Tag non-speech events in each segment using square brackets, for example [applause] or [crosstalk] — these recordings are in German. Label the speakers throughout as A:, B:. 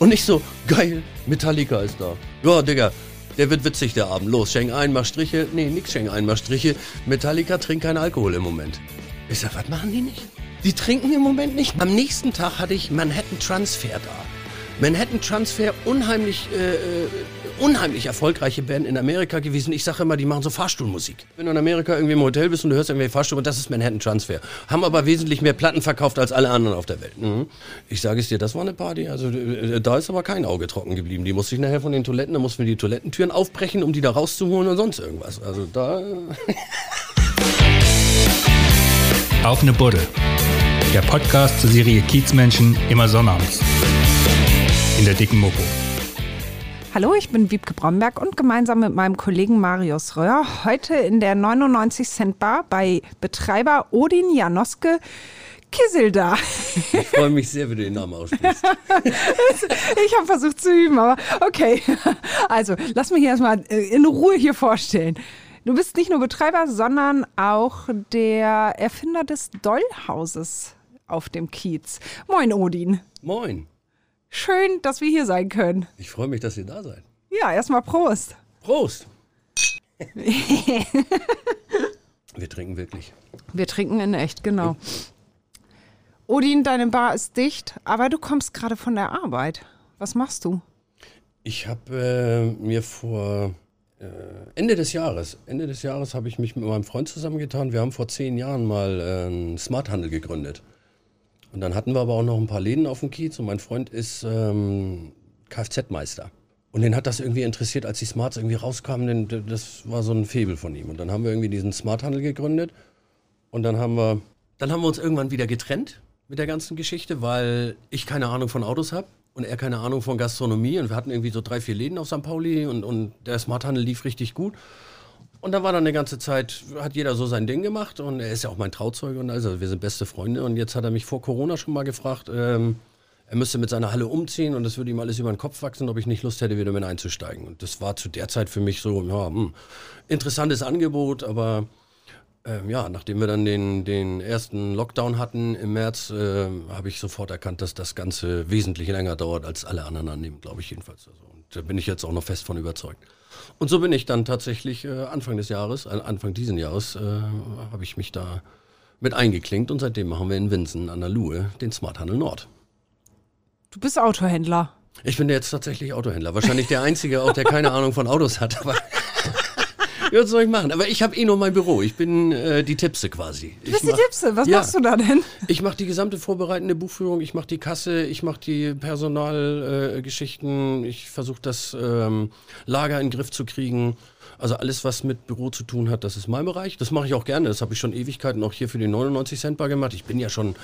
A: Und ich so, geil, Metallica ist da. Ja, Digga, der wird witzig, der Abend. Los, schenk ein, mach Striche. Nee, nix schenk ein, mach Striche. Metallica trinkt keinen Alkohol im Moment. Ich sag, was machen die nicht? Die trinken im Moment nicht. Am nächsten Tag hatte ich Manhattan Transfer da. Manhattan Transfer, unheimlich, äh, äh, unheimlich erfolgreiche Band in Amerika gewesen. Ich sage immer, die machen so Fahrstuhlmusik. Wenn du in Amerika irgendwie im Hotel bist und du hörst irgendwie Fahrstuhl, das ist Manhattan Transfer. Haben aber wesentlich mehr Platten verkauft als alle anderen auf der Welt. Mhm. Ich sage es dir, das war eine Party. Also äh, da ist aber kein Auge trocken geblieben. Die musste ich nachher von den Toiletten, da mussten wir die Toilettentüren aufbrechen, um die da rauszuholen und sonst irgendwas. Also da...
B: Auf eine Buddel. Der Podcast zur Serie Kiezmenschen immer sonnabends. In der dicken Mopo.
C: Hallo, ich bin Wiebke Bromberg und gemeinsam mit meinem Kollegen Marius Röhr heute in der 99 Cent Bar bei Betreiber Odin Janoske Kisselda.
A: Ich freue mich sehr, wie du den Namen aussprichst. [laughs]
C: ich habe versucht zu üben, aber okay. Also, lass mich erstmal in Ruhe hier vorstellen. Du bist nicht nur Betreiber, sondern auch der Erfinder des Dollhauses auf dem Kiez. Moin, Odin.
A: Moin.
C: Schön, dass wir hier sein können.
A: Ich freue mich, dass ihr da seid.
C: Ja, erstmal Prost.
A: Prost. [laughs] wir trinken wirklich.
C: Wir trinken in echt, genau. Odin, deine Bar ist dicht, aber du kommst gerade von der Arbeit. Was machst du?
A: Ich habe äh, mir vor äh, Ende des Jahres, Ende des Jahres habe ich mich mit meinem Freund zusammengetan. Wir haben vor zehn Jahren mal äh, einen Smarthandel gegründet. Und dann hatten wir aber auch noch ein paar Läden auf dem Kiez und mein Freund ist ähm, Kfz-Meister. Und den hat das irgendwie interessiert, als die Smarts irgendwie rauskamen, denn das war so ein Febel von ihm. Und dann haben wir irgendwie diesen Smarthandel gegründet und dann haben wir, dann haben wir uns irgendwann wieder getrennt mit der ganzen Geschichte, weil ich keine Ahnung von Autos habe und er keine Ahnung von Gastronomie und wir hatten irgendwie so drei, vier Läden auf St. Pauli und, und der Smarthandel lief richtig gut. Und dann war dann eine ganze Zeit, hat jeder so sein Ding gemacht und er ist ja auch mein Trauzeuge und also wir sind beste Freunde und jetzt hat er mich vor Corona schon mal gefragt, ähm, er müsste mit seiner Halle umziehen und das würde ihm alles über den Kopf wachsen, ob ich nicht Lust hätte, wieder mit einzusteigen. Und das war zu der Zeit für mich so, ja, hm, interessantes Angebot, aber ähm, ja, nachdem wir dann den, den ersten Lockdown hatten im März, äh, habe ich sofort erkannt, dass das Ganze wesentlich länger dauert, als alle anderen annehmen, glaube ich jedenfalls. Also, und da bin ich jetzt auch noch fest von überzeugt. Und so bin ich dann tatsächlich äh, Anfang des Jahres, äh, Anfang diesen Jahres, äh, habe ich mich da mit eingeklinkt und seitdem machen wir in Winsen an der Luhe den Smart Handel Nord.
C: Du bist Autohändler.
A: Ich bin jetzt tatsächlich Autohändler. Wahrscheinlich der Einzige auch, der keine Ahnung von Autos hat. Aber [laughs] [laughs] ja, was soll ich machen? Aber ich habe eh nur mein Büro. Ich bin äh, die Tippse quasi.
C: Du bist mach, die Tippse? Was ja, machst du da denn?
A: Ich mache die gesamte vorbereitende Buchführung. Ich mache die Kasse. Ich mache die Personalgeschichten. Äh, ich versuche das ähm, Lager in den Griff zu kriegen. Also alles, was mit Büro zu tun hat, das ist mein Bereich. Das mache ich auch gerne. Das habe ich schon Ewigkeiten auch hier für die 99 Cent Bar gemacht. Ich bin ja schon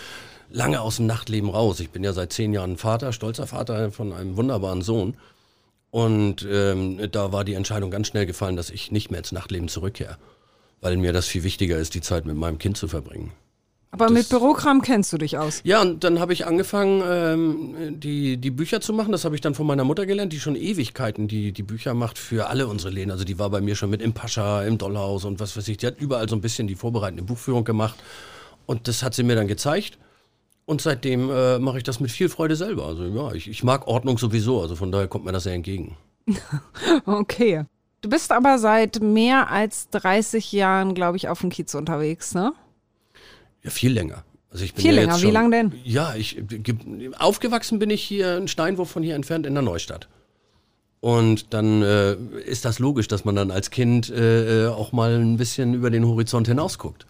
A: lange aus dem Nachtleben raus. Ich bin ja seit zehn Jahren Vater, stolzer Vater von einem wunderbaren Sohn. Und ähm, da war die Entscheidung ganz schnell gefallen, dass ich nicht mehr ins Nachtleben zurückkehre, weil mir das viel wichtiger ist, die Zeit mit meinem Kind zu verbringen.
C: Aber das, mit Bürokram kennst du dich aus.
A: Ja, und dann habe ich angefangen, ähm, die, die Bücher zu machen. Das habe ich dann von meiner Mutter gelernt, die schon Ewigkeiten die, die Bücher macht für alle unsere Läden. Also die war bei mir schon mit im Pascha, im Dollhaus und was weiß ich. Die hat überall so ein bisschen die vorbereitende Buchführung gemacht. Und das hat sie mir dann gezeigt. Und seitdem äh, mache ich das mit viel Freude selber. Also ja, ich, ich mag Ordnung sowieso, also von daher kommt mir das sehr entgegen. [laughs]
C: okay. Du bist aber seit mehr als 30 Jahren, glaube ich, auf dem Kiez unterwegs, ne?
A: Ja, viel länger.
C: Also ich bin viel ja länger, schon, wie lange denn?
A: Ja, ich, aufgewachsen bin ich hier einen Steinwurf von hier entfernt in der Neustadt. Und dann äh, ist das logisch, dass man dann als Kind äh, äh auch mal ein bisschen über den Horizont hinausguckt.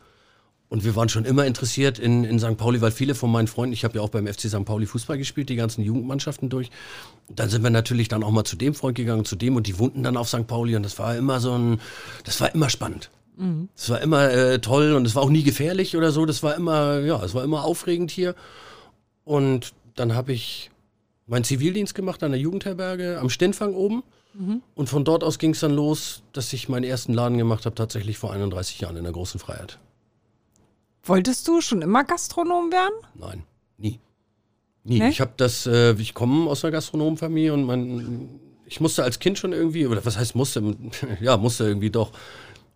A: Und wir waren schon immer interessiert in, in St. Pauli, weil viele von meinen Freunden, ich habe ja auch beim FC St. Pauli Fußball gespielt, die ganzen Jugendmannschaften durch. Dann sind wir natürlich dann auch mal zu dem Freund gegangen, zu dem und die wohnten dann auf St. Pauli und das war immer so ein, das war immer spannend. Mhm. Das war immer äh, toll und es war auch nie gefährlich oder so. Das war immer, ja, es war immer aufregend hier. Und dann habe ich meinen Zivildienst gemacht an der Jugendherberge am Stennfang oben. Mhm. Und von dort aus ging es dann los, dass ich meinen ersten Laden gemacht habe, tatsächlich vor 31 Jahren in der großen Freiheit.
C: Wolltest du schon immer Gastronom werden?
A: Nein, nie. Nie. Nee? Ich habe das, äh, ich komme aus einer Gastronomenfamilie und mein, ich musste als Kind schon irgendwie, oder was heißt musste, [laughs] ja, musste irgendwie doch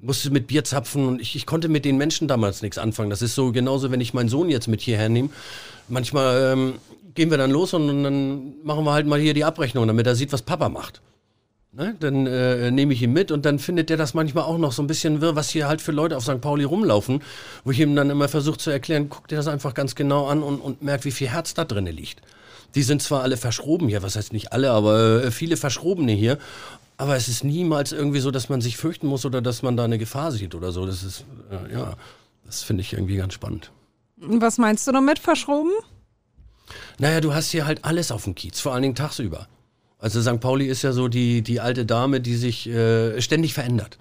A: musste mit Bier zapfen und ich, ich konnte mit den Menschen damals nichts anfangen. Das ist so genauso, wenn ich meinen Sohn jetzt mit hierher nehme. Manchmal ähm, gehen wir dann los und, und, dann machen wir halt mal hier die Abrechnung, damit er sieht, was Papa macht. Ne? Dann äh, nehme ich ihn mit und dann findet er das manchmal auch noch so ein bisschen wirr, was hier halt für Leute auf St. Pauli rumlaufen, wo ich ihm dann immer versuche zu erklären, guck dir das einfach ganz genau an und, und merkt, wie viel Herz da drin liegt. Die sind zwar alle verschroben hier, was heißt nicht alle, aber äh, viele Verschrobene hier. Aber es ist niemals irgendwie so, dass man sich fürchten muss oder dass man da eine Gefahr sieht oder so. Das ist, äh, ja, das finde ich irgendwie ganz spannend.
C: Was meinst du damit, verschroben?
A: Naja, du hast hier halt alles auf dem Kiez, vor allen Dingen tagsüber. Also St. Pauli ist ja so die, die alte Dame, die sich äh, ständig verändert.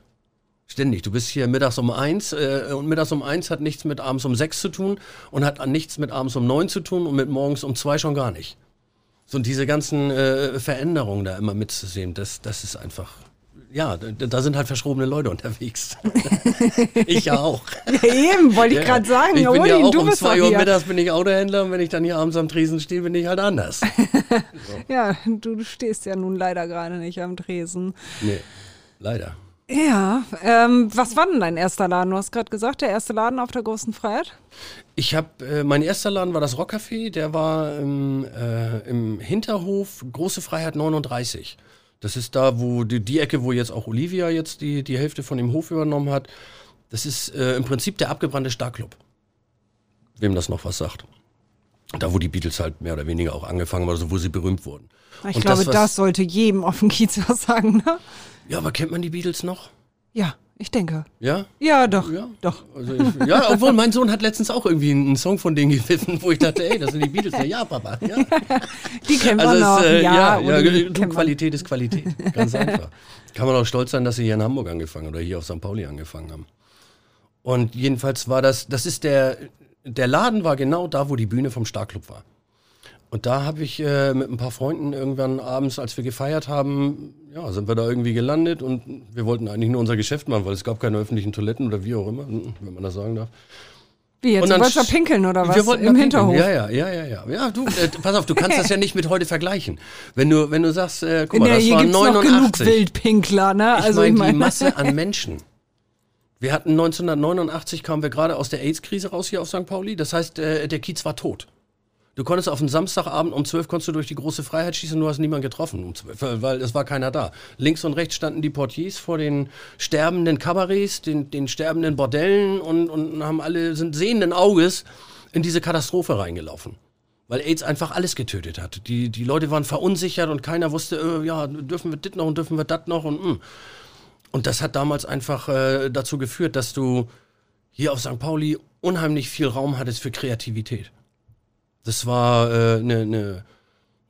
A: Ständig. Du bist hier mittags um eins äh, und mittags um eins hat nichts mit abends um sechs zu tun und hat nichts mit abends um neun zu tun und mit morgens um zwei schon gar nicht. So und diese ganzen äh, Veränderungen da immer mitzusehen, das, das ist einfach ja, da sind halt verschrobene Leute unterwegs. [laughs] ich ja auch.
C: Ja, eben, wollte ich gerade sagen.
A: Ich bin ja auch um zwei Uhr mittags bin ich Autohändler und wenn ich dann hier abends am Tresen stehe, bin ich halt anders. [laughs]
C: so. Ja, du stehst ja nun leider gerade nicht am Tresen.
A: Nee, leider.
C: Ja, ähm, was war denn dein erster Laden? Du hast gerade gesagt, der erste Laden auf der Großen Freiheit?
A: Ich habe, äh, mein erster Laden war das Rockcafé, der war im, äh, im Hinterhof Große Freiheit 39. Das ist da, wo die, die, Ecke, wo jetzt auch Olivia jetzt die, die Hälfte von dem Hof übernommen hat. Das ist äh, im Prinzip der abgebrannte Starclub. Wem das noch was sagt. Da, wo die Beatles halt mehr oder weniger auch angefangen haben, also wo sie berühmt wurden.
C: Ich Und glaube, das, das, sollte jedem auf [laughs] dem Kiez was sagen, ne?
A: Ja, aber kennt man die Beatles noch?
C: Ja. Ich denke.
A: Ja?
C: Ja, doch. Ja, doch.
A: Also ich, ja, obwohl mein Sohn hat letztens auch irgendwie einen Song von denen gepfiffen, wo ich dachte, ey, das sind die Beatles. Ja, ja Papa. Ja. [laughs]
C: die kennen also wir noch. Ist, äh,
A: ja, ja, ja du, Qualität ist Qualität. Ganz einfach. Kann man auch stolz sein, dass sie hier in Hamburg angefangen oder hier auf St. Pauli angefangen haben. Und jedenfalls war das, das ist der, der Laden war genau da, wo die Bühne vom Starclub war. Und da habe ich äh, mit ein paar Freunden irgendwann abends, als wir gefeiert haben, ja, sind wir da irgendwie gelandet und wir wollten eigentlich nur unser Geschäft machen, weil es gab keine öffentlichen Toiletten oder wie auch immer, wenn man das sagen darf.
C: Wie jetzt? Und dann, du wolltest pinkeln oder was?
A: Wir wollten Im Hinterhof? Ja, ja, ja, ja, ja. Ja, du, äh, pass auf, du kannst das ja nicht mit heute vergleichen. Wenn du, wenn du sagst, äh, guck mal, das
C: hier
A: war
C: gibt's 89. Noch genug Wildpinkler, ne?
A: Also ich meine, die Masse an Menschen. Wir hatten 1989 kamen wir gerade aus der AIDS-Krise raus hier auf St. Pauli. Das heißt, äh, der Kiez war tot. Du konntest auf einen Samstagabend um 12 konntest du durch die große Freiheit schießen, und du hast niemanden getroffen um 12, weil es war keiner da. Links und rechts standen die Portiers vor den sterbenden Kabarets, den, den sterbenden Bordellen und, und haben alle, sind sehenden Auges in diese Katastrophe reingelaufen. Weil AIDS einfach alles getötet hat. Die, die Leute waren verunsichert und keiner wusste, äh, ja, dürfen wir das noch und dürfen wir das noch und mh. Mm. Und das hat damals einfach äh, dazu geführt, dass du hier auf St. Pauli unheimlich viel Raum hattest für Kreativität. Das war eine äh, ne, ne,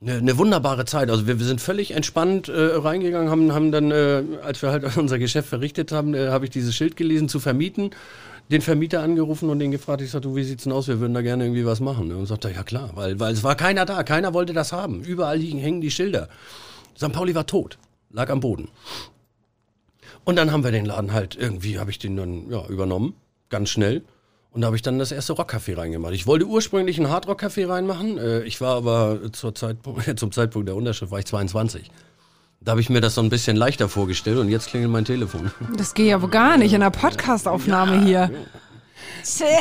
A: ne, ne wunderbare Zeit. Also wir, wir sind völlig entspannt äh, reingegangen, haben, haben dann, äh, als wir halt [laughs] unser Geschäft verrichtet haben, äh, habe ich dieses Schild gelesen, zu vermieten, den Vermieter angerufen und den gefragt, ich sagte, du, wie sieht's denn aus, wir würden da gerne irgendwie was machen. Und sagte, ja klar, weil, weil es war keiner da, keiner wollte das haben. Überall liegen, hängen die Schilder. St. Pauli war tot, lag am Boden. Und dann haben wir den Laden halt irgendwie, habe ich den dann ja, übernommen, ganz schnell. Und da habe ich dann das erste Rockcafé reingemacht. Ich wollte ursprünglich ein Hardrock-Café reinmachen. Äh, ich war aber zur Zeitpunkt, [laughs] zum Zeitpunkt der Unterschrift war ich 22. Da habe ich mir das so ein bisschen leichter vorgestellt und jetzt klingelt mein Telefon. [laughs]
C: Das geht ja wohl gar nicht in der Podcastaufnahme ja, hier.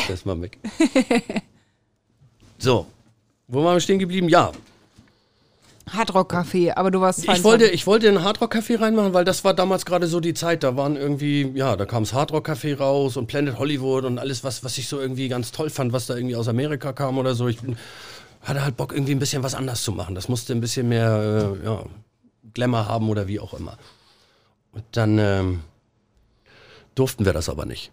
A: Das mal weg. [laughs] so, wo waren wir stehen geblieben? Ja,
C: Hardrock-Café, aber du warst
A: Ich wollte, ich wollte ein Hardrock-Café reinmachen, weil das war damals gerade so die Zeit. Da waren irgendwie, ja, da kam das Hardrock-Café raus und Planet Hollywood und alles, was, was ich so irgendwie ganz toll fand, was da irgendwie aus Amerika kam oder so. Ich hatte halt Bock, irgendwie ein bisschen was anders zu machen. Das musste ein bisschen mehr, äh, ja, Glamour haben oder wie auch immer. Und dann ähm, durften wir das aber nicht.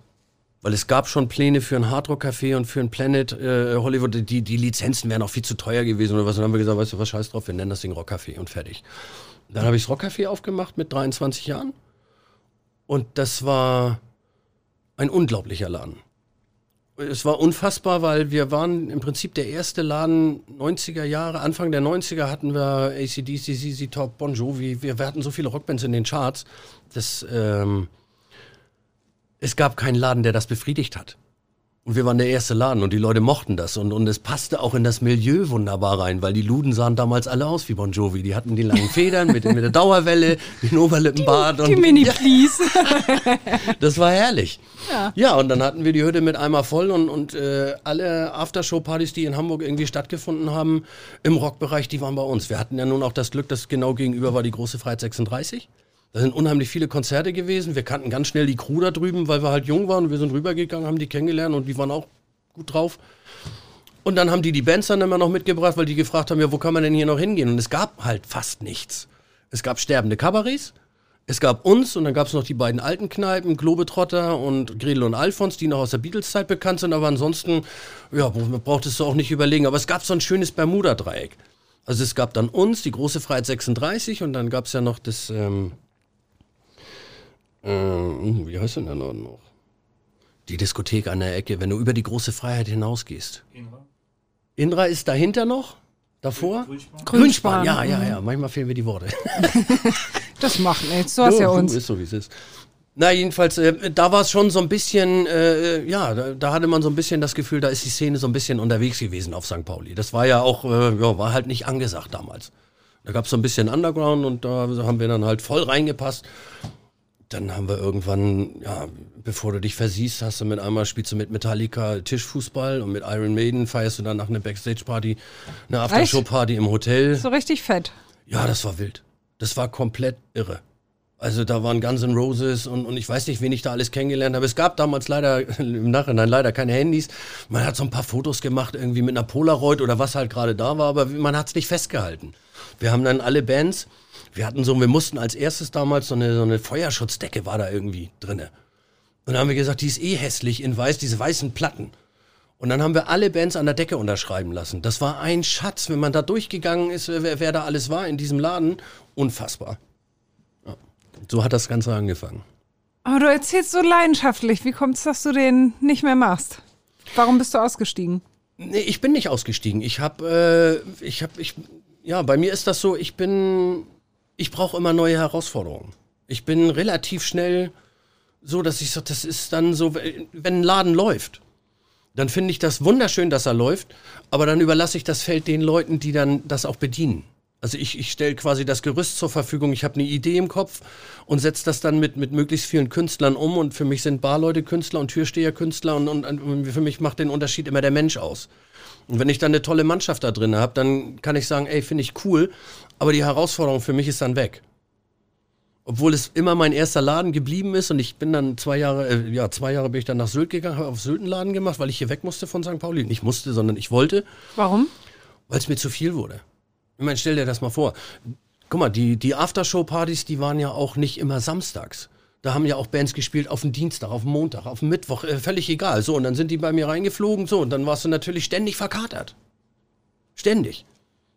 A: Weil es gab schon Pläne für ein Hardrock-Café und für ein Planet äh, Hollywood. Die, die Lizenzen wären auch viel zu teuer gewesen oder was. Und dann haben wir gesagt, weißt du was, scheiß drauf, wir nennen das Ding Rockcafé und fertig. Dann habe ich das Rockcafé aufgemacht mit 23 Jahren. Und das war ein unglaublicher Laden. Es war unfassbar, weil wir waren im Prinzip der erste Laden 90er Jahre, Anfang der 90er hatten wir ACDC, ZZ Top, Bon Jovi, wir, hatten so viele Rockbands in den Charts, das ähm, es gab keinen Laden, der das befriedigt hat. Und wir waren der erste Laden und die Leute mochten das. Und, und es passte auch in das Milieu wunderbar rein, weil die Luden sahen damals alle aus wie Bon Jovi. Die hatten die langen Federn mit, mit der Dauerwelle, den Oberlippenbart.
C: Die
A: und,
C: Mini
A: ja,
C: Please. [laughs]
A: das war herrlich.
C: Ja.
A: Ja, und dann hatten wir die Hütte mit einmal voll und, und äh, alle Aftershow-Partys, die in Hamburg irgendwie stattgefunden haben, im Rockbereich, die waren bei uns. Wir hatten ja nun auch das Glück, dass genau gegenüber war die große Freiheit 36. Da sind unheimlich viele Konzerte gewesen. Wir kannten ganz schnell die Crew da drüben, weil wir halt jung waren. Wir sind rübergegangen, haben die kennengelernt und die waren auch gut drauf. Und dann haben die die Bands dann immer noch mitgebracht, weil die gefragt haben, ja, wo kann man denn hier noch hingehen? Und es gab halt fast nichts. Es gab sterbende Kabarets, es gab uns und dann gab es noch die beiden alten Kneipen, Globetrotter und Gretel und Alfons, die noch aus der Beatles-Zeit bekannt sind, aber ansonsten, ja, brauchtest du auch nicht überlegen. Aber es gab so ein schönes Bermuda-Dreieck. Also es gab dann uns, die große Freiheit 36 und dann gab es ja noch das, ähm, äh, wie heißt denn der Laden noch? Die Diskothek an der Ecke, wenn du über die große Freiheit hinausgehst.
B: Inra?
A: Indra ist dahinter noch? Davor?
B: Grünspan?
A: Grünspan, ja, ja, ja. Manchmal fehlen mir die Worte. [laughs]
C: Das macht nichts. Du hast ja uns.
A: Ist so, wie es ist. Na, jedenfalls, äh, da war es schon so ein bisschen, äh, ja, da, da hatte man so ein bisschen das Gefühl, da ist die Szene so ein bisschen unterwegs gewesen auf St. Pauli. Das war ja auch, äh, ja, war halt nicht angesagt damals. Da gab es so ein bisschen Underground und da haben wir dann halt voll reingepasst. Dann haben wir irgendwann, ja, bevor du dich versiehst, hast du mit einmal spielst du mit Metallica Tischfußball und mit Iron Maiden feierst du dann nach einer Backstage-Party, eine Aftershow-Party im Hotel.
C: So richtig fett.
A: Ja, das war wild. Das war komplett irre. Also da waren Guns N' Roses und, und ich weiß nicht, wen ich da alles kennengelernt habe. Es gab damals leider, [laughs] im Nachhinein leider keine Handys. Man hat so ein paar Fotos gemacht, irgendwie mit einer Polaroid oder was halt gerade da war, aber man hat es nicht festgehalten. Wir haben dann alle Bands, wir hatten so, wir mussten als erstes damals so eine, so eine Feuerschutzdecke war da irgendwie drinne. Und dann haben wir gesagt, die ist eh hässlich in weiß, diese weißen Platten. Und dann haben wir alle Bands an der Decke unterschreiben lassen. Das war ein Schatz, wenn man da durchgegangen ist, wer, wer da alles war in diesem Laden. Unfassbar. Ja. So hat das Ganze angefangen.
C: Aber du erzählst so leidenschaftlich. Wie kommt es, dass du den nicht mehr machst? Warum bist du ausgestiegen?
A: Nee, ich bin nicht ausgestiegen. Ich habe, äh, ich habe, ich, ja, bei mir ist das so, ich bin, ich brauche immer neue Herausforderungen. Ich bin relativ schnell so, dass ich so, das ist dann so, wenn ein Laden läuft, dann finde ich das wunderschön, dass er läuft, aber dann überlasse ich das Feld den Leuten, die dann das auch bedienen. Also ich, ich stelle quasi das Gerüst zur Verfügung, ich habe eine Idee im Kopf und setze das dann mit, mit möglichst vielen Künstlern um und für mich sind Barleute Künstler und Türsteher Künstler und, und, und für mich macht den Unterschied immer der Mensch aus. Und wenn ich dann eine tolle Mannschaft da drin habe, dann kann ich sagen, ey, finde ich cool, aber die Herausforderung für mich ist dann weg. Obwohl es immer mein erster Laden geblieben ist und ich bin dann zwei Jahre, äh, ja, zwei Jahre bin ich dann nach Sylt gegangen, habe auf Sylt einen Laden gemacht, weil ich hier weg musste von St. Pauli. Nicht musste, sondern ich wollte,
C: Warum?
A: weil es mir zu viel wurde. Ich meine, stell dir das mal vor. Guck mal, die, die Aftershow-Partys, die waren ja auch nicht immer samstags. Da haben ja auch Bands gespielt auf dem Dienstag, auf dem Montag, auf dem Mittwoch, äh, völlig egal. So, und dann sind die bei mir reingeflogen, so, und dann warst du natürlich ständig verkatert. Ständig.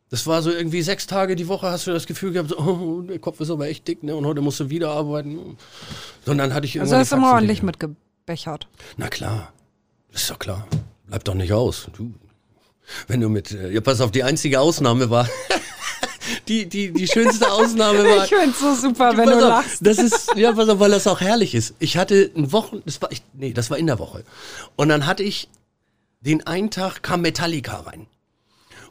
A: Das war so irgendwie sechs Tage die Woche hast du das Gefühl gehabt, so, oh, der Kopf ist aber echt dick, ne? Und heute musst du wieder arbeiten. Und dann hatte ich
C: Also
A: irgendwann
C: hast du immer ordentlich mitgebechert.
A: Na klar, ist doch klar. Bleib doch nicht aus. Du, wenn du mit, äh, ja, pass auf, die einzige Ausnahme war, [laughs] die, die, die schönste Ausnahme war. [laughs]
C: Ich find's so super, wenn du
A: auf,
C: lachst.
A: Das ist, ja, pass auf, weil das auch herrlich ist. Ich hatte ein Wochen, das war, ich, nee, das war in der Woche. Und dann hatte ich, den einen Tag kam Metallica rein.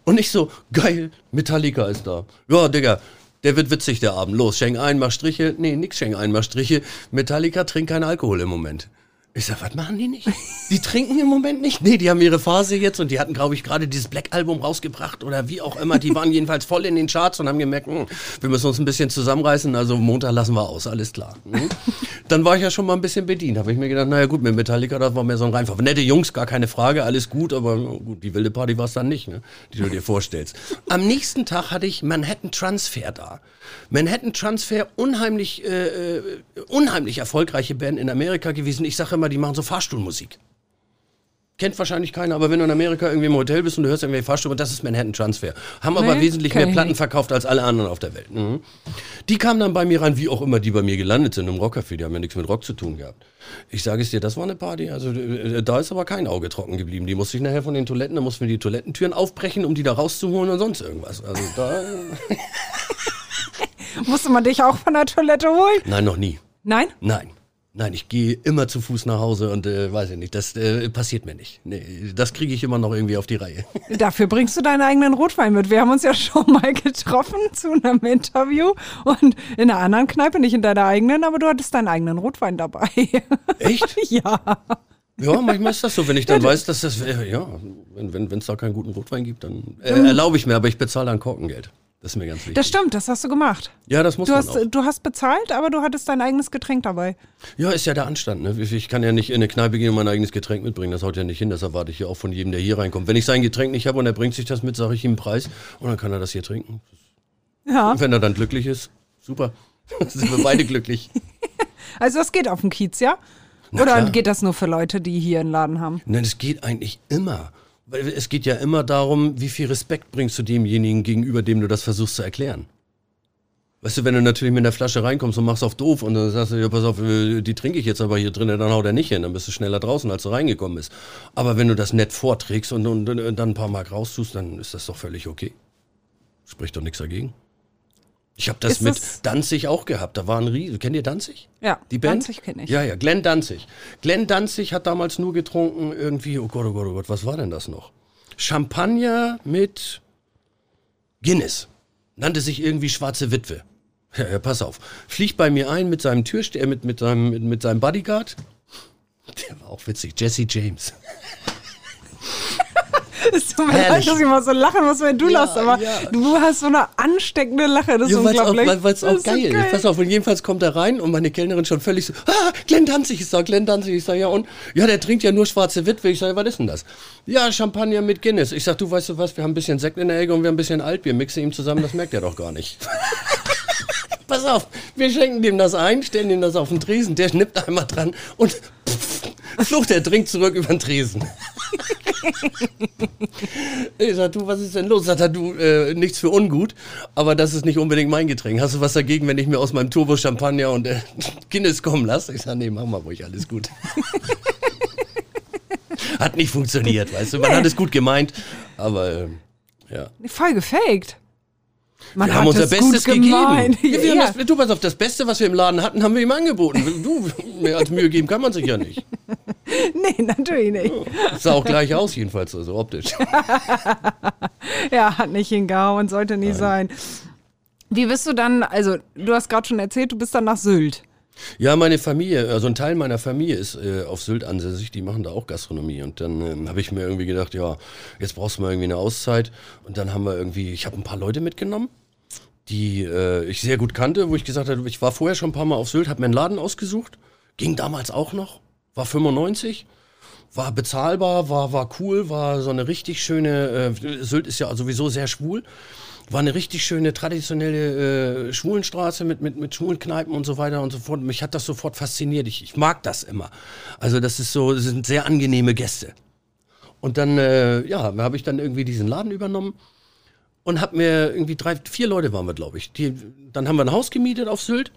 A: Und ich so, geil, Metallica ist da. Ja, Digga, der wird witzig, der Abend. Los, schenk ein, mach Striche. Nee, nix schenk ein, mach Striche. Metallica trinkt keinen Alkohol im Moment. Ich sag, was machen die nicht? Die trinken im Moment nicht? Nee, die haben ihre Phase jetzt und die hatten, glaube ich, gerade dieses Black-Album rausgebracht oder wie auch immer. Die waren [laughs] jedenfalls voll in den Charts und haben gemerkt, hm, wir müssen uns ein bisschen zusammenreißen, also Montag lassen wir aus, alles klar. Hm? [laughs] Dann war ich ja schon mal ein bisschen bedient. Habe ich mir gedacht, naja gut, mit Metallica, das war mehr so ein Reinfall. Nette Jungs, gar keine Frage, alles gut, aber gut, die wilde Party war es dann nicht, ne? die du dir vorstellst. Am nächsten Tag hatte ich Manhattan Transfer da. Manhattan Transfer, unheimlich, äh, äh, unheimlich erfolgreiche Band in Amerika gewesen. Ich sage immer, die machen so Fahrstuhlmusik. Kennt wahrscheinlich keiner, aber wenn du in Amerika irgendwie im Hotel bist und du hörst irgendwie Fahrstuhl, das ist Manhattan Transfer. Haben aber
C: Nee,
A: wesentlich
C: kenn
A: mehr Platten
C: nicht.
A: verkauft als alle anderen auf der Welt. Mhm. Die kamen dann bei mir rein, wie auch immer die bei mir gelandet sind im Rockcafé. Die haben ja nichts mit Rock zu tun gehabt. Ich sage es dir, das war eine Party. Also äh, da ist aber kein Auge trocken geblieben. Die musste ich nachher von den Toiletten, da mussten wir die Toilettentüren aufbrechen, um die da rauszuholen und sonst irgendwas. Also da. [laughs]
C: Musste man dich auch von der Toilette holen?
A: Nein, noch nie.
C: Nein?
A: Nein. Nein, ich gehe immer zu Fuß nach Hause und äh, weiß ich nicht, das äh, passiert mir nicht. Nee, das kriege ich immer noch irgendwie auf die Reihe. [laughs]
C: Dafür bringst du deinen eigenen Rotwein mit. Wir haben uns ja schon mal getroffen zu einem Interview und in einer anderen Kneipe, nicht in deiner eigenen, aber du hattest deinen eigenen Rotwein dabei. [laughs]
A: Echt?
C: ja.
A: Ja, manchmal ist das so, wenn ich dann weiß, dass das, äh, ja, wenn es wenn, da keinen guten Rotwein gibt, dann äh, erlaube ich mir, aber ich bezahle dann Korkengeld. Das ist mir ganz wichtig.
C: Das stimmt, das hast du gemacht.
A: Ja, das muss
C: Du
A: man
C: hast,
A: auch.
C: du hast bezahlt, aber du hattest dein eigenes Getränk dabei.
A: Ja, ist ja der Anstand. Ne? Ich kann ja nicht in eine Kneipe gehen und mein eigenes Getränk mitbringen. Das haut ja nicht hin. Das erwarte ich ja auch von jedem, der hier reinkommt. Wenn ich sein Getränk nicht habe und er bringt sich das mit, sage ich ihm einen Preis und dann kann er das hier trinken.
C: Ja.
A: Und wenn er dann glücklich ist, super. [laughs] Dann sind wir beide glücklich. [laughs]
C: Also das geht auf dem Kiez, ja?
A: Na
C: Oder
A: klar.
C: geht das nur für Leute, die hier einen Laden haben?
A: Nein, es geht eigentlich immer. Es geht ja immer darum, wie viel Respekt bringst du demjenigen gegenüber, dem du das versuchst zu erklären. Weißt du, wenn du natürlich mit einer Flasche reinkommst und machst auf doof und dann sagst du, ja, pass auf, äh, die trinke ich jetzt aber hier drinnen, dann haut er nicht hin, dann bist du schneller draußen, als du reingekommen bist. Aber wenn du das nett vorträgst und, und, und dann ein paar Mark raustust, dann ist das doch völlig okay. Spricht doch nichts dagegen. Ich habe das
C: Ist
A: mit
C: das-
A: Danzig auch gehabt. Da war ein Riesen. Kennt ihr Danzig?
C: Ja,
A: Die Band?
C: Danzig kenn ich.
A: Ja, ja, Glenn Danzig. Glenn Danzig hat damals nur getrunken, irgendwie, oh Gott, oh Gott, oh Gott, was war denn das noch? Champagner mit Guinness. Nannte sich irgendwie Schwarze Witwe. Ja, ja, pass auf. Fliegt bei mir ein mit seinem Türsteher, mit, mit, seinem, mit, mit seinem Bodyguard. Der war auch witzig. Jesse James.
C: Es tut mir leid, dass ich mal so lachen muss, wenn du
A: Ja,
C: lachst, aber
A: ja.
C: du hast so eine ansteckende Lache, das ist
A: Ja, auch,
C: unglaublich.
A: weil, weil's auch
C: Das ist so
A: geil ist. Pass auf, und jedenfalls kommt er rein und meine Kellnerin schon völlig so, ah, Glenn Danzig, ich sag, Glenn Danzig, ich sag, ja und? Ja, der trinkt ja nur schwarze Witwe. Ich sag, was ist denn das? Ja, Champagner mit Guinness. Ich sag, du weißt du was, wir haben ein bisschen Sekt in der Ecke und wir haben ein bisschen Altbier. Mixe ihm zusammen, das merkt er doch gar nicht. [laughs] Pass auf, wir schenken dem das ein, stellen ihm das auf den Tresen, der schnippt einmal dran und pff, flucht der Trink zurück über den Tresen. Ich sag, du, was ist denn los? Sagt er, du, äh, nichts für ungut, aber das ist nicht unbedingt mein Getränk. Hast du was dagegen, wenn ich mir aus meinem Turbo Champagner und äh, [laughs] Guinness kommen lasse? Ich sag, nee, mach mal ruhig, alles gut. [laughs] hat nicht funktioniert, weißt du. Man hat es gut gemeint, aber ähm, ja.
C: Voll gefaked. Man
A: Wir
C: hat
A: haben unser
C: es
A: Bestes gegeben. Ja, wir
C: Ja.
A: haben das, du, pass auf, das Beste, was wir im Laden hatten, haben wir ihm angeboten. Du, mehr als Mühe geben kann man sich ja nicht. [laughs]
C: Nee, natürlich nicht.
A: Sah auch gleich aus, jedenfalls, also optisch. [laughs]
C: Ja, hat nicht hingehauen, sollte nie sein. Wie bist du dann, also du hast gerade schon erzählt, du bist dann nach Sylt.
A: Ja, meine Familie, also ein Teil meiner Familie ist äh, auf Sylt ansässig, die machen da auch Gastronomie. Und dann ähm, habe ich mir irgendwie gedacht, ja, jetzt brauchst du mal irgendwie eine Auszeit. Und dann haben wir irgendwie, ich habe ein paar Leute mitgenommen, die äh, ich sehr gut kannte, wo ich gesagt habe, ich war vorher schon ein paar Mal auf Sylt, habe mir einen Laden ausgesucht, ging damals auch noch, war 95. War bezahlbar, war, war cool, war so eine richtig schöne, äh, Sylt ist ja sowieso sehr schwul, war eine richtig schöne traditionelle äh, Schwulenstraße mit, mit, mit schwulen Kneipen und so weiter und so fort. Mich hat das sofort fasziniert. Ich, ich mag das immer. Also das ist so, das sind sehr angenehme Gäste. Und dann, äh, ja, habe ich dann irgendwie diesen Laden übernommen und habe mir irgendwie drei, vier Leute waren wir, glaube ich. Die, dann haben wir ein Haus gemietet auf Sylt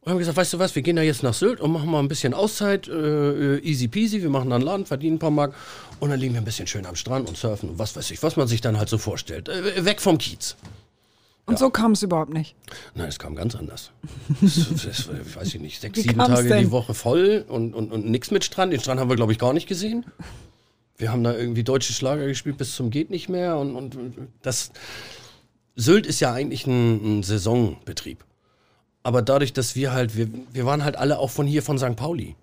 A: und haben gesagt, weißt du was, wir gehen da jetzt nach Sylt und machen mal ein bisschen Auszeit, äh, easy peasy, wir machen da einen Laden, verdienen ein paar Mark und dann liegen wir ein bisschen schön am Strand und surfen und was weiß ich, was man sich dann halt so vorstellt. Äh, weg vom Kiez.
C: Und so kam es überhaupt nicht.
A: Nein, es kam ganz anders. Das, das, ich weiß ich nicht, sechs,
C: Wie
A: sieben Tage
C: denn?
A: die Woche voll und, und, und nichts mit Strand. Den Strand haben wir, glaube ich, gar nicht gesehen. Wir haben da irgendwie deutsche Schlager gespielt bis zum geht nicht mehr und, und das Sylt ist ja eigentlich ein, ein Saisonbetrieb. Aber dadurch, dass wir halt, wir, wir waren halt alle auch von hier von St. Pauli.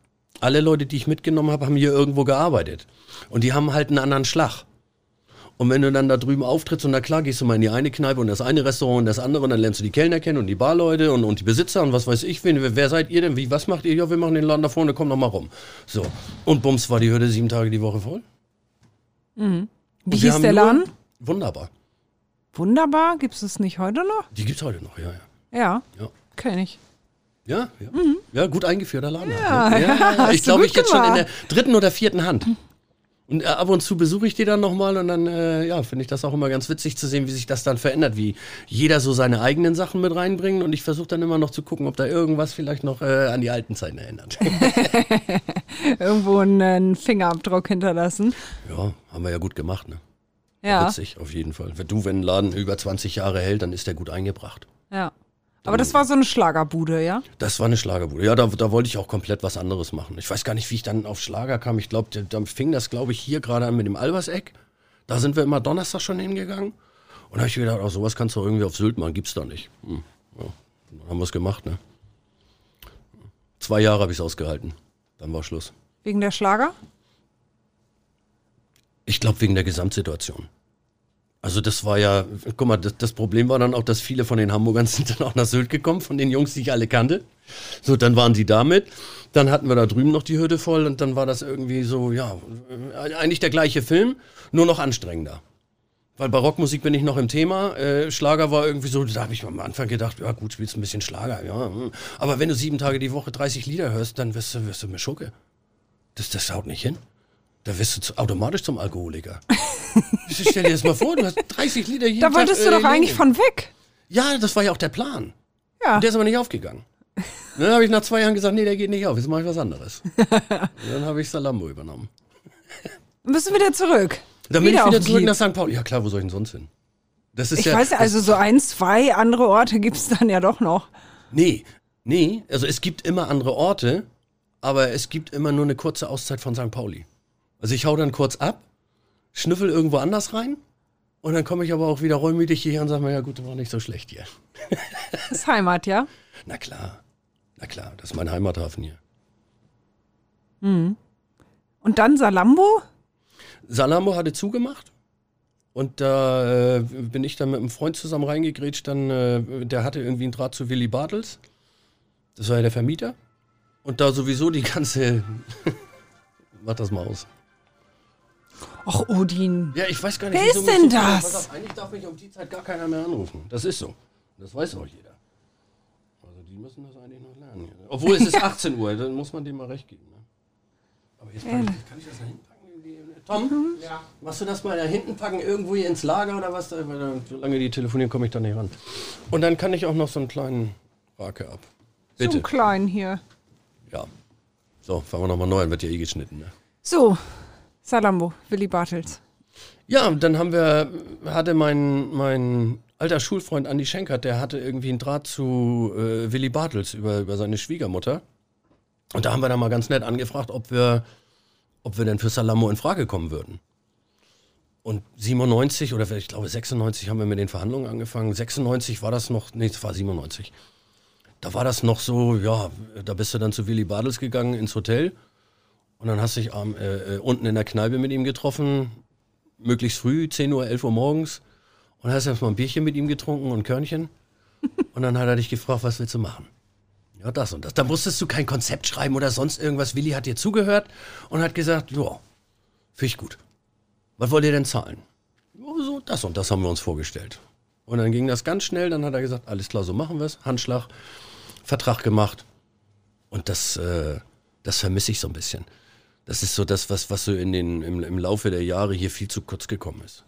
A: Alle Leute, die ich mitgenommen habe, haben hier irgendwo gearbeitet. Und die haben halt einen anderen Schlag. Und wenn du dann da drüben auftrittst und na klar, gehst du mal in die eine Kneipe und das eine Restaurant und das andere und dann lernst du die Kellner kennen und die Barleute und, und die Besitzer und was weiß ich, wen, wer seid ihr denn, wie, was macht ihr? Ja, wir machen den Laden da vorne, komm noch mal rum. So. Und bums war die Hürde sieben Tage die Woche voll.
C: Wie
A: Und wir
C: hieß der Laden?
A: Wunderbar.
C: Wunderbar, gibt es das nicht heute noch?
A: Die gibt's heute noch, ja, ja.
C: Ja,
A: Ja.
C: kenne ich.
A: Ja, ja. ja gut eingeführter Laden.
C: Mhm. Ja, ja,
A: Ich glaube, ich jetzt schon in der dritten oder vierten Hand. Und äh, ab und zu besuche ich die dann nochmal und dann, äh, ja, finde ich das auch immer ganz witzig zu sehen, wie sich das dann verändert, wie jeder so seine eigenen Sachen mit reinbringt und ich versuche dann immer noch zu gucken, ob da irgendwas vielleicht noch äh, an die alten Zeiten erinnert. [laughs]
C: Irgendwo einen Fingerabdruck hinterlassen.
A: ja, haben wir ja gut gemacht, ne?
C: Ja,
A: Witzig, auf jeden Fall. Wenn du, wenn ein Laden über 20 Jahre hält, dann ist der gut eingebracht.
C: ja. Aber das war so eine Schlagerbude, ja?
A: Das war eine Schlagerbude. Ja, da, da wollte ich auch komplett was anderes machen. Ich weiß gar nicht, wie ich dann auf Schlager kam. Ich glaube, da fing das, glaube ich, hier gerade an mit dem Alberseck. Da sind wir immer Donnerstag schon hingegangen. Und da habe ich gedacht, oh, sowas kannst du irgendwie auf Sylt machen, gibt's da nicht. Hm, ja. Dann haben wir es gemacht, ne? Zwei Jahre habe ich es ausgehalten. Dann war Schluss.
C: Wegen der Schlager?
A: Ich glaube, wegen der Gesamtsituation. Also das war ja, guck mal, das, das, Problem war dann auch, dass viele von den Hamburgern [laughs] sind dann auch nach Sylt gekommen, von den Jungs, die ich alle kannte. So, dann waren die damit. Dann hatten wir da drüben noch die Hürde voll und dann war das irgendwie so, ja, eigentlich der gleiche Film, nur noch anstrengender. Weil Barockmusik bin ich noch im Thema. Äh, Schlager war irgendwie so, da habe ich am Anfang gedacht, ja gut, spielst ein bisschen Schlager, ja. Hm. Aber wenn du sieben Tage die Woche 30 Lieder hörst, dann wirst du, wirst du mir Schucke. Das, das haut nicht hin. Da wirst du zu, automatisch zum Alkoholiker. [laughs] Stell dir das mal vor, du hast 30 Lieder jeden
C: Da wolltest
A: Tag,
C: du doch äh, eigentlich von weg.
A: Ja, das war ja auch der Plan.
C: Ja.
A: Und der ist aber nicht aufgegangen. [laughs] Dann habe ich nach zwei Jahren gesagt, nee, der geht nicht auf, jetzt mache ich was anderes. [laughs] dann habe ich Salambo übernommen.
C: Dann bist du wieder zurück.
A: Dann bin ich wieder zurück nach St. Pauli. Ja klar, wo soll ich denn sonst hin?
C: Das ist ich ja, weiß ja, also so ein, zwei andere Orte gibt es dann ja doch noch.
A: Nee, nee, also es gibt immer andere Orte, aber es gibt immer nur eine kurze Auszeit von St. Pauli. Also ich hau dann kurz ab, schnüffel irgendwo anders rein und dann komme ich aber auch wieder reumütig hierher und sage mir, ja gut, das war nicht so schlecht hier.
C: Das ist Heimat, ja?
A: Na klar, na klar, das ist mein Heimathafen hier.
C: Mhm. Und dann Salambo?
A: Salambo hatte zugemacht. Und da äh, bin ich dann mit einem Freund zusammen reingegrätscht. Dann, äh, der hatte irgendwie einen Draht zu Willy Bartels. Das war ja der Vermieter. Und da sowieso die ganze. [laughs] Mach das mal aus.
C: Ach, Odin.
A: Ja, ich weiß gar nicht,
C: Wer ist denn das?
A: Auf, eigentlich darf mich um die Zeit gar keiner mehr anrufen. Das ist so. Das weiß auch jeder. Also die müssen das eigentlich noch lernen. Obwohl es ist [laughs] 18 Uhr, dann muss man dem mal recht geben. Ne? Aber jetzt kann, ich, kann ich das da hinten? Tom, mhm. ja. machst du das mal da hinten packen, irgendwo hier ins Lager oder was? Solange die telefonieren, komme ich da nicht ran. Und dann kann ich auch noch so einen kleinen Rake ab.
C: Bitte. So einen kleinen hier.
A: Ja. So, fangen wir nochmal neu an, wird ja eh geschnitten. Ne?
C: So, Salambo, Willi Bartels.
A: Ja, dann haben wir, hatte mein, mein alter Schulfreund Andi Schenkert, der hatte irgendwie einen Draht zu äh, Willi Bartels über, über seine Schwiegermutter. Und da haben wir dann mal ganz nett angefragt, ob wir ob wir denn für Salamo in Frage kommen würden. Und 97 oder ich glaube 96 haben wir mit den Verhandlungen angefangen. 96 war das noch, nee, es war 97. Da war das noch so, ja, da bist du dann zu Willy Badels gegangen ins Hotel und dann hast du dich ähm, äh, unten in der Kneipe mit ihm getroffen, möglichst früh, 10 Uhr, 11 Uhr morgens und hast erstmal ein Bierchen mit ihm getrunken und ein Körnchen [laughs] und dann hat er dich gefragt, was willst du machen? Ja, das und das. Da musstest du kein Konzept schreiben oder sonst irgendwas. Willi hat dir zugehört und hat gesagt, ja, finde ich gut. Was wollt ihr denn zahlen? So, das und das haben wir uns vorgestellt. Und dann ging das ganz schnell. Dann hat er gesagt, alles klar, so machen wir es. Handschlag, Vertrag gemacht. Und das, äh, das vermisse ich so ein bisschen. Das ist so das, was, was so in den, im, im Laufe der Jahre hier viel zu kurz gekommen ist.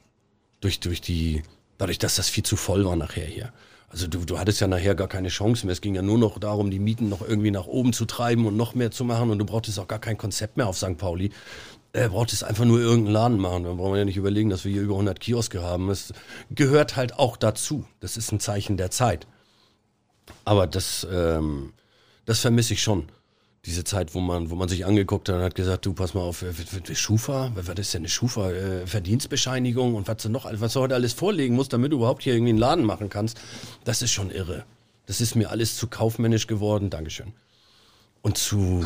A: Durch, durch die, dadurch, dass das viel zu voll war nachher hier. Also du, du hattest ja nachher gar keine Chance mehr. Es ging ja nur noch darum, die Mieten noch irgendwie nach oben zu treiben und noch mehr zu machen. Und du brauchtest auch gar kein Konzept mehr auf St. Pauli. Er brauchtest einfach nur irgendeinen Laden machen. Da brauchen wir ja nicht überlegen, dass wir hier über 100 Kioske haben. Es gehört halt auch dazu. Das ist ein Zeichen der Zeit. Aber das, ähm, das vermisse ich schon diese Zeit, wo man, wo man sich angeguckt hat und hat gesagt, du pass mal auf, Schufa, was ist denn eine Schufa, äh, Verdienstbescheinigung und was du noch, was du heute alles vorlegen musst, damit du überhaupt hier irgendwie einen Laden machen kannst, das ist schon irre. Das ist mir alles zu kaufmännisch geworden, Dankeschön. Und zu,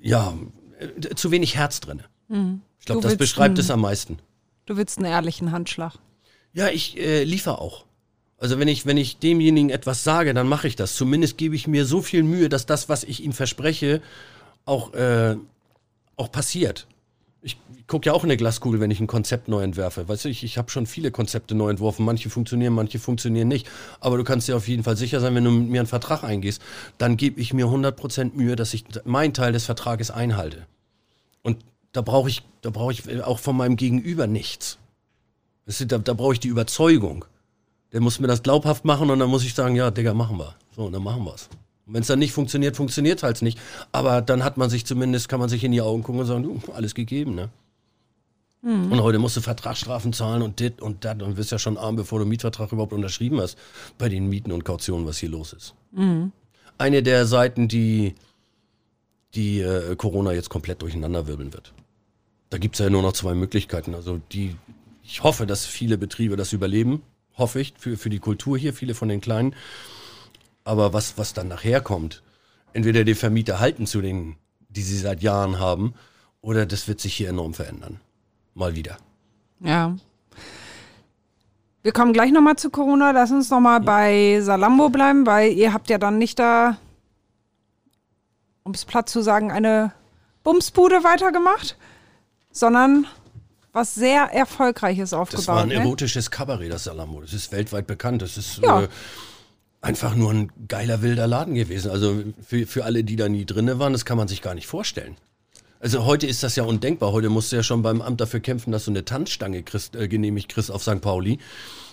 A: ja, äh, zu wenig Herz drin. Mhm. Ich glaube, das beschreibt es am meisten.
C: Du willst einen ehrlichen Handschlag.
A: Ja, ich äh, liefere auch. Also wenn ich, wenn ich demjenigen etwas sage, dann mache ich das. Zumindest gebe ich mir so viel Mühe, dass das, was ich ihm verspreche, auch, äh, auch passiert. Ich gucke ja auch in eine Glaskugel, wenn ich ein Konzept neu entwerfe. Weißt du, ich, ich habe schon viele Konzepte neu entworfen. Manche funktionieren, manche funktionieren nicht. Aber du kannst dir auf jeden Fall sicher sein, wenn du mit mir einen Vertrag eingehst, dann gebe ich mir 100% Mühe, dass ich meinen Teil des Vertrages einhalte. Und da brauche ich, da brauche ich auch von meinem Gegenüber nichts. Da, da brauche ich die Überzeugung. Der muss mir das glaubhaft machen und dann muss ich sagen, ja, Digga, machen wir. So, und dann machen wir es. Und wenn es dann nicht funktioniert, funktioniert es halt nicht. Aber dann hat man sich zumindest, kann man sich in die Augen gucken und sagen, du, alles gegeben, ne? Und heute musst du Vertragsstrafen zahlen und dit und dat und wirst ja schon arm, bevor du einen Mietvertrag überhaupt unterschrieben hast bei den Mieten und Kautionen, was hier los ist. Eine der Seiten, die, die äh, Corona jetzt komplett durcheinanderwirbeln wird. Da gibt es ja nur noch zwei Möglichkeiten. Also die, ich hoffe, dass viele Betriebe das überleben. Hoffe ich, für, für die Kultur hier, viele von den Kleinen. Aber was, was dann nachher kommt, entweder die Vermieter halten zu den, die sie seit Jahren haben, oder das wird sich hier enorm verändern. Mal wieder.
C: Ja. Wir kommen gleich nochmal zu Corona. Lass uns nochmal bei Salambo bleiben, weil ihr habt ja dann nicht da, um es platt zu sagen, eine Bumsbude weitergemacht, sondern was sehr Erfolgreiches aufgebaut.
A: Das war ein
C: ne?
A: erotisches Kabarett, das Salamo. Das ist weltweit bekannt. Das ist
C: Ja.
A: äh, einfach nur ein geiler, wilder Laden gewesen. Also für, für alle, die da nie drinne waren, das kann man sich gar nicht vorstellen. Also heute ist das ja undenkbar. Heute musst du ja schon beim Amt dafür kämpfen, dass du eine Tanzstange kriegst, äh, genehmigt kriegst auf St. Pauli.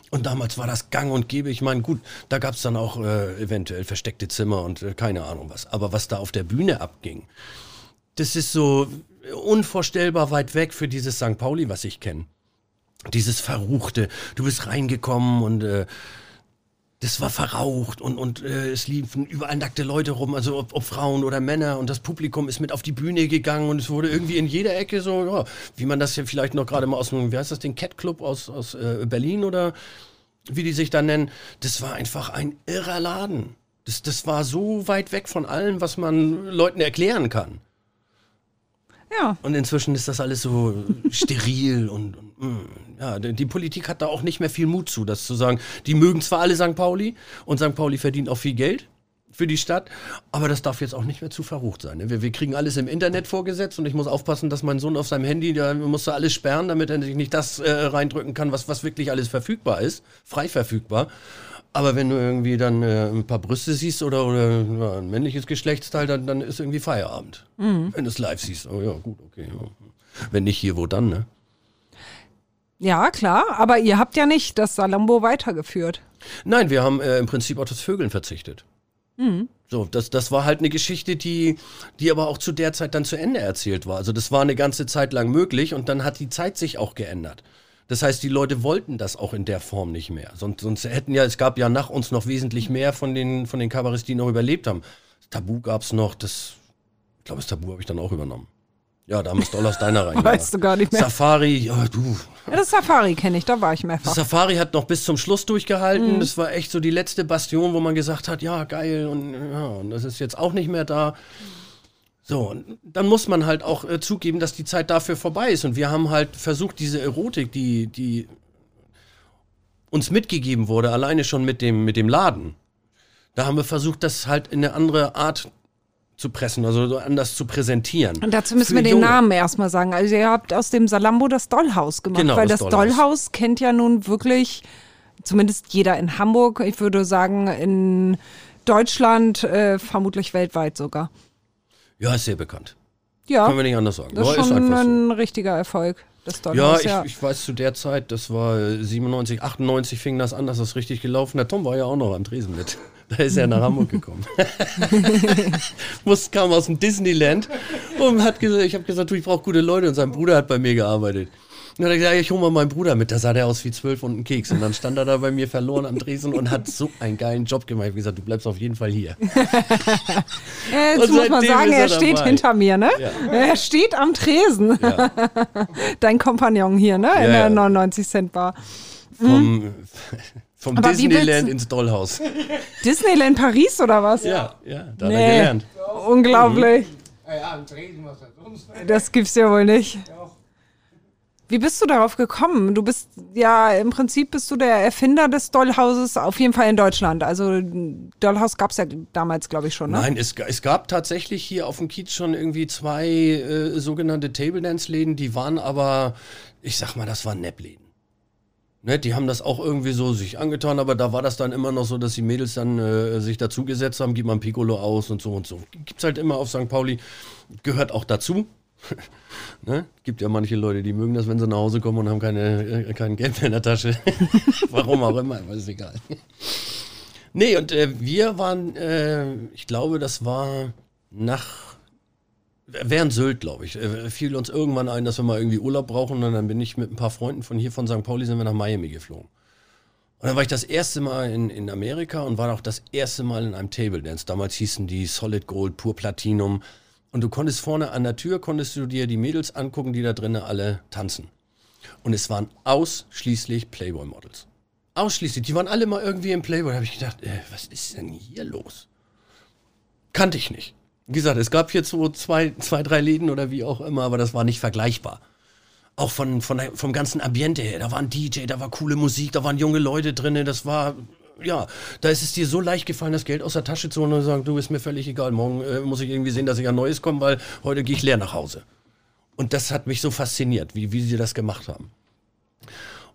A: Und damals war das gang und gäbe. Ich meine, gut, da gab es dann auch äh, eventuell versteckte Zimmer und äh, keine Ahnung was. Aber was da auf der Bühne abging, das ist so unvorstellbar weit weg für dieses St. Pauli, was ich kenne. Dieses Verruchte. Du bist reingekommen und äh, das war verraucht und, und äh, es liefen überall nackte Leute rum, also ob, ob Frauen oder Männer und das Publikum ist mit auf die Bühne gegangen und es wurde irgendwie in jeder Ecke so, ja, wie man das ja vielleicht noch gerade mal aus dem, wie heißt das, den Cat Club aus, aus äh, Berlin oder wie die sich da nennen, das war einfach ein irrer Laden. Das, das war so weit weg von allem, was man Leuten erklären kann.
C: Ja,
A: Und inzwischen ist das alles so steril [laughs] und, und mm, ja, die Politik hat da auch nicht mehr viel Mut zu, das zu sagen. Die mögen zwar alle St. Pauli und St. Pauli verdient auch viel Geld für die Stadt, aber das darf jetzt auch nicht mehr zu verrucht sein. ne? Wir, wir kriegen alles im Internet vorgesetzt und ich muss aufpassen, dass mein Sohn auf seinem Handy, da muss er alles sperren, damit er sich nicht das äh, reindrücken kann, was, was wirklich alles verfügbar ist, frei verfügbar. Aber wenn du irgendwie dann äh, ein paar Brüste siehst oder, oder ein männliches Geschlechtsteil, dann, dann ist irgendwie Feierabend. Wenn du es live siehst. Oh ja, gut, okay. Ja. Wenn nicht hier, wo dann, ne?
C: ja, klar. Aber ihr habt ja nicht das Salambo weitergeführt.
A: Nein, wir haben äh, im Prinzip auf das Vögeln verzichtet. So, das, das war halt eine Geschichte, die, die aber auch zu der Zeit dann zu Ende erzählt war. Also das war eine ganze Zeit lang möglich und dann hat die Zeit sich auch geändert. Das heißt, die Leute wollten das auch in der Form nicht mehr. Sonst, sonst hätten ja, es gab ja nach uns noch wesentlich mehr von den, von den Kabarets, die noch überlebt haben. Das Tabu gab's noch, das, ich glaube, das Tabu habe ich dann auch übernommen. Ja, da haben wir es doll aus deiner rein. [laughs]
C: Weißt du gar nicht mehr.
A: Safari, ja, du,
C: Ja, das Safari kenne ich, da war ich mehrfach.
A: Safari hat noch bis zum Schluss durchgehalten. Das war echt so die letzte Bastion, wo man gesagt hat, ja, geil und ja, und das ist jetzt auch nicht mehr da. So, und dann muss man halt auch äh, zugeben, dass die Zeit dafür vorbei ist. Und wir haben halt versucht, diese Erotik, die, die uns mitgegeben wurde, alleine schon mit dem, mit dem Laden, da haben wir versucht, das halt in eine andere Art zu pressen, also so anders zu präsentieren.
C: Und dazu müssen wir den
A: Junge.
C: Namen erstmal sagen. Also ihr habt aus dem Salambo das Dollhaus gemacht,
A: Genau,
C: weil das,
A: das
C: Dollhaus.
A: Dollhaus.
C: kennt ja nun wirklich zumindest jeder in Hamburg, ich würde sagen in Deutschland, äh, vermutlich weltweit sogar.
A: Ja, ist sehr bekannt.
C: Ja,
A: Können wir nicht anders sagen.
C: das ist
A: Ja,
C: schon
A: einfach so.
C: ein richtiger Erfolg, das
A: Ja, ich, ich weiß zu der Zeit, das war äh, 97, 98 fing das an, dass das richtig gelaufen. Der Tom war ja auch noch am Tresen mit. [laughs] Da ist er nach Hamburg gekommen. [laughs] Muss, kam aus dem Disneyland und hat gesagt, ich habe gesagt, du, ich brauche gute Leute und sein Bruder hat bei mir gearbeitet. Und dann hat er gesagt, ich hole mal meinen Bruder mit, da sah der aus wie zwölf und ein Keks. Und dann stand er da bei mir verloren am Tresen und hat so einen geilen Job gemacht. Ich habe gesagt, du bleibst auf jeden Fall hier. [laughs]
C: Äh, jetzt
A: Und
C: muss man sagen, er
A: er
C: steht
A: dabei.
C: hinter mir, ne?
A: Ja.
C: Er steht am Tresen.
A: Ja. [laughs]
C: Dein Kompagnon hier, ne? In
A: Ja,
C: der
A: ja.
C: 99 Cent Bar.
A: Vom, vom
C: Aber wie
A: Disneyland ins Dollhaus. [laughs]
C: Disneyland Paris oder was?
A: Ja, ja, da hat
C: Nee.
A: er gelernt.
C: Unglaublich.
D: Ja, ja, am Tresen, was da sonst.
C: Das gibt's ja wohl nicht.
D: Doch.
C: Wie bist du darauf gekommen? Du bist ja im Prinzip bist du der Erfinder des Dollhauses, auf jeden Fall in Deutschland. Also Dollhaus gab's ja damals, glaube ich, schon, ne?
A: Nein, es, es gab tatsächlich hier auf dem Kiez schon irgendwie zwei äh, sogenannte Table Dance Läden, die waren aber, ich sag mal, das waren Neppläden. Ne, die haben das auch irgendwie so sich angetan, aber da war das dann immer noch so, dass die Mädels dann äh, sich dazugesetzt haben, gib mal ein Piccolo aus und so und so. Gibt's halt immer auf St. Pauli, gehört auch dazu. [laughs] ne? Gibt ja manche Leute, die mögen das, wenn sie nach Hause kommen und haben keine, äh, kein Geld mehr in der Tasche. [laughs] Warum auch immer, aber ist egal. Nee, und äh, wir waren, äh, ich glaube, das war nach während Sylt, glaube ich, äh, fiel uns irgendwann ein, dass wir mal irgendwie Urlaub brauchen und dann bin ich mit ein paar Freunden von hier von St. Pauli sind wir nach Miami geflogen. Und dann war ich das erste Mal in, in Amerika und war auch das erste Mal in einem Table Dance. Damals hießen die Solid Gold, Pur Platinum. Und du konntest vorne an der Tür, konntest du dir die Mädels angucken, die da drinnen alle tanzen. Und es waren ausschließlich Playboy-Models. Ausschließlich. Die waren alle mal irgendwie im Playboy. Da habe ich gedacht, äh, was ist denn hier los? Kannte ich nicht. Wie gesagt, es gab hier so zwei, zwei, drei Läden oder wie auch immer, aber das war nicht vergleichbar auch von, von vom ganzen Ambiente her. Da war ein DJ, da war coole Musik, da waren junge Leute drin, das war, ja, da ist es dir so leicht gefallen, das Geld aus der Tasche zu holen und zu sagen, du ist mir völlig egal, morgen äh, muss ich irgendwie sehen, dass ich ein Neues komme, weil heute gehe ich leer nach Hause. Und das hat mich so fasziniert, wie, wie sie das gemacht haben.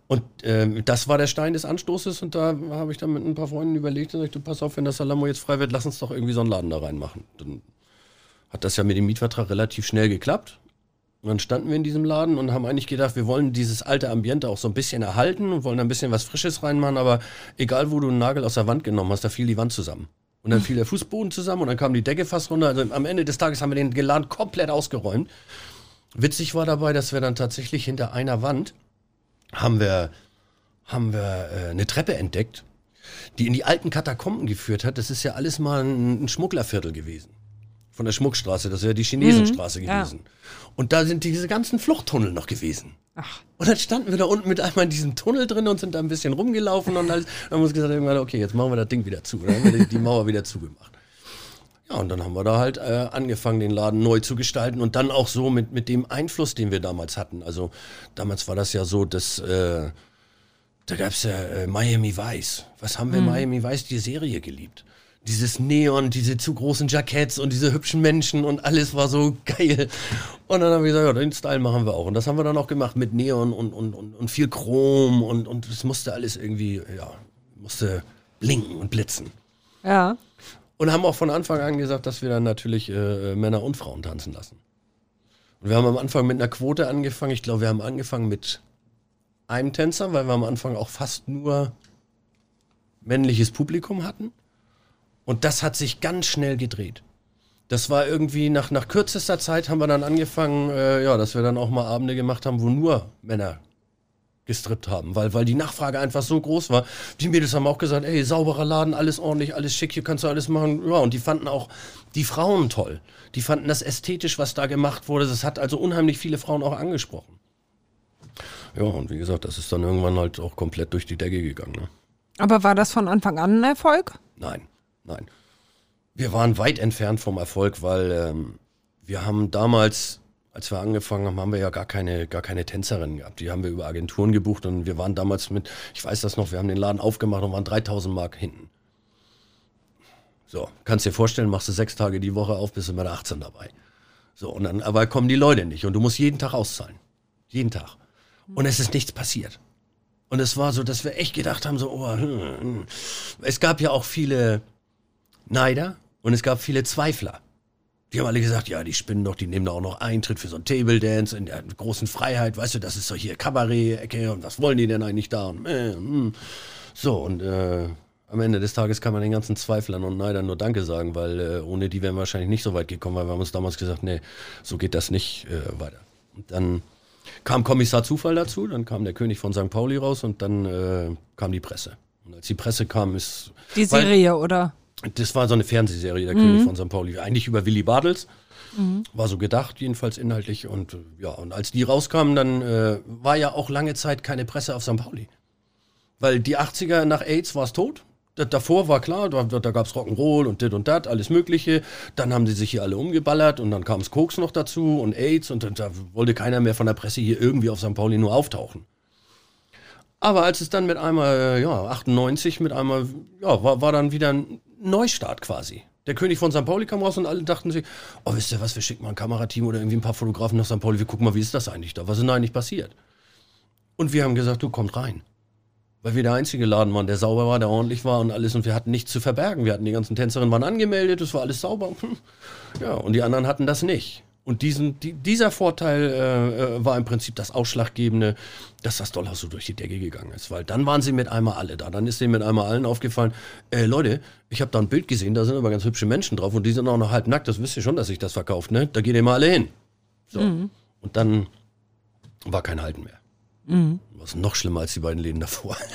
A: Und ähm, das war der Stein des Anstoßes und da habe ich dann mit ein paar Freunden überlegt und gesagt, du pass auf, wenn das Salamo jetzt frei wird, lass uns doch irgendwie so einen Laden da reinmachen. Dann hat das ja mit dem Mietvertrag relativ schnell geklappt. Und dann standen wir in diesem Laden und haben eigentlich gedacht, wir wollen dieses alte Ambiente auch so ein bisschen erhalten und wollen ein bisschen was Frisches reinmachen, aber egal, wo du einen Nagel aus der Wand genommen hast, da fiel die Wand zusammen. Und dann fiel der Fußboden zusammen und dann kam die Decke fast runter. Also am Ende des Tages haben wir den Laden komplett ausgeräumt. Witzig war dabei, dass wir dann tatsächlich hinter einer Wand haben wir, haben wir äh, eine Treppe entdeckt, die in die alten Katakomben geführt hat. Das ist ja alles mal ein, ein Schmugglerviertel gewesen von der Schmuckstraße, das wäre die Chinesenstraße mhm, gewesen. Ja. Und da sind diese ganzen Fluchttunnel noch gewesen. Ach. Und dann standen wir da unten mit einmal in diesem Tunnel drin und sind da ein bisschen rumgelaufen und alles. [laughs] dann haben wir uns gesagt, okay, jetzt machen wir das Ding wieder zu. Dann haben wir die, Mauer wieder zugemacht. Ja, und dann haben wir da halt äh, angefangen, den Laden neu zu gestalten und dann auch so mit, mit dem Einfluss, den wir damals hatten. Also damals war das ja so, dass äh, da gab es ja äh, Miami Vice. Was haben wir mhm. Miami Vice, die Serie geliebt? Dieses Neon, diese zu großen Jacketts und diese hübschen Menschen und alles war so [laughs] geil. Und dann haben wir gesagt, ja, den Style machen wir auch. Und das haben wir dann auch gemacht mit Neon und, und, und, und viel Chrom und, und es musste alles irgendwie, ja, musste blinken und blitzen.
C: Ja.
A: Und haben auch von Anfang an gesagt, dass wir dann natürlich äh, Männer und Frauen tanzen lassen. Und wir haben am Anfang mit einer Quote angefangen. Ich glaube, wir haben angefangen mit einem Tänzer, weil wir am Anfang auch fast nur männliches Publikum hatten. Und das hat sich ganz schnell gedreht. Das war irgendwie nach, nach kürzester Zeit haben wir dann angefangen, äh, ja, dass wir dann auch mal Abende gemacht haben, wo nur Männer gestrippt haben, weil, weil die Nachfrage einfach so groß war. Die Mädels haben auch gesagt, ey, sauberer Laden, alles ordentlich, alles schick, hier kannst du alles machen. Ja, und die fanden auch die Frauen toll. Die fanden das ästhetisch, was da gemacht wurde. Das hat also unheimlich viele Frauen auch angesprochen. Ja, und wie gesagt, das ist dann irgendwann halt auch komplett durch die Decke gegangen. Ne?
C: Aber war das von Anfang an ein Erfolg?
A: Nein. Nein. Wir waren weit entfernt vom Erfolg, weil ähm, wir haben damals, als wir angefangen haben, haben wir ja gar keine, gar keine Tänzerinnen gehabt. Die haben wir über Agenturen gebucht und wir waren damals mit, ich weiß das noch, wir haben den Laden aufgemacht und waren 3000 Mark hinten. So, kannst dir vorstellen, machst du sechs Tage die Woche auf, bist du mit 18 dabei. So, und dann, aber kommen die Leute nicht und du musst jeden Tag auszahlen. Jeden Tag. Und es ist nichts passiert. Und es war so, dass wir echt gedacht haben, so, oh, hm, hm. es gab ja auch viele, Neider und es gab viele Zweifler. Die haben alle gesagt, ja, die spinnen doch, die nehmen da auch noch Eintritt für so ein Table Dance in der großen Freiheit, weißt du, das ist doch hier Kabarett-Ecke und was wollen die denn eigentlich da? Und, äh, hm. So, und äh, am Ende des Tages kann man den ganzen Zweiflern und Neidern nur Danke sagen, weil äh, ohne die wären wir wahrscheinlich nicht so weit gekommen, weil wir haben uns damals gesagt, nee, so geht das nicht äh, weiter. Und dann kam Kommissar Zufall dazu, dann kam der König von St. Pauli raus und dann äh, kam die Presse. Und als die Presse kam, ist.
C: Die Serie, weil, oder?
A: Das war so eine Fernsehserie, der mhm. König von St. Pauli. Eigentlich über Willy Bartels. Mhm. War so gedacht, jedenfalls inhaltlich. Und äh, ja, und als die rauskamen, dann äh, war ja auch lange Zeit keine Presse auf St. Pauli. Weil die 80er nach AIDS war es tot. davor war klar, da, da gab es Rock'n'Roll und dit und dat, alles Mögliche. Dann haben die sich hier alle umgeballert und dann kam es Koks noch dazu und AIDS und, und da wollte keiner mehr von der Presse hier irgendwie auf St. Pauli nur auftauchen. Aber als es dann mit einmal, äh, ja, 98 mit einmal, ja, war, war dann wieder ein Neustart quasi. Der König von St. Pauli kam raus und alle dachten sich, oh, wisst ihr was, wir schicken mal ein Kamerateam oder irgendwie ein paar Fotografen nach St. Pauli, wir gucken mal, wie ist das eigentlich da? Was ist denn eigentlich passiert? Und wir haben gesagt, du kommst rein. Weil wir der einzige Laden waren, der sauber war, der ordentlich war und alles und wir hatten nichts zu verbergen. Wir hatten die ganzen Tänzerinnen waren angemeldet, es war alles sauber. Ja, und die anderen hatten das nicht. Und diesen, die, dieser Vorteil äh, äh, war im Prinzip das Ausschlaggebende, dass das Dollhaus so durch die Decke gegangen ist. Weil dann waren sie mit einmal alle da. Dann ist denen mit einmal allen aufgefallen, äh, Leute, ich habe da ein Bild gesehen, da sind aber ganz hübsche Menschen drauf und die sind auch noch halb nackt. Das wisst ihr schon, dass sich das verkauft, ne? Da geht ihr mal alle hin. So. Und dann war kein Halten mehr. Was noch schlimmer als die beiden Läden davor. [laughs]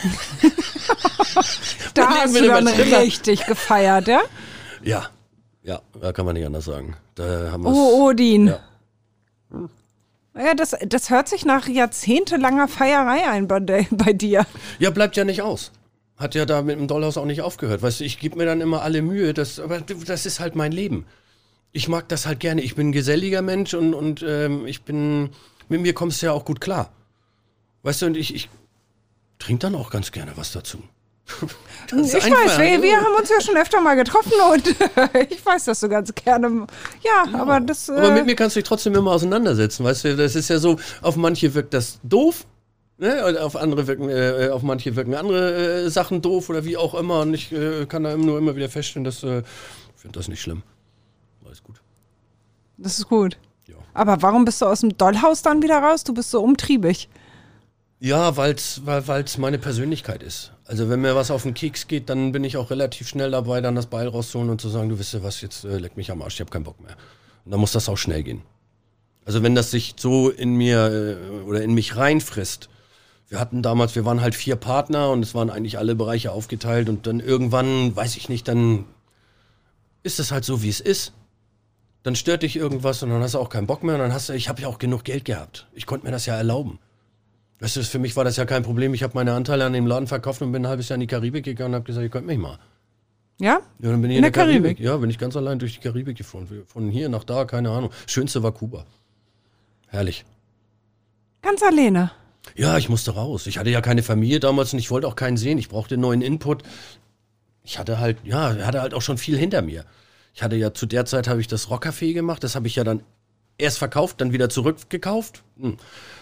C: Da hast
A: wir
C: du dann richtig gefeiert, ja?
A: ja, ja, da kann man nicht anders sagen. Da haben wir's-
C: Oh, Odin.
A: Ja.
C: Ja, das, das hört sich nach jahrzehntelanger Feierei ein bei, bei dir.
A: Ja, bleibt ja nicht aus. Hat ja da mit dem Dollhaus auch nicht aufgehört. Weißt du, ich gebe mir dann immer alle Mühe, das, aber das ist halt mein Leben. Ich mag das halt gerne. Ich bin ein geselliger Mensch und, und ähm, ich bin, mit mir kommst du ja auch gut klar. Weißt du, und ich, ich trinke dann auch ganz gerne was dazu.
C: Ich
A: einfach,
C: weiß, wir, wir haben uns ja schon öfter mal getroffen und [laughs] ich weiß, dass du ganz gerne. Ja, aber das.
A: Aber
C: äh,
A: mit mir kannst du dich trotzdem immer auseinandersetzen, weißt du, das ist ja so, auf manche wirkt das doof, ne? auf andere wirken, äh, auf manche wirken andere äh, Sachen doof oder wie auch immer und ich äh, kann da nur immer wieder feststellen, dass, äh, ich finde das nicht schlimm. Alles gut.
C: Das ist gut.
A: Ja.
C: Aber warum bist du aus dem Dollhaus dann wieder raus? Du bist so umtriebig.
A: Ja, weil's, weil weil's meine Persönlichkeit ist. Also wenn mir was auf den Keks geht, dann bin ich auch relativ schnell dabei, dann das Beil rauszuholen und zu sagen, du wisst ja was, jetzt äh, leck mich am Arsch, ich habe keinen Bock mehr. Und dann muss das auch schnell gehen. Also wenn das sich so in mir äh, oder in mich reinfrisst. Wir hatten damals, wir waren halt vier Partner und es waren eigentlich alle Bereiche aufgeteilt und dann irgendwann, weiß ich nicht, dann ist es halt so, wie es ist. Dann stört dich irgendwas und dann hast du auch keinen Bock mehr und dann hast du, ich habe ja auch genug Geld gehabt. Ich konnte mir das ja erlauben. Weißt du, für mich war das ja kein Problem. Ich habe meine Anteile an dem Laden verkauft und bin ein halbes Jahr in die Karibik gegangen und habe gesagt, ihr könnt mich mal.
C: Ja?
A: Ja, dann bin ich
C: In
A: in,
C: der
A: der, Karibik.
C: Karibik?
A: Ja, bin ich ganz allein durch die Karibik gefahren. Von hier nach da, keine Ahnung. Schönste war Kuba. Herrlich.
C: Ganz alleine.
A: Ja, ich musste raus. Ich hatte ja keine Familie damals und ich wollte auch keinen sehen. Ich brauchte neuen Input. Ich hatte halt, ja, hatte halt auch schon viel hinter mir. Ich hatte ja zu der Zeit habe ich das Rockcafé gemacht. Das habe ich ja dann erst verkauft, dann wieder zurückgekauft. Hm.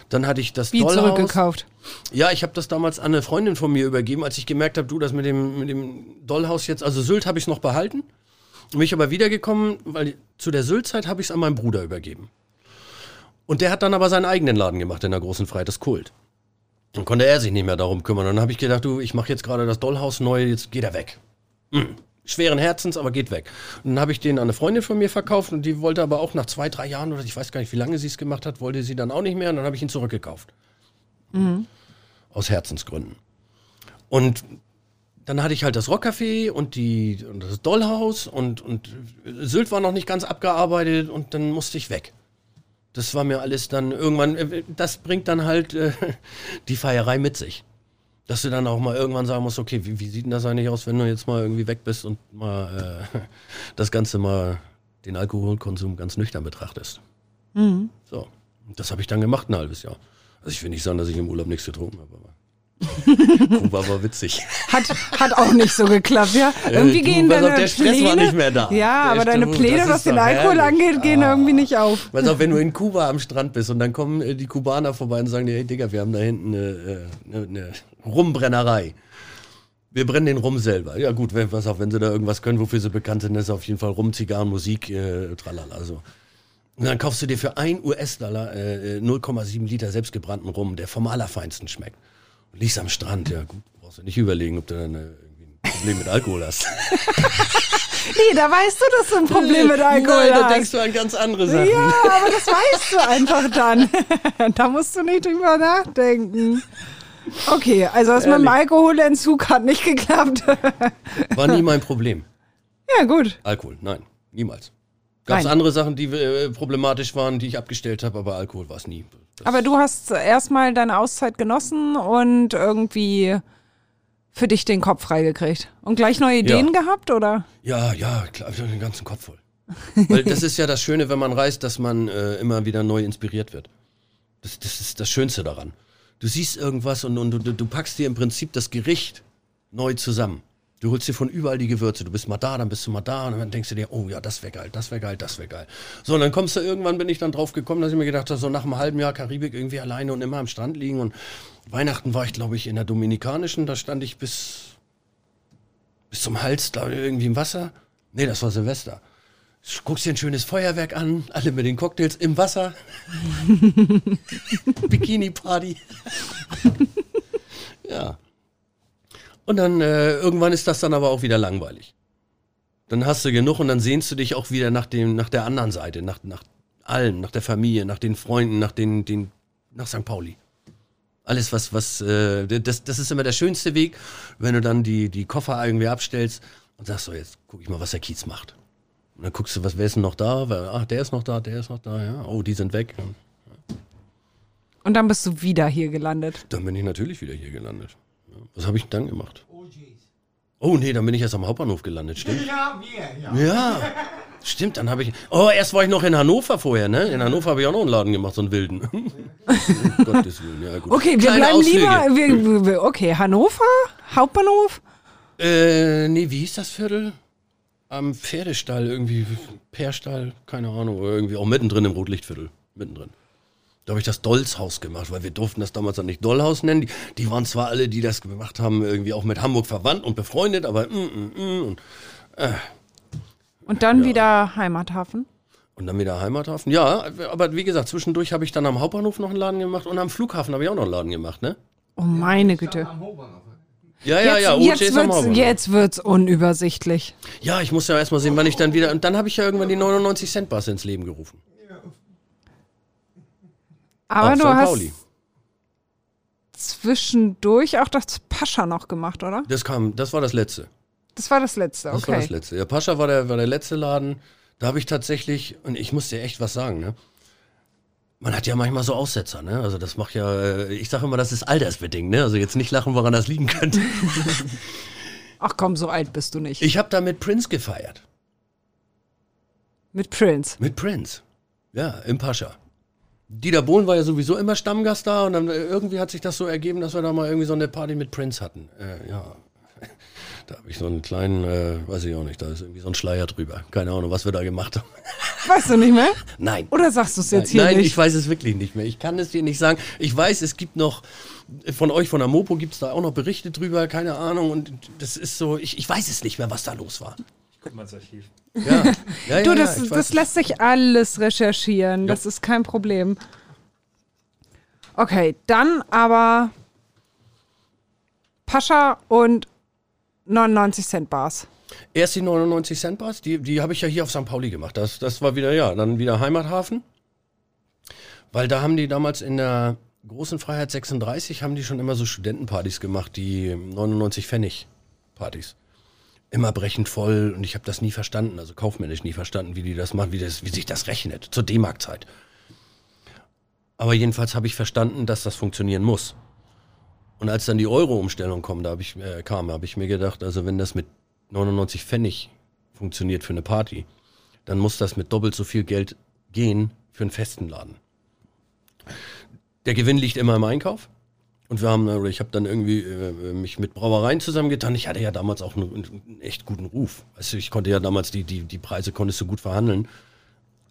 A: Dann hatte ich das
C: Wie
A: Dollhaus.
C: zurückgekauft.
A: Ja, ich habe das damals an eine Freundin von mir übergeben, als ich gemerkt habe, du, das mit dem, mit dem Dollhaus jetzt, also Sylt habe ich noch behalten. Bin ich aber wiedergekommen, weil zu der Sylt-Zeit habe ich es an meinen Bruder übergeben. Und der hat dann aber seinen eigenen Laden gemacht in der großen Freiheit, das Kult. Dann konnte er sich nicht mehr darum kümmern. Und dann habe ich gedacht, du, ich mache jetzt gerade das Dollhaus neu, jetzt geht er weg. Hm. Schweren Herzens, aber geht weg. Und dann habe ich den an eine Freundin von mir verkauft und die wollte aber auch nach zwei, drei Jahren oder ich weiß gar nicht, wie lange sie es gemacht hat, wollte sie dann auch nicht mehr und dann habe ich ihn zurückgekauft. Aus Herzensgründen. Und dann hatte ich halt das Rockcafé und, die, und das Dollhaus und, und Sylt war noch nicht ganz abgearbeitet und dann musste ich weg. Das war mir alles dann irgendwann, äh, das bringt dann halt äh, [laughs] die Feierei mit sich. Dass du dann auch mal irgendwann sagen musst, okay, wie, wie sieht denn das eigentlich aus, wenn du jetzt mal irgendwie weg bist und mal äh, [laughs] das Ganze mal, den Alkoholkonsum ganz nüchtern betrachtest. So, und das habe ich dann gemacht ein halbes Jahr. Also ich will nicht sagen, dass ich im Urlaub nichts getrunken habe, aber [laughs] Kuba war witzig.
C: Hat, hat auch nicht so geklappt, ja. Irgendwie
A: Äh, du,
C: gehen
A: pass auf,
C: deine
A: der Stress
C: Pläne,
A: war nicht mehr da.
C: Ja, aber deine Pläne, was den Alkohol
A: herrlich. Ah.
C: angeht, gehen irgendwie nicht auf.
A: Weißt du, wenn du in Kuba am Strand bist und dann kommen äh, die Kubaner vorbei und sagen dir, hey Digga, wir haben da hinten eine, äh, eine, eine Rumbrennerei. Wir brennen den Rum selber. Ja gut, wenn, pass auf, wenn sie da irgendwas können, wofür sie bekannt sind, ist auf jeden Fall Rum, Zigarren, Musik, äh, tralala. So. Und dann kaufst du dir für 1 US-Dollar äh, äh, 0,7 Liter selbstgebrannten Rum, der vom Allerfeinsten schmeckt. Und liegst am Strand, ja gut, brauchst du nicht überlegen, ob du dann äh, irgendwie ein Problem mit Alkohol hast. [laughs]
C: Nee, da weißt du, dass du ein Problem mit Alkohol
A: Nein, da
C: hast.
A: denkst du an ganz andere Sachen.
C: Ja, aber das weißt du einfach dann. [laughs] da musst du nicht drüber nachdenken. Okay, also das mit dem
A: Ehrlich.
C: Alkoholentzug hat nicht geklappt. [laughs]
A: War nie mein Problem.
C: ja, gut.
A: Alkohol, nein, niemals. Gab es andere Sachen, die äh, problematisch waren, die ich abgestellt habe, aber Alkohol war es nie. Das-
C: Aber du hast erstmal deine Auszeit genossen und irgendwie für dich den Kopf freigekriegt. Und gleich neue Ideen gehabt, oder?
A: Ja, ja, klar, ich hab den ganzen Kopf voll. [laughs] Weil das ist ja das Schöne, wenn man reist, dass man äh, immer wieder neu inspiriert wird. Das, das ist das Schönste daran. Du siehst irgendwas und, und du, du packst dir im Prinzip das Gericht neu zusammen. Du holst dir von überall die Gewürze. Du bist mal da, dann bist du mal da und dann denkst du dir, oh ja, das wäre geil, das wäre geil, das wäre geil. So, und dann kommst du irgendwann, bin ich dann drauf gekommen, dass ich mir gedacht habe, so nach einem halben Jahr Karibik irgendwie alleine und immer am Strand liegen. Und Weihnachten war ich, glaube ich, in der Dominikanischen, da stand ich bis, bis zum Hals, da irgendwie im Wasser. Nee, das war Silvester. Guckst dir ein schönes Feuerwerk an, alle mit den Cocktails im Wasser. [laughs] Bikini-Party. ja. Und dann äh, irgendwann ist das dann aber auch wieder langweilig. Dann hast du genug und dann sehnst du dich auch wieder nach dem, nach der anderen Seite, nach, nach allem, nach der Familie, nach den Freunden, nach den, den, nach St. Pauli. Alles, was, was, äh, das, das ist immer der schönste Weg, wenn du dann die, die Koffer irgendwie abstellst und sagst so, jetzt guck ich mal, was der Kiez macht. Und dann guckst du, was, wer ist denn noch da? Ach, der ist noch da, der ist noch da, ja. Oh, die sind weg.
C: Und dann bist du wieder hier gelandet.
A: Dann bin ich natürlich wieder hier gelandet. Was habe ich dann gemacht? Oh nee, dann bin ich erst am Hauptbahnhof gelandet, stimmt?
D: Ja, wir, ja.
A: Ja, stimmt, dann habe ich. Oh, erst war ich noch in Hannover vorher, ne? In Hannover habe ich auch noch einen Laden gemacht, so einen wilden. um [laughs] Gottes Willen, ja gut.
C: Okay, wir
A: Kleine
C: bleiben
A: Ausflüge.
C: lieber. Wir, okay, Hannover, Hauptbahnhof.
A: Äh, nee, wie hieß das Viertel? Am Pferdestall, irgendwie, Pärstall, keine Ahnung, irgendwie auch mittendrin im Rotlichtviertel. Mittendrin. Da habe ich das Dollshaus gemacht, weil wir durften das damals dann nicht Dollhaus nennen. Die, die waren zwar alle, die das gemacht haben, irgendwie auch mit Hamburg verwandt und befreundet, aber mm, mm, mm, und,
C: Und dann wieder Heimathafen.
A: und dann wieder Heimathafen. Ja, aber wie gesagt, zwischendurch habe ich dann am Hauptbahnhof noch einen Laden gemacht und am Flughafen habe ich auch noch einen Laden gemacht, ne?
C: Oh, meine Güte.
D: Am Hauptbahnhof.
A: Ja, ja,
C: Jetzt,
A: ja, OJ
C: jetzt,
A: ist am
C: wird's,
A: Hauptbahnhof.
C: jetzt wird's unübersichtlich.
A: Ja, ich muss ja erstmal sehen, wann ich dann wieder. Und dann habe ich ja irgendwann die 99 Cent Bars ins Leben gerufen.
C: Aber
A: Auf
C: du
A: St.
C: hast
A: Pauli.
C: zwischendurch auch das Pascha noch gemacht, oder?
A: Das kam, das war das letzte.
C: Das war das letzte,
A: Das war
C: okay.
A: das letzte. Ja, Pascha war der, war der letzte Laden. Da habe ich tatsächlich, und ich muss dir echt was sagen, ne? Man hat ja manchmal so Aussetzer, ne? Also das macht ja, äh, ich sage immer, das ist altersbedingt, ne? Also jetzt nicht lachen, woran das liegen könnte. [laughs]
C: Ach komm, so alt bist du nicht.
A: Ich habe da mit Prince gefeiert.
C: Mit Prince.
A: Mit Prince. Ja, im Pascha. Dieter Bohlen war ja sowieso immer Stammgast da und dann äh, irgendwie hat sich das so ergeben, dass wir da mal irgendwie so eine Party mit Prince hatten. Äh, ja. Da habe ich so einen kleinen, äh, weiß ich auch nicht, da ist irgendwie so ein Schleier drüber. Keine Ahnung, was wir da gemacht haben. [laughs]
C: Weißt du nicht mehr?
A: Nein.
C: Oder sagst du es jetzt hier
A: Nein,
C: nicht?
A: ich weiß es wirklich nicht mehr. Ich kann es dir nicht sagen. Ich weiß, es gibt noch, von euch, von der Mopo, gibt es da auch noch Berichte drüber, keine Ahnung. Und das ist so, ich, ich weiß es nicht mehr, was da los war.
B: Guck mal ins Archiv.
A: Ja, ja, [laughs] ja,
C: du, das,
A: ja, ich
C: das lässt sich alles recherchieren. Das ist kein Problem. Okay, dann aber Pascha und 99 Cent Bars.
A: Erst die 99 Cent Bars, die, die habe ich ja hier auf St. Pauli gemacht. Das, das war wieder, ja, dann wieder Heimathafen. Weil da haben die damals in der großen Freiheit 36 haben die schon immer so Studentenpartys gemacht, die 99 Pfennig Partys. Immer brechend voll und ich habe das nie verstanden, also kaufmännisch nie verstanden, wie die das machen, wie, das, wie sich das rechnet, zur D-Mark-Zeit. Aber jedenfalls habe ich verstanden, dass das funktionieren muss. Und als dann die Euro-Umstellung kam, da hab ich, äh, kam, habe ich mir gedacht, also wenn das mit 99 Pfennig funktioniert für eine Party, dann muss das mit doppelt so viel Geld gehen für einen festen Laden. Der Gewinn liegt immer im Einkauf. Und wir haben, oder ich habe dann irgendwie äh, mich mit Brauereien zusammengetan. Ich hatte ja damals auch einen, einen echt guten Ruf. Also ich konnte ja damals die, die, die Preise konntest du gut verhandeln.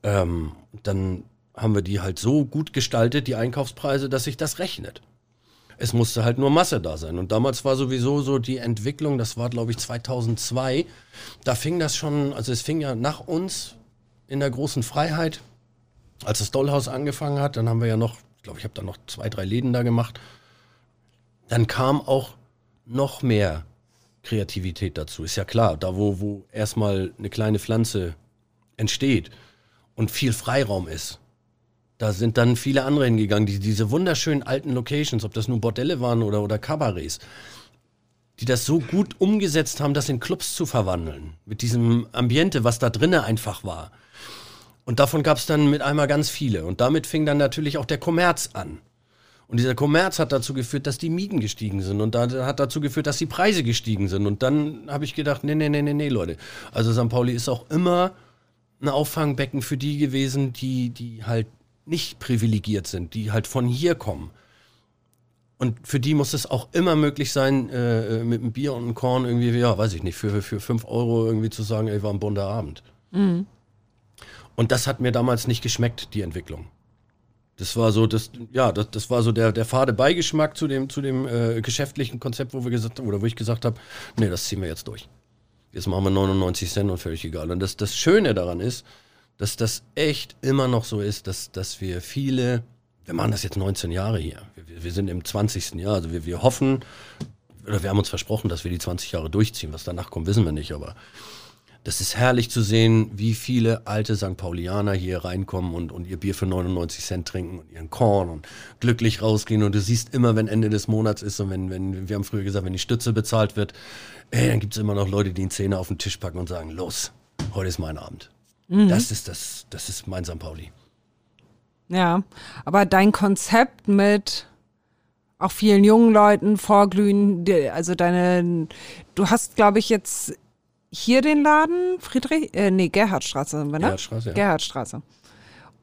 A: Ähm, dann haben wir die halt so gut gestaltet, die Einkaufspreise, dass sich das rechnet. Es musste halt nur Masse da sein. Und damals war sowieso so die Entwicklung, das war glaube ich 2002, da fing das schon, also es fing ja nach uns in der großen Freiheit, als das Dollhaus angefangen hat, dann haben wir ja noch, ich glaube, ich habe da noch zwei, drei Läden da gemacht. Dann kam auch noch mehr Kreativität dazu. Ist ja klar, da wo, wo erstmal eine kleine Pflanze entsteht und viel Freiraum ist, da sind dann viele andere hingegangen, die diese wunderschönen alten Locations, ob das nun Bordelle waren oder, oder Kabarets, die das so gut umgesetzt haben, das in Clubs zu verwandeln. Mit diesem Ambiente, was da drinnen einfach war. Und davon gab es dann mit einmal ganz viele. Und damit fing dann natürlich auch der Kommerz an. Und dieser Kommerz hat dazu geführt, dass die Mieten gestiegen sind. Und da hat dazu geführt, dass die Preise gestiegen sind. Und dann habe ich gedacht, nee, nee, nee, nee, nee, Leute. Also St. Pauli ist auch immer ein Auffangbecken für die gewesen, die, die halt nicht privilegiert sind, die halt von hier kommen. Und für die muss es auch immer möglich sein, äh, mit einem Bier und einem Korn irgendwie, ja, weiß ich nicht, für, für fünf Euro irgendwie zu sagen, ey, war ein bunter Abend. Und das hat mir damals nicht geschmeckt, die Entwicklung. Das war so, das, ja, das, das war so der, der fade Beigeschmack zu dem, zu dem äh, geschäftlichen Konzept, wo wir gesagt oder wo ich gesagt habe, nee, das ziehen wir jetzt durch. Jetzt machen wir 99 Cent und völlig egal. Und das, das Schöne daran ist, dass das echt immer noch so ist, dass, dass wir viele, wir machen das jetzt 19 Jahre hier. Wir, wir sind im 20. Jahr. Also wir, wir hoffen, oder wir haben uns versprochen, dass wir die 20 Jahre durchziehen. Was danach kommt, wissen wir nicht. Aber das ist herrlich zu sehen, wie viele alte St. Paulianer hier reinkommen und, und ihr Bier für 99 Cent trinken und ihren Korn und glücklich rausgehen. Und du siehst immer, wenn Ende des Monats ist und wenn, wenn wir haben früher gesagt, wenn die Stütze bezahlt wird, ey, dann gibt es immer noch Leute, die einen Zehner auf den Tisch packen und sagen, los, heute ist mein Abend. Mhm. Das ist das, das ist mein St. Pauli.
C: Ja, aber dein Konzept mit auch vielen jungen Leuten vorglühen, also deine, du hast, glaube ich, jetzt hier den Laden, Friedrich, äh, nee, Gerhardstraße, ne? Gerhardstraße, ja. Gerhardstraße.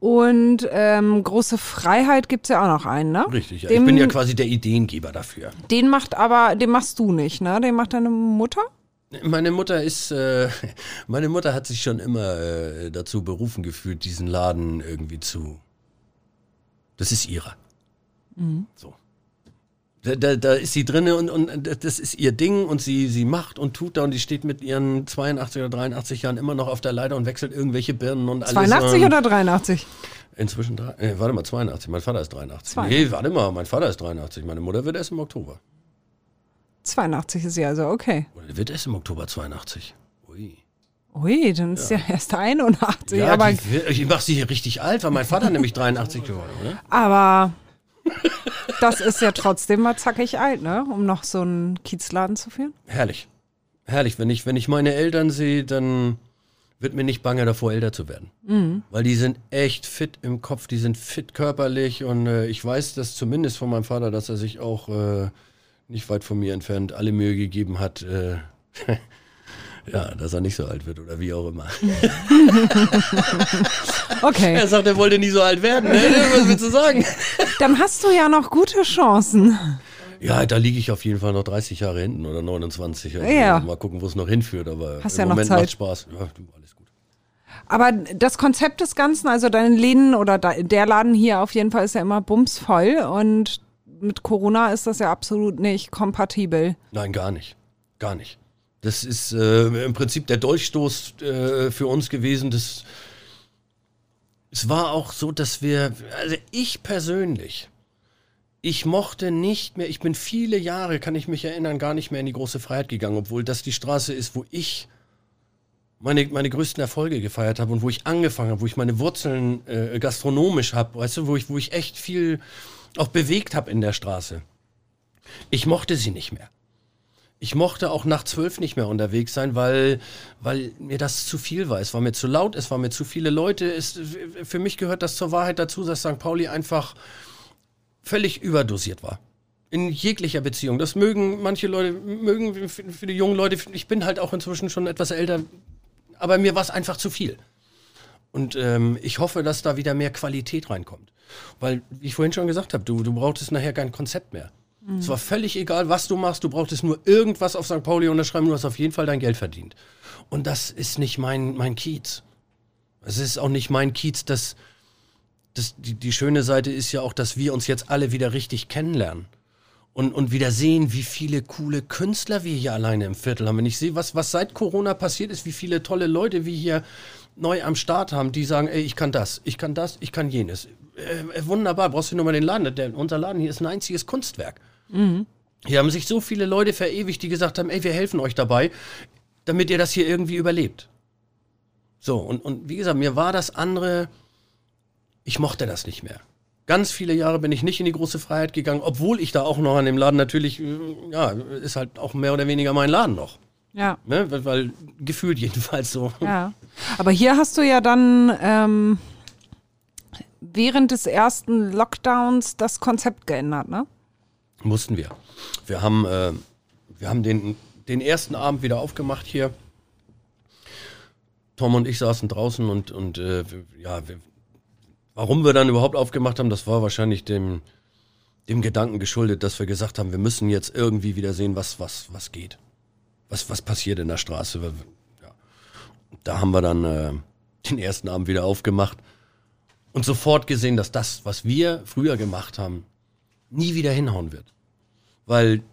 C: Und ähm, große Freiheit gibt es ja auch noch einen, ne?
A: Richtig, ja. Dem, ich bin ja quasi der Ideengeber dafür.
C: Den macht aber, den machst du nicht, ne? Den macht deine Mutter?
A: Meine Mutter ist, äh, [laughs] meine Mutter hat sich schon immer äh, dazu berufen gefühlt, diesen Laden irgendwie zu. Das ist ihrer. Mhm. So. Da, da, da ist sie drinne und, und das ist ihr Ding und sie, sie macht und tut da und die steht mit ihren 82 oder 83 Jahren immer noch auf der Leiter und wechselt irgendwelche Birnen und alles.
C: 82 ähm, oder 83?
A: Inzwischen, drei, äh, warte mal, 82. Mein Vater ist 83. 82. Nee, warte mal, mein Vater ist 83. Meine Mutter wird erst im Oktober.
C: 82 ist sie also, okay.
A: Oder wird erst im Oktober 82.
C: Ui. Ui, dann ist ja, ja erst 81.
A: Ja, aber die, ich mach sie hier richtig alt, weil mein Vater nämlich 83 geworden, oder?
C: Aber das ist ja trotzdem mal zackig alt, ne? Um noch so einen Kiezladen zu führen.
A: Herrlich. Herrlich. Wenn ich, wenn ich meine Eltern sehe, dann wird mir nicht bange davor, älter zu werden. Mhm. Weil die sind echt fit im Kopf, die sind fit körperlich und äh, ich weiß das zumindest von meinem Vater, dass er sich auch äh, nicht weit von mir entfernt alle Mühe gegeben hat, äh, [laughs] Ja, dass er nicht so alt wird oder wie auch immer. [laughs]
C: okay.
A: Er sagt, er wollte nie so alt werden. Ne? Was willst du sagen? [laughs]
C: Dann hast du ja noch gute Chancen.
A: Ja, da liege ich auf jeden Fall noch 30 Jahre hinten oder 29. Also ja. Mal gucken, wo es noch hinführt. Aber
C: Hast
A: im
C: ja
A: Moment
C: noch Zeit.
A: macht Spaß. Ja, du, alles gut.
C: Aber das Konzept des Ganzen, also dein Läden oder der Laden hier auf jeden Fall ist ja immer bumsvoll und mit Corona ist das ja absolut nicht kompatibel.
A: Nein, gar nicht. Gar nicht. Das ist äh, im Prinzip der Dolchstoß äh, für uns gewesen. Das, es war auch so, dass wir, also ich persönlich, ich mochte nicht mehr, ich bin viele Jahre, kann ich mich erinnern, gar nicht mehr in die große Freiheit gegangen, obwohl das die Straße ist, wo ich meine, meine größten Erfolge gefeiert habe und wo ich angefangen habe, wo ich meine Wurzeln äh, gastronomisch habe, weißt du, wo ich, wo ich echt viel auch bewegt habe in der Straße. Ich mochte sie nicht mehr ich mochte auch nach zwölf nicht mehr unterwegs sein, weil, weil mir das zu viel war. Es war mir zu laut, es war mir zu viele Leute. Es, für mich gehört das zur Wahrheit dazu, dass St. Pauli einfach völlig überdosiert war. In jeglicher Beziehung. Das mögen manche Leute, mögen für die jungen Leute, ich bin halt auch inzwischen schon etwas älter, aber mir war es einfach zu viel. Und ähm, ich hoffe, dass da wieder mehr Qualität reinkommt. Weil, wie ich vorhin schon gesagt habe, du, du brauchtest nachher kein Konzept mehr. Mhm. Es war völlig egal, was du machst. Du brauchtest nur irgendwas auf St. Pauli unterschreiben. Du hast auf jeden Fall dein Geld verdient. Und das ist nicht mein, mein Kiez. Es ist auch nicht mein Kiez, dass, dass die, die schöne Seite ist ja auch, dass wir uns jetzt alle wieder richtig kennenlernen. Und, und wieder sehen, wie viele coole Künstler wir hier alleine im Viertel haben. Wenn ich sehe, was, was seit Corona passiert ist, wie viele tolle Leute wir hier neu am Start haben, die sagen, ey, ich kann das, ich kann das, ich kann jenes. Äh, wunderbar, brauchst du nur mal den Laden. Der, unser Laden hier ist ein einziges Kunstwerk. Mhm. Hier haben sich so viele Leute verewigt, die gesagt haben, ey, wir helfen euch dabei, damit ihr das hier irgendwie überlebt. So, und, und wie gesagt, mir war das andere, ich mochte das nicht mehr. Ganz viele Jahre bin ich nicht in die große Freiheit gegangen, obwohl ich da auch noch an dem Laden natürlich, äh, ja, ist halt auch mehr oder weniger mein Laden noch.
C: Ja.
A: Ne? Weil, weil gefühlt [laughs] jedenfalls so.
C: Ja. Aber hier hast du ja dann ähm, während des ersten Lockdowns das Konzept geändert, ne?
A: Mussten wir. Wir haben, äh, wir haben den, den ersten Abend wieder aufgemacht hier. Tom und ich saßen draußen und, und äh, ja, wir, warum wir dann überhaupt aufgemacht haben, das war wahrscheinlich dem, dem Gedanken geschuldet, dass wir gesagt haben, wir müssen jetzt irgendwie wieder sehen, was, was, was geht. Was, was passiert in der Straße. Ja. Da haben wir dann äh, den ersten Abend wieder aufgemacht und sofort gesehen, dass das, was wir früher gemacht haben, nie wieder hinhauen wird. Weil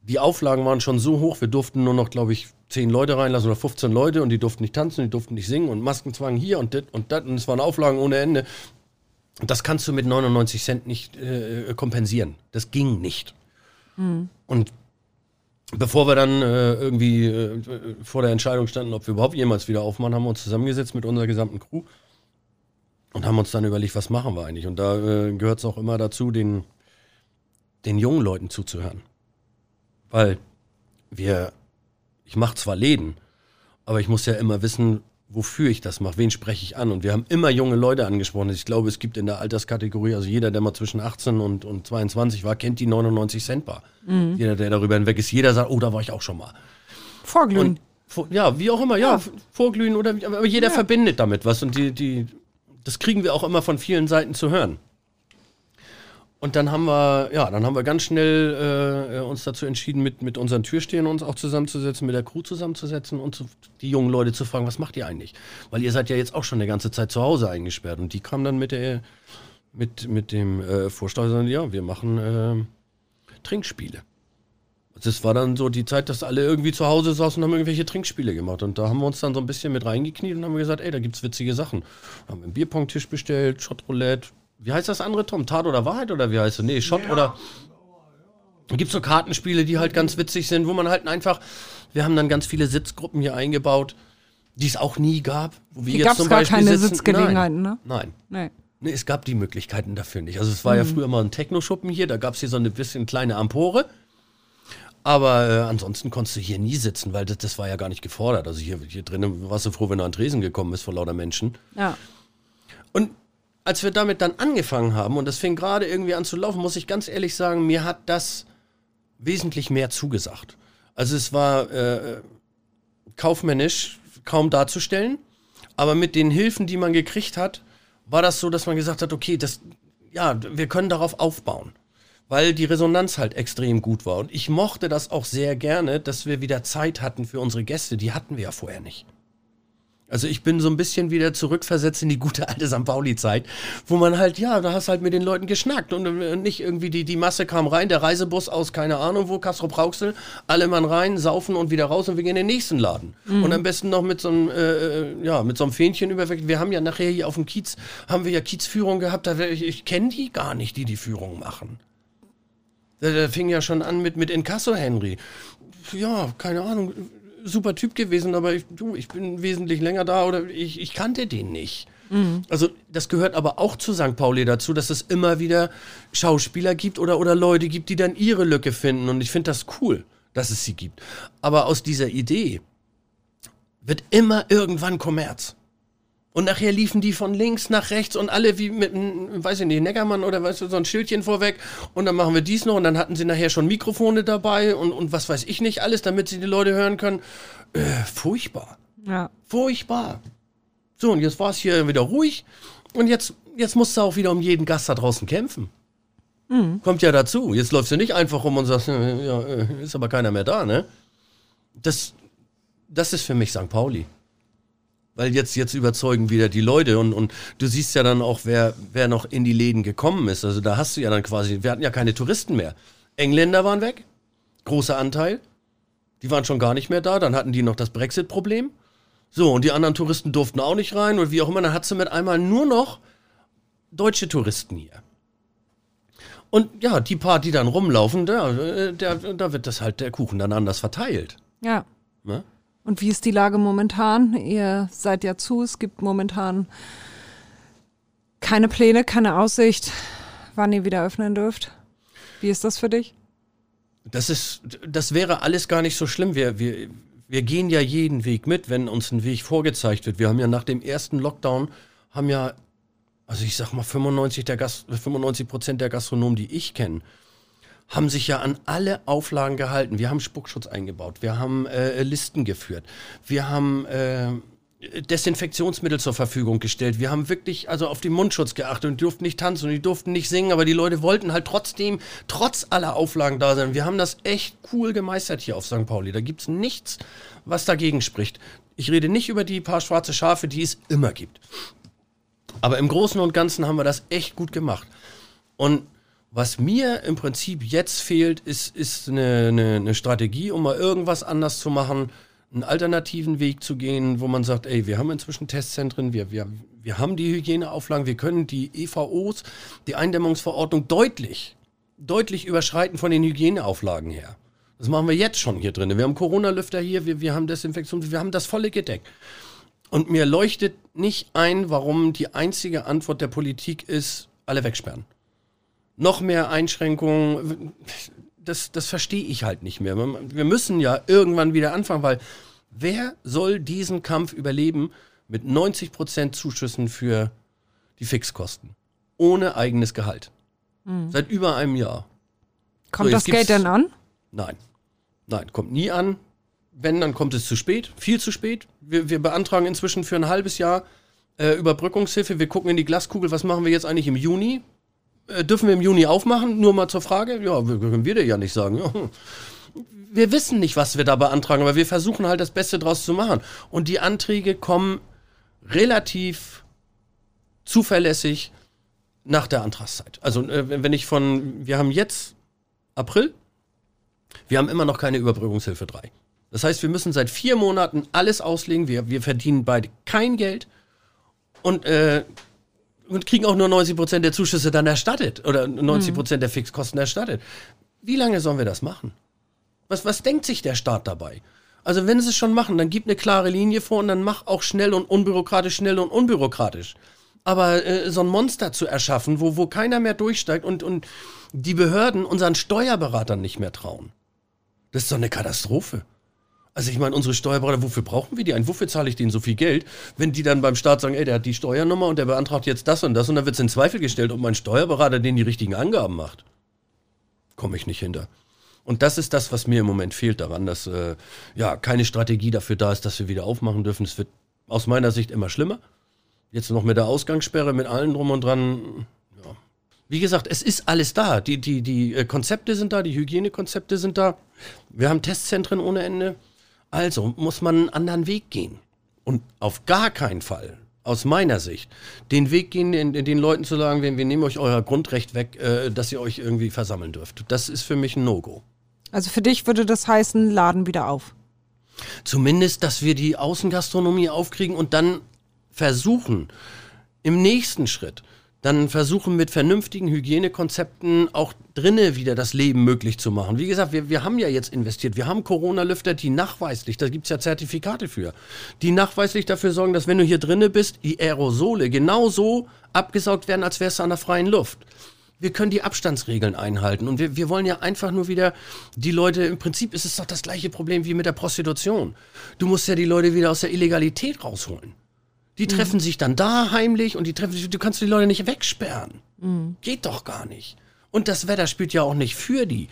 A: die Auflagen waren schon so hoch, wir durften nur noch, glaube ich, zehn Leute reinlassen oder 15 Leute und die durften nicht tanzen, die durften nicht singen und Maskenzwang hier und das und das und es waren Auflagen ohne Ende. Das kannst du mit 99 Cent nicht äh, kompensieren. Das ging nicht. Und bevor wir dann äh, irgendwie äh, vor der Entscheidung standen, ob wir überhaupt jemals wieder aufmachen, haben wir uns zusammengesetzt mit unserer gesamten Crew und haben uns dann überlegt, was machen wir eigentlich. Und da äh, gehört es auch immer dazu, den, den jungen Leuten zuzuhören. Weil wir, ich mache zwar Läden, aber ich muss ja immer wissen, wofür ich das mache, wen spreche ich an. Und wir haben immer junge Leute angesprochen. Ich glaube, es gibt in der Alterskategorie, also jeder, der mal zwischen 18 und, und 22 war, kennt die 99 Cent Bar. Jeder, der darüber hinweg ist, jeder sagt, oh, da war ich auch schon mal.
C: Vorglühen.
A: Und vor, ja, wie auch immer, ja, f- vorglühen oder aber jeder verbindet damit was und die, die, das kriegen wir auch immer von vielen Seiten zu hören. Und dann haben wir, ja, dann haben wir ganz schnell äh, uns dazu entschieden, mit, mit unseren Türstehern uns auch zusammenzusetzen, mit der Crew zusammenzusetzen und zu, die jungen Leute zu fragen, was macht ihr eigentlich? Weil ihr seid ja jetzt auch schon eine ganze Zeit zu Hause eingesperrt. Und die kamen dann mit der, mit, mit dem äh, Vorschlag, sagen, ja, wir machen äh, Trinkspiele. Das war dann so die Zeit, dass alle irgendwie zu Hause saßen und haben irgendwelche Trinkspiele gemacht. Und da haben wir uns dann so ein bisschen mit reingekniet und haben gesagt, ey, da gibt's witzige Sachen. Haben einen Bierpong-Tisch bestellt, Shot-Roulette. Wie heißt das andere, Tom? Tat oder Wahrheit oder wie heißt es? Nee, Shot oder... Da gibt's so Kartenspiele, die halt ganz witzig sind, wo man halt einfach... Wir haben dann ganz viele Sitzgruppen hier eingebaut, die es auch nie gab. Wo wir
C: Hier gab's
A: zum
C: gar
A: Beispiel
C: keine
A: sitzen.
C: Sitzgelegenheiten, ne?
A: Nein. Nein. Nee. Es gab die Möglichkeiten dafür nicht. Also es war ja früher mal ein Techno-Schuppen hier, da gab es hier so eine bisschen kleine Empore. Aber äh, ansonsten konntest du hier nie sitzen, weil das, das war ja gar nicht gefordert. Also hier, hier drinnen warst du froh, wenn du an Tresen gekommen bist vor lauter Menschen.
C: Ja.
A: Und als wir damit dann angefangen haben und das fing gerade irgendwie an zu laufen, muss ich ganz ehrlich sagen, mir hat das wesentlich mehr zugesagt. Also es war äh, kaufmännisch kaum darzustellen, aber mit den Hilfen, die man gekriegt hat, war das so, dass man gesagt hat, okay, das, ja, wir können darauf aufbauen. Weil die Resonanz halt extrem gut war. Und ich mochte das auch sehr gerne, dass wir wieder Zeit hatten für unsere Gäste. Die hatten wir ja vorher nicht. Also ich bin so ein bisschen wieder zurückversetzt in die gute alte St. Pauli-Zeit, wo man halt, ja, da hast halt mit den Leuten geschnackt und äh, nicht irgendwie die, die Masse kam rein, der Reisebus aus keine Ahnung wo, Castro Brauxel, alle Mann rein, saufen und wieder raus und wir gehen in den nächsten Laden. Und am besten noch mit so einem, äh, ja, mit so einem Fähnchen überweg. Wir haben ja nachher hier auf dem Kiez, haben wir ja Kiezführung gehabt, da, ich, ich kenne die gar nicht, die die Führung machen. Da, da fing ja schon an mit, mit Inkasso Henry. Ja, keine Ahnung, super Typ gewesen, aber ich, du, ich bin wesentlich länger da oder ich, ich kannte den nicht. Also das gehört aber auch zu St. Pauli dazu, dass es immer wieder Schauspieler gibt oder, oder Leute gibt, die dann ihre Lücke finden. Und ich finde das cool, dass es sie gibt. Aber aus dieser Idee wird immer irgendwann Kommerz. Und nachher liefen die von links nach rechts und alle wie mit einem, weiß ich nicht, Neckermann oder weißt du, so ein Schildchen vorweg. Und dann machen wir dies noch und dann hatten sie nachher schon Mikrofone dabei und, und was weiß ich nicht alles, damit sie die Leute hören können. Äh, furchtbar.
C: Ja.
A: Furchtbar. So, und jetzt war es hier wieder ruhig und jetzt, jetzt musst du auch wieder um jeden Gast da draußen kämpfen. Kommt ja dazu. Jetzt läufst du nicht einfach rum und sagst, äh, ja, äh, ist aber keiner mehr da, ne? Das, das ist für mich St. Pauli. Weil jetzt, jetzt überzeugen wieder die Leute und, und du siehst ja dann auch, wer, wer noch in die Läden gekommen ist. Also da hast du ja dann quasi, wir hatten ja keine Touristen mehr. Engländer waren weg, großer Anteil. Die waren schon gar nicht mehr da. Dann hatten die noch das Brexit-Problem. So, und die anderen Touristen durften auch nicht rein und wie auch immer. Dann hat sie mit einmal nur noch deutsche Touristen hier. Und ja, die paar, die dann rumlaufen, da, äh, der, da wird das halt der Kuchen dann anders verteilt.
C: Ja.
A: Ne?
C: Und wie ist die Lage momentan? Ihr seid ja zu, es gibt momentan keine Pläne, keine Aussicht, wann ihr wieder öffnen dürft. Wie ist das für dich?
A: Das ist, das wäre alles gar nicht so schlimm. Wir, wir, wir gehen ja jeden Weg mit, wenn uns ein Weg vorgezeigt wird. Wir haben ja nach dem ersten Lockdown, haben ja, also ich sag mal 95 der Gast, 95 Prozent der Gastronomen, die ich kenne, haben sich ja an alle Auflagen gehalten. Wir haben Spuckschutz eingebaut, wir haben äh, Listen geführt, wir haben äh, Desinfektionsmittel zur Verfügung gestellt. Wir haben wirklich also auf den Mundschutz geachtet und durften nicht tanzen und die durften nicht singen, aber die Leute wollten halt trotzdem, trotz aller Auflagen da sein. Wir haben das echt cool gemeistert hier auf St. Pauli. Da gibt's nichts, was dagegen spricht. Ich rede nicht über die paar schwarze Schafe, die es immer gibt. Aber im Großen und Ganzen haben wir das echt gut gemacht. Und was mir im Prinzip jetzt fehlt, ist, ist eine, eine, eine Strategie, um mal irgendwas anders zu machen, einen alternativen Weg zu gehen, wo man sagt, ey, wir haben inzwischen Testzentren, wir, wir, wir haben die Hygieneauflagen, wir können die EVOs, die Eindämmungsverordnung deutlich, deutlich überschreiten von den Hygieneauflagen her. Das machen wir jetzt schon hier drin. Wir haben Corona-Lüfter hier, wir, wir haben Desinfektion, wir haben das volle Gedeck. Und mir leuchtet nicht ein, warum die einzige Antwort der Politik ist, alle wegsperren. Noch mehr Einschränkungen, das, das verstehe ich halt nicht mehr. Wir müssen ja irgendwann wieder anfangen, weil wer soll diesen Kampf überleben mit 90% Zuschüssen für die Fixkosten? Ohne eigenes Gehalt. Mhm. Seit über einem Jahr.
C: Kommt so, das Geld denn an?
A: Nein. Nein, kommt nie an. Wenn, dann kommt es zu spät, viel zu spät. Wir, wir beantragen inzwischen für ein halbes Jahr äh, Überbrückungshilfe. Wir gucken in die Glaskugel, was machen wir jetzt eigentlich im Juni? Äh, dürfen wir im Juni aufmachen? Nur mal zur Frage. Ja, können wir dir ja nicht sagen. Ja. Wir wissen nicht, was wir da beantragen, aber wir versuchen halt das Beste draus zu machen. Und die Anträge kommen relativ zuverlässig nach der Antragszeit. Also äh, wenn ich von, wir haben jetzt April, wir haben immer noch keine Überbrückungshilfe 3. Das heißt, wir müssen seit vier Monaten alles auslegen. Wir, wir verdienen beide kein Geld und, äh, und kriegen auch nur 90 Prozent der Zuschüsse dann erstattet oder 90 Prozent der Fixkosten erstattet. Wie lange sollen wir das machen? Was, was denkt sich der Staat dabei? Also wenn sie es schon machen, dann gib eine klare Linie vor und dann mach auch schnell und unbürokratisch, schnell und unbürokratisch. Aber äh, so ein Monster zu erschaffen, wo, wo keiner mehr durchsteigt und, und die Behörden unseren Steuerberatern nicht mehr trauen, das ist doch eine Katastrophe. Also ich meine, unsere Steuerberater, wofür brauchen wir die eigentlich? Wofür zahle ich denen so viel Geld, wenn die dann beim Staat sagen, ey, der hat die Steuernummer und der beantragt jetzt das und das und dann wird es in Zweifel gestellt, ob mein Steuerberater denen die richtigen Angaben macht. Komme ich nicht hinter. Und das ist das, was mir im Moment fehlt daran, dass äh, ja keine Strategie dafür da ist, dass wir wieder aufmachen dürfen. Es wird aus meiner Sicht immer schlimmer. Jetzt noch mit der Ausgangssperre, mit allen drum und dran. Ja. Wie gesagt, es ist alles da. Die, die, die äh, Konzepte sind da, die Hygienekonzepte sind da. Wir haben Testzentren ohne Ende. Also muss man einen anderen Weg gehen. Und auf gar keinen Fall, aus meiner Sicht, den Weg gehen, den, den Leuten zu sagen, wir, wir nehmen euch euer Grundrecht weg, äh, dass ihr euch irgendwie versammeln dürft. Das ist für mich ein No-Go.
C: Also für dich würde das heißen, Laden wieder auf.
A: Zumindest, dass wir die Außengastronomie aufkriegen und dann versuchen, im nächsten Schritt dann versuchen mit vernünftigen Hygienekonzepten auch drinnen wieder das Leben möglich zu machen. Wie gesagt, wir, wir haben ja jetzt investiert. Wir haben Corona-Lüfter, die nachweislich, da gibt es ja Zertifikate für, die nachweislich dafür sorgen, dass wenn du hier drinnen bist, die Aerosole genauso abgesaugt werden, als wärst du an der freien Luft. Wir können die Abstandsregeln einhalten und wir, wir wollen ja einfach nur wieder die Leute, im Prinzip ist es doch das gleiche Problem wie mit der Prostitution. Du musst ja die Leute wieder aus der Illegalität rausholen. Die treffen mhm. sich dann da heimlich und die treffen sich, du kannst die Leute nicht wegsperren. Mhm. Geht doch gar nicht. Und das Wetter spielt ja auch nicht für die.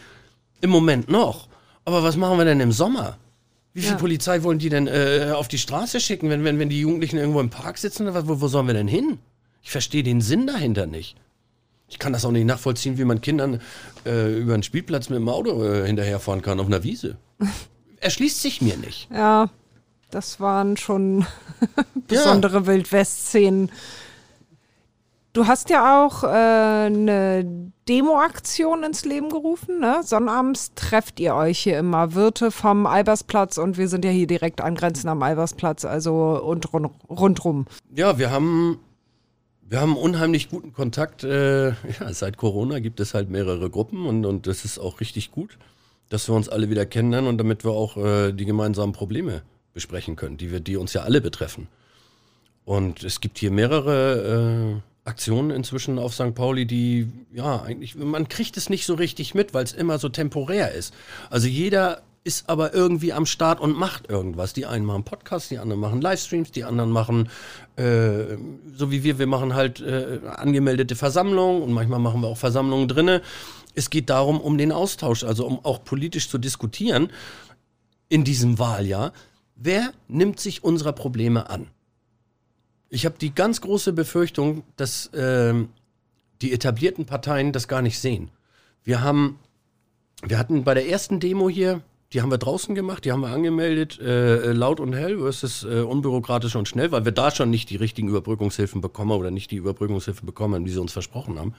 A: Im Moment noch. Aber was machen wir denn im Sommer? Wie viel ja. Polizei wollen die denn äh, auf die Straße schicken, wenn, wenn, wenn die Jugendlichen irgendwo im Park sitzen? Wo, wo sollen wir denn hin? Ich verstehe den Sinn dahinter nicht. Ich kann das auch nicht nachvollziehen, wie man Kindern äh, über einen Spielplatz mit dem Auto äh, hinterherfahren kann auf einer Wiese. [laughs] Erschließt sich mir nicht.
C: Ja, das waren schon [laughs] besondere ja. Wildwest-Szenen. Du hast ja auch äh, eine Demo-Aktion ins Leben gerufen. Ne? Sonnabends trefft ihr euch hier immer Wirte vom Albersplatz und wir sind ja hier direkt angrenzend am Albersplatz, also und rund, rundrum.
A: Ja, wir haben, wir haben unheimlich guten Kontakt. Äh, ja, seit Corona gibt es halt mehrere Gruppen und, und das ist auch richtig gut, dass wir uns alle wieder kennenlernen und damit wir auch äh, die gemeinsamen Probleme besprechen können, die, wir, die uns ja alle betreffen. Und es gibt hier mehrere äh, Aktionen inzwischen auf St. Pauli, die, ja, eigentlich, man kriegt es nicht so richtig mit, weil es immer so temporär ist. Also jeder ist aber irgendwie am Start und macht irgendwas. Die einen machen Podcasts, die anderen machen Livestreams, die anderen machen, äh, so wie wir, wir machen halt äh, angemeldete Versammlungen und manchmal machen wir auch Versammlungen drinne. Es geht darum, um den Austausch, also um auch politisch zu diskutieren in diesem Wahljahr. Wer nimmt sich unserer Probleme an? Ich habe die ganz große Befürchtung, dass äh, die etablierten Parteien das gar nicht sehen. Wir haben, wir hatten bei der ersten Demo hier, die haben wir draußen gemacht, die haben wir angemeldet, äh, laut und hell versus äh, unbürokratisch und schnell, weil wir da schon nicht die richtigen Überbrückungshilfen bekommen oder nicht die Überbrückungshilfe bekommen, die sie uns versprochen haben.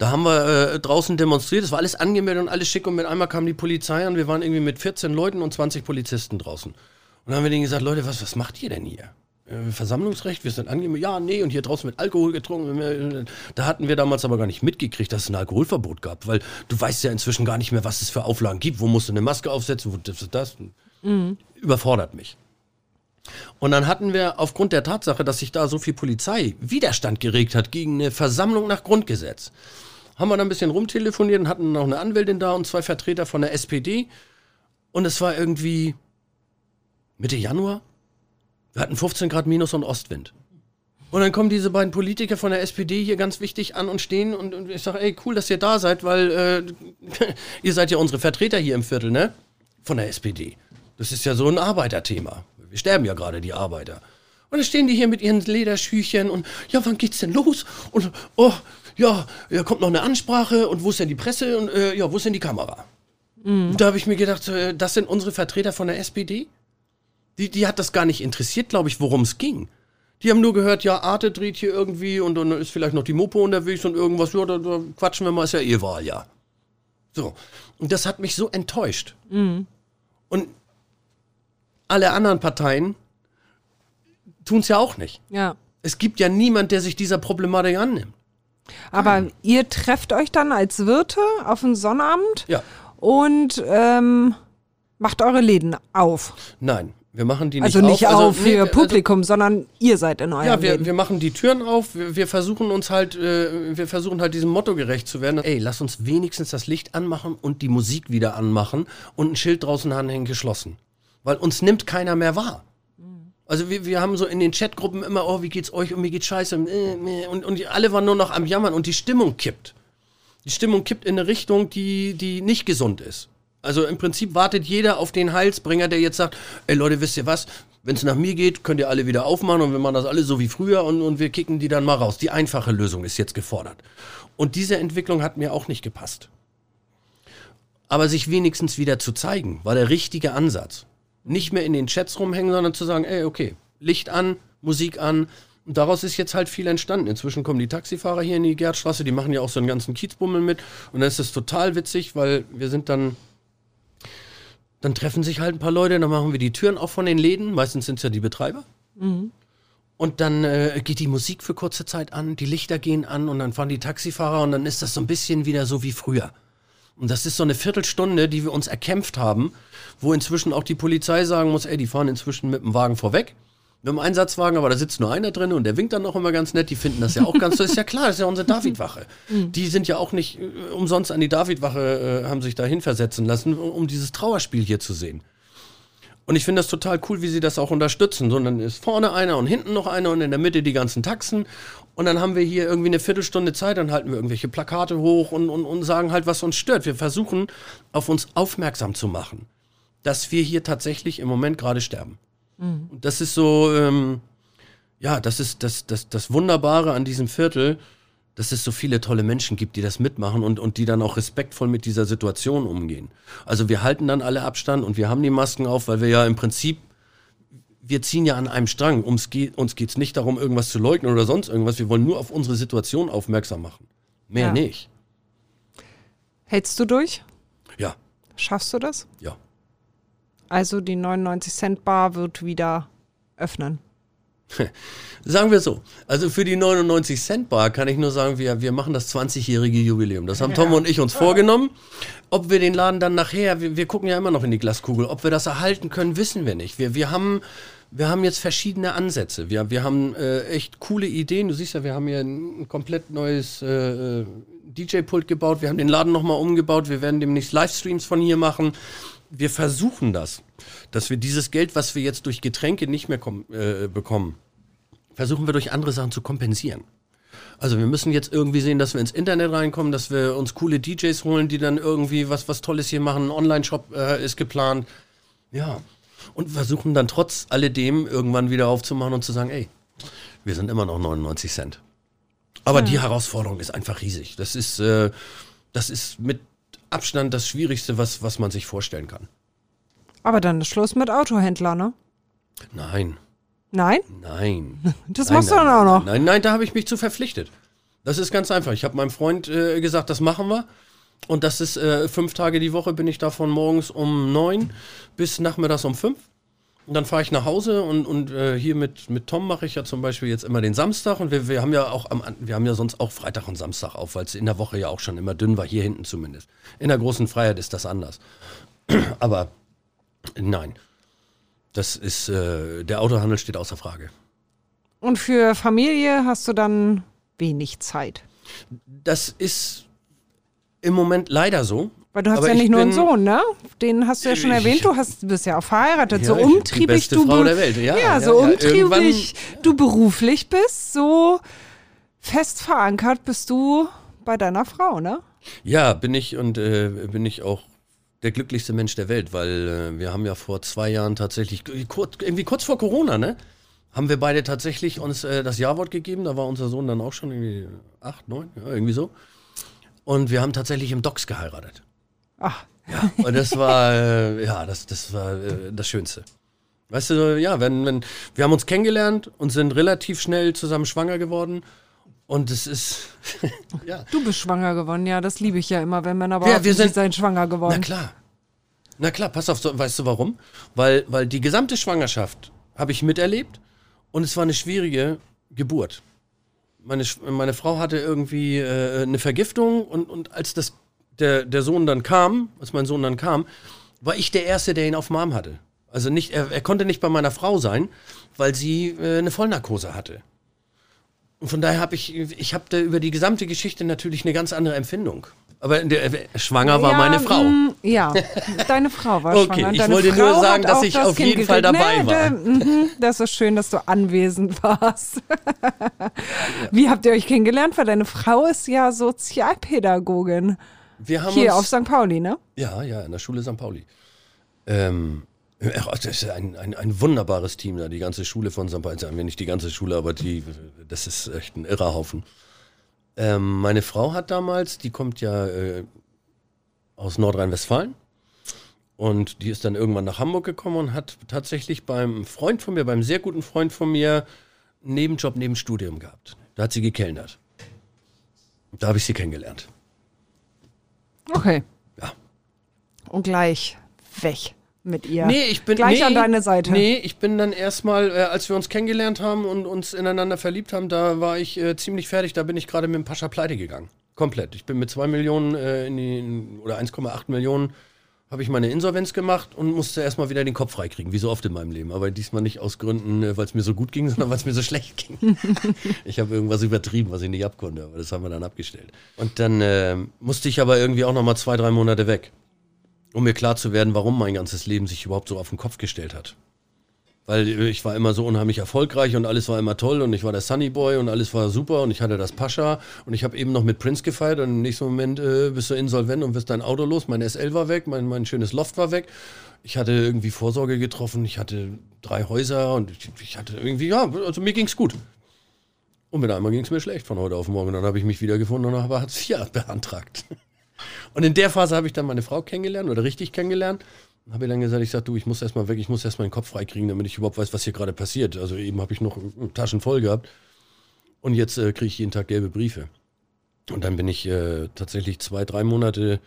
A: Da haben wir äh, draußen demonstriert, es war alles angemeldet und alles schick und mit einmal kam die Polizei und wir waren irgendwie mit 14 Leuten und 20 Polizisten draußen. Und dann haben wir denen gesagt, Leute, was, was macht ihr denn hier? Äh, Versammlungsrecht, wir sind angemeldet, ja, nee, und hier draußen wird Alkohol getrunken. Da hatten wir damals aber gar nicht mitgekriegt, dass es ein Alkoholverbot gab, weil du weißt ja inzwischen gar nicht mehr, was es für Auflagen gibt. Wo musst du eine Maske aufsetzen, wo das, das. Überfordert mich. Und dann hatten wir aufgrund der Tatsache, dass sich da so viel Polizei Widerstand geregt hat gegen eine Versammlung nach Grundgesetz, haben wir dann ein bisschen rumtelefoniert und hatten noch eine Anwältin da und zwei Vertreter von der SPD. Und es war irgendwie Mitte Januar. Wir hatten 15 Grad Minus und Ostwind. Und dann kommen diese beiden Politiker von der SPD hier ganz wichtig an und stehen und, und ich sage, ey, cool, dass ihr da seid, weil äh, [laughs] ihr seid ja unsere Vertreter hier im Viertel, ne? Von der SPD. Das ist ja so ein Arbeiterthema. Wir sterben ja gerade, die Arbeiter. Und dann stehen die hier mit ihren Lederschüchchen und ja, wann geht's denn los? Und oh, ja, ja, kommt noch eine Ansprache und wo ist denn die Presse und äh, ja, wo ist denn die Kamera? Und da habe ich mir gedacht, äh, das sind unsere Vertreter von der SPD? Die, die hat das gar nicht interessiert, glaube ich, worum es ging. Die haben nur gehört, ja, Arte dreht hier irgendwie und dann ist vielleicht noch die Mopo unterwegs und irgendwas, ja, da, da quatschen wir mal, ist ja eh Wahljahr. So. Und das hat mich so enttäuscht. Und alle anderen Parteien tun es ja auch nicht.
C: Ja.
A: Es gibt ja niemand, der sich dieser Problematik annimmt.
C: Aber ihr trefft euch dann als Wirte auf einen Sonnabend
A: Ja.
C: und ähm, macht eure Läden auf.
A: Nein, wir machen die nicht
C: Also nicht
A: auf.
C: auf
A: nee,
C: für
A: also-
C: Publikum, sondern ihr seid in eurem
A: Ja, wir,
C: Läden.
A: wir machen die Türen auf, wir, wir versuchen uns halt, äh, wir versuchen halt diesem Motto gerecht zu werden. Ey, lass uns wenigstens das Licht anmachen und die Musik wieder anmachen und ein Schild draußen anhängen, geschlossen. Weil uns nimmt keiner mehr wahr. Also wir, wir haben so in den Chatgruppen immer, oh, wie geht's euch und mir geht's scheiße und, äh, und, und alle waren nur noch am Jammern und die Stimmung kippt. Die Stimmung kippt in eine Richtung, die, die nicht gesund ist. Also im Prinzip wartet jeder auf den Heilsbringer, der jetzt sagt, ey Leute, wisst ihr was, wenn es nach mir geht, könnt ihr alle wieder aufmachen und wir machen das alle so wie früher und, und wir kicken die dann mal raus. Die einfache Lösung ist jetzt gefordert. Und diese Entwicklung hat mir auch nicht gepasst. Aber sich wenigstens wieder zu zeigen, war der richtige Ansatz. Nicht mehr in den Chats rumhängen, sondern zu sagen, ey, okay, Licht an, Musik an. Und daraus ist jetzt halt viel entstanden. Inzwischen kommen die Taxifahrer hier in die Gerdstraße, die machen ja auch so einen ganzen Kiezbummel mit. Und dann ist es total witzig, weil wir sind dann, dann treffen sich halt ein paar Leute, dann machen wir die Türen auf von den Läden. Meistens sind es ja die Betreiber. Und dann äh, geht die Musik für kurze Zeit an, die Lichter gehen an und dann fahren die Taxifahrer und dann ist das so ein bisschen wieder so wie früher. Und das ist so eine Viertelstunde, die wir uns erkämpft haben, wo inzwischen auch die Polizei sagen muss, ey, die fahren inzwischen mit dem Wagen vorweg. Mit dem Einsatzwagen, aber da sitzt nur einer drin und der winkt dann noch immer ganz nett. Die finden das ja auch ganz, das ist ja klar, das ist ja unsere Davidwache. Die sind ja auch nicht äh, umsonst an die Davidwache, äh, haben sich dahin versetzen lassen, um, dieses Trauerspiel hier zu sehen. Und ich finde das total cool, wie sie das auch unterstützen. So, und dann ist vorne einer und hinten noch einer und in der Mitte die ganzen Taxen. Und dann haben wir hier irgendwie eine Viertelstunde Zeit, dann halten wir irgendwelche Plakate hoch und, und, und sagen halt, was uns stört. Wir versuchen, auf uns aufmerksam zu machen, dass wir hier tatsächlich im Moment gerade sterben. Und das ist so, ähm, ja, das ist das, das, das Wunderbare an diesem Viertel, dass es so viele tolle Menschen gibt, die das mitmachen und, und die dann auch respektvoll mit dieser Situation umgehen. Also wir halten dann alle Abstand und wir haben die Masken auf, weil wir ja im Prinzip, wir ziehen ja an einem Strang. Ums geht, uns geht es nicht darum, irgendwas zu leugnen oder sonst irgendwas. Wir wollen nur auf unsere Situation aufmerksam machen. Mehr
C: Ja.
A: nicht.
C: Hältst du durch?
A: Ja,
C: Schaffst du das?
A: ja.
C: Also die 99 Cent Bar wird wieder öffnen. [laughs]
A: Sagen wir so. Also für die 99 Cent Bar kann ich nur sagen, wir, wir machen das 20-jährige Jubiläum. Das haben Tom und ich uns vorgenommen. Ob wir den Laden dann nachher, wir, wir gucken ja immer noch in die Glaskugel, ob wir das erhalten können, wissen wir nicht. Wir, wir haben, wir haben jetzt verschiedene Ansätze. Wir, wir haben äh, echt coole Ideen. Du siehst ja, wir haben hier ein komplett neues äh, DJ-Pult gebaut. Wir haben den Laden nochmal umgebaut. Wir werden demnächst Livestreams von hier machen. Wir versuchen das, dass wir dieses Geld, was wir jetzt durch Getränke nicht mehr äh, bekommen, versuchen wir durch andere Sachen zu kompensieren. Also wir müssen jetzt irgendwie sehen, dass wir ins Internet reinkommen, dass wir uns coole DJs holen, die dann irgendwie was, was Tolles hier machen. Ein Online-Shop äh, ist geplant. Ja. Und versuchen dann trotz alledem irgendwann wieder aufzumachen und zu sagen, ey, wir sind immer noch 99 Cent. Aber die Herausforderung ist einfach riesig. Das ist, äh, das ist mit Abstand das Schwierigste, was, was man sich vorstellen kann.
C: Aber dann ist Schluss mit Autohändler, ne?
A: Nein,
C: Nein?
A: nein. [laughs]
C: Das
A: Nein,
C: machst du
A: nein,
C: dann auch noch.
A: Nein, nein, da habe ich mich zu verpflichtet. Das ist ganz einfach. Ich habe meinem Freund äh, gesagt, das machen wir. Und das ist äh, fünf Tage die Woche bin ich da von morgens um neun bis nachmittags um fünf. Und dann fahre ich nach Hause und, und äh, hier mit, mit Tom mache ich ja zum Beispiel jetzt immer den Samstag und wir, wir haben ja auch am, wir haben ja sonst auch Freitag und Samstag auf, weil es in der Woche ja auch schon immer dünn war, hier hinten zumindest. In der großen Freiheit ist das anders. [clears throat] Aber nein. Das ist, äh, der Autohandel steht außer Frage.
C: Und für Familie hast du dann wenig Zeit.
A: Das ist im Moment leider so.
C: Weil du hast
A: Aber
C: ja
A: ich
C: nicht nur einen Sohn, ne? Den hast du ja schon erwähnt. Du hast, bist ja auch verheiratet.
A: Ja,
C: so umtriebig du
A: Frau
C: be-
A: der Welt. Ja,
C: ja,
A: ja,
C: so
A: ja.
C: umtriebig du beruflich bist, so fest verankert bist du bei deiner Frau, ne?
A: Ja, bin ich und äh, bin ich auch der glücklichste Mensch der Welt, weil äh, wir haben ja vor zwei Jahren tatsächlich, kurz, irgendwie kurz vor Corona, ne? Haben wir beide tatsächlich uns äh, das Ja-Wort gegeben. Da war unser Sohn dann auch schon irgendwie acht, neun, ja, irgendwie so. Und wir haben tatsächlich im Docks geheiratet.
C: Ach,
A: Ja, und das war, äh, ja, das, das war äh, das Schönste. Weißt du, ja, wenn, wenn, wir haben uns kennengelernt und sind relativ schnell zusammen schwanger geworden. Und es ist, [laughs] ja,
C: du bist schwanger geworden. Ja, das liebe ich ja immer, wenn Männer
A: Ja,
C: behaupten,
A: wir
C: sie
A: sind-
C: seien schwanger
A: na
C: geworden.
A: klar. Na klar, pass auf, so, weißt du warum? Weil, weil die gesamte Schwangerschaft habe ich miterlebt und es war eine schwierige Geburt. Meine, meine Frau hatte irgendwie äh, eine Vergiftung und, und als das, der, der Sohn dann kam, als mein Sohn dann kam, war ich der Erste, der ihn auf dem Arm hatte. Also nicht, er, er konnte nicht bei meiner Frau sein, weil sie äh, eine Vollnarkose hatte. Und von daher habe ich, ich habe da über die gesamte Geschichte natürlich eine ganz andere Empfindung. Aber der, äh, schwanger war
C: Ja,
A: meine Frau.
C: mm, ja, deine Frau war [laughs]
A: Okay,
C: schwanger.
A: ich wollte
C: Frau
A: nur sagen, dass ich
C: das
A: auf
C: Kind
A: jeden Fall dabei war.
C: da- mhm, das ist schön, dass du anwesend [laughs] warst. Wie habt ihr euch kennengelernt? Weil deine Frau ist ja Sozialpädagogin.
A: Wir haben
C: Hier
A: uns,
C: auf St. Pauli, ne?
A: Ja, ja, in der Schule St. Pauli. Ähm, ach, das ist ein, ein, ein wunderbares Team da, die ganze Schule von St. Sagen wir nicht die ganze Schule, aber die, das ist echt ein irrer Haufen. Ähm, meine Frau hat damals, die kommt ja äh, aus Nordrhein-Westfalen. Und die ist dann irgendwann nach Hamburg gekommen und hat tatsächlich beim Freund von mir, beim sehr guten Freund von mir, einen Nebenjob neben Studium gehabt. Da hat sie gekellnert. Da habe ich sie kennengelernt.
C: Okay.
A: Ja.
C: Und gleich weg mit ihr.
A: Nee, ich bin
C: gleich
A: nee,
C: an deine Seite.
A: Nee, ich bin dann erstmal, äh, als wir uns kennengelernt haben und uns ineinander verliebt haben, da war ich äh, ziemlich fertig. Da bin ich gerade mit dem Pascha pleite gegangen. Komplett. Ich bin mit 2 Millionen äh, in die, in, oder 1,8 Millionen habe ich meine Insolvenz gemacht und musste erstmal wieder den Kopf freikriegen, wie so oft in meinem Leben. Aber diesmal nicht aus Gründen, äh, weil es mir so gut ging, [laughs] sondern weil es mir so schlecht ging. [laughs] ich habe irgendwas übertrieben, was ich nicht abkonnte, aber das haben wir dann abgestellt. Und dann äh, musste ich aber irgendwie auch nochmal zwei, drei Monate weg um mir klar zu werden, warum mein ganzes Leben sich überhaupt so auf den Kopf gestellt hat. Weil äh, ich war immer so unheimlich erfolgreich und alles war immer toll und ich war der Sunny Boy und alles war super und ich hatte das Pascha und ich habe eben noch mit Prince gefeiert und im nächsten Moment äh, bist du insolvent und wirst dein Auto los, mein SL war weg, mein, mein schönes Loft war weg. Ich hatte irgendwie Vorsorge getroffen, ich hatte drei Häuser und ich, ich hatte irgendwie, ja, also mir ging's gut. Und mit einmal ging's mir schlecht von heute auf morgen. Dann habe ich mich wiedergefunden und habe Hartz IV beantragt. [laughs] Und in der Phase habe ich dann meine Frau kennengelernt oder richtig kennengelernt. Und habe ihr dann gesagt, ich sag, du, ich muss erstmal weg, ich muss erstmal den Kopf freikriegen, damit ich überhaupt weiß, was hier gerade passiert. Also eben habe ich noch Taschen voll gehabt. Und jetzt äh, kriege ich jeden Tag gelbe Briefe. Und dann bin ich äh, tatsächlich zwei, drei Monate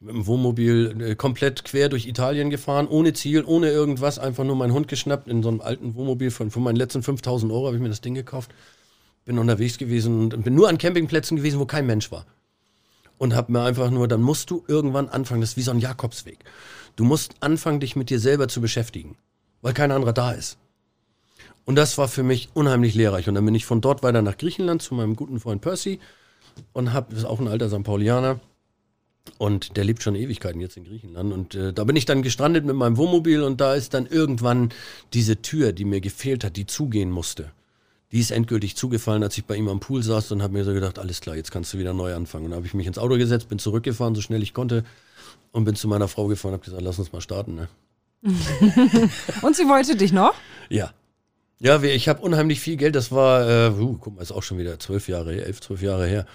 A: mit dem Wohnmobil äh, komplett quer durch Italien gefahren, ohne Ziel, ohne irgendwas, einfach nur meinen Hund geschnappt in so einem alten Wohnmobil von, von meinen letzten 5000 Euro habe ich mir das Ding gekauft. Bin unterwegs gewesen und bin nur an Campingplätzen gewesen, wo kein Mensch war und hab mir einfach nur, dann musst du irgendwann anfangen, das ist wie so ein Jakobsweg. Du musst anfangen, dich mit dir selber zu beschäftigen, weil kein anderer da ist. Und das war für mich unheimlich lehrreich. Und dann bin ich von dort weiter nach Griechenland zu meinem guten Freund Percy und hab, das ist auch ein alter St. Paulianer. Und der lebt schon Ewigkeiten jetzt in Griechenland. Und äh, da bin ich dann gestrandet mit meinem Wohnmobil und da ist dann irgendwann diese Tür, die mir gefehlt hat, die zugehen musste. Die ist endgültig zugefallen, als ich bei ihm am Pool saß und habe mir so gedacht, alles klar, jetzt kannst du wieder neu anfangen. Und dann habe ich mich ins Auto gesetzt, bin zurückgefahren, so schnell ich konnte und bin zu meiner Frau gefahren und habe gesagt, lass uns mal starten. Ne? [laughs]
C: Und sie wollte dich noch?
A: Ja. Ja, ich habe unheimlich viel Geld, das war, äh, uh, guck mal, ist auch schon wieder zwölf Jahre, elf, zwölf Jahre her.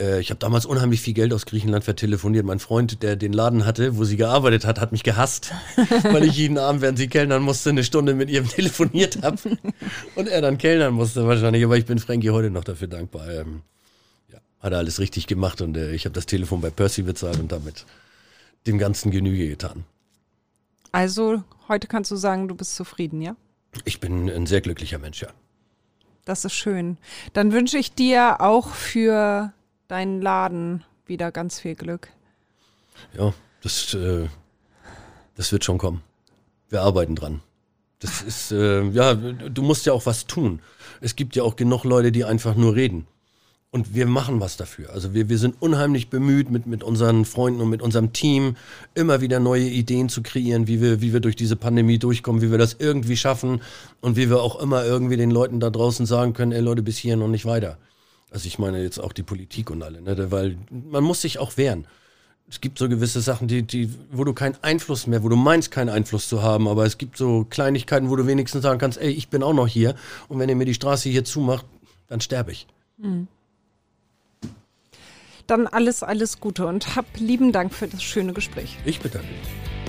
A: Äh, ich habe damals unheimlich viel Geld aus Griechenland vertelefoniert. Mein Freund, der den Laden hatte, wo sie gearbeitet hat, hat mich gehasst, [laughs] weil ich jeden Abend, während sie kellnern musste, eine Stunde mit ihr [laughs] telefoniert habe. Und er dann kellnern musste wahrscheinlich, aber ich bin Frankie heute noch dafür dankbar. Ähm, hat er alles richtig gemacht und äh, ich habe das Telefon bei Percy bezahlt und damit dem Ganzen Genüge getan.
C: Also heute kannst du sagen, du bist zufrieden, ja?
A: Ich bin ein sehr glücklicher Mensch, ja.
C: Das ist schön. Dann wünsche ich dir auch für deinen Laden wieder ganz viel Glück.
A: Ja, das, äh, das wird schon kommen. Wir arbeiten dran. Das ist, äh, ja, du musst ja auch was tun. Es gibt ja auch genug Leute, die einfach nur reden. Und wir machen was dafür. Also wir, wir sind unheimlich bemüht, mit, mit unseren Freunden und mit unserem Team immer wieder neue Ideen zu kreieren, wie wir, wie wir durch diese Pandemie durchkommen, wie wir das irgendwie schaffen und wie wir auch immer irgendwie den Leuten da draußen sagen können, ey Leute, bis hier noch nicht weiter. Also ich meine jetzt auch die Politik und alle, ne? weil man muss sich auch wehren. Es gibt so gewisse Sachen, die, die, wo du keinen Einfluss mehr, wo du meinst, keinen Einfluss zu haben, aber es gibt so Kleinigkeiten, wo du wenigstens sagen kannst, ey, ich bin auch noch hier und wenn ihr mir die Straße hier zumacht, dann sterbe ich.
C: Mhm. Dann alles, alles Gute und hab lieben Dank für das schöne Gespräch.
A: Ich bedanke mich.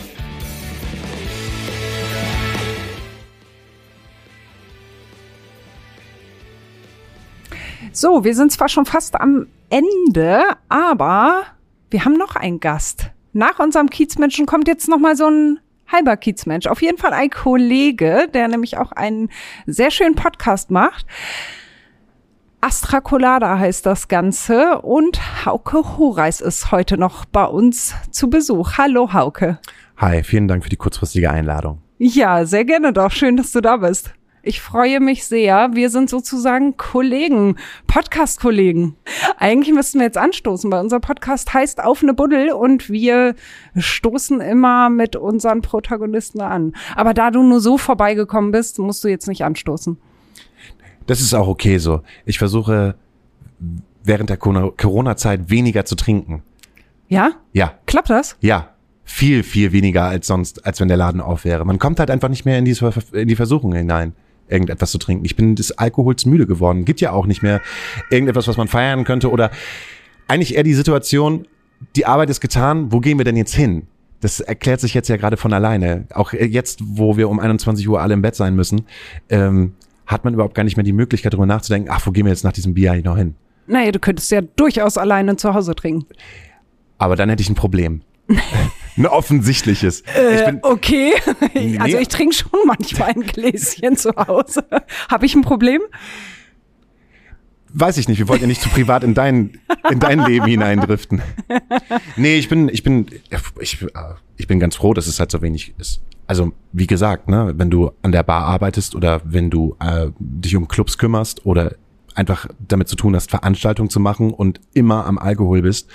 C: So, wir sind zwar schon fast am Ende, aber wir haben noch einen Gast. Nach unserem Kiezmenschen kommt jetzt noch mal so ein halber Kiezmensch. Auf jeden Fall ein Kollege, der nämlich auch einen sehr schönen Podcast macht. Astra Colada heißt das Ganze und Hauke Horeis ist heute noch bei uns zu Besuch. Hallo Hauke.
E: Hi, vielen Dank für die kurzfristige Einladung.
C: Ja, sehr gerne doch. Schön, dass du da bist. Ich freue mich sehr. Wir sind sozusagen Kollegen, Podcast-Kollegen. Eigentlich müssten wir jetzt anstoßen, weil unser Podcast heißt Auf eine Buddel und wir stoßen immer mit unseren Protagonisten an. Aber da du nur so vorbeigekommen bist, musst du jetzt nicht anstoßen.
E: Das ist auch okay so. Ich versuche während der Corona-Zeit weniger zu trinken.
C: Ja?
E: Ja.
C: Klappt das?
E: Ja. Viel, viel weniger als sonst, als wenn der Laden auf wäre. Man kommt halt einfach nicht mehr in die, in die Versuchung hinein, irgendetwas zu trinken. Ich bin des Alkohols müde geworden. Gibt ja auch nicht mehr irgendetwas, was man feiern könnte oder eigentlich eher die Situation, die Arbeit ist getan, wo gehen wir denn jetzt hin? Das erklärt sich jetzt ja gerade von alleine. Auch jetzt, wo wir um 21 Uhr alle im Bett sein müssen, ähm, hat man überhaupt gar nicht mehr die Möglichkeit, darüber nachzudenken, ach, wo gehen wir jetzt nach diesem Bier eigentlich noch hin?
C: Naja, du könntest ja durchaus alleine zu Hause trinken.
E: Aber dann hätte ich ein Problem. [laughs] ein offensichtliches.
C: Äh, okay. Nee. [laughs] Also ich trinke schon manchmal ein Gläschen zu Hause. Habe ich ein Problem?
E: Weiß ich nicht, wir wollten ja nicht zu privat in dein, in dein Leben hineindriften. Nee, ich bin, ich bin, ich, ich bin ganz froh, dass es halt so wenig ist also wie gesagt, ne, wenn du an der Bar arbeitest oder wenn du äh, dich um Clubs kümmerst oder einfach damit zu tun hast, Veranstaltungen zu machen und immer am Alkohol bist,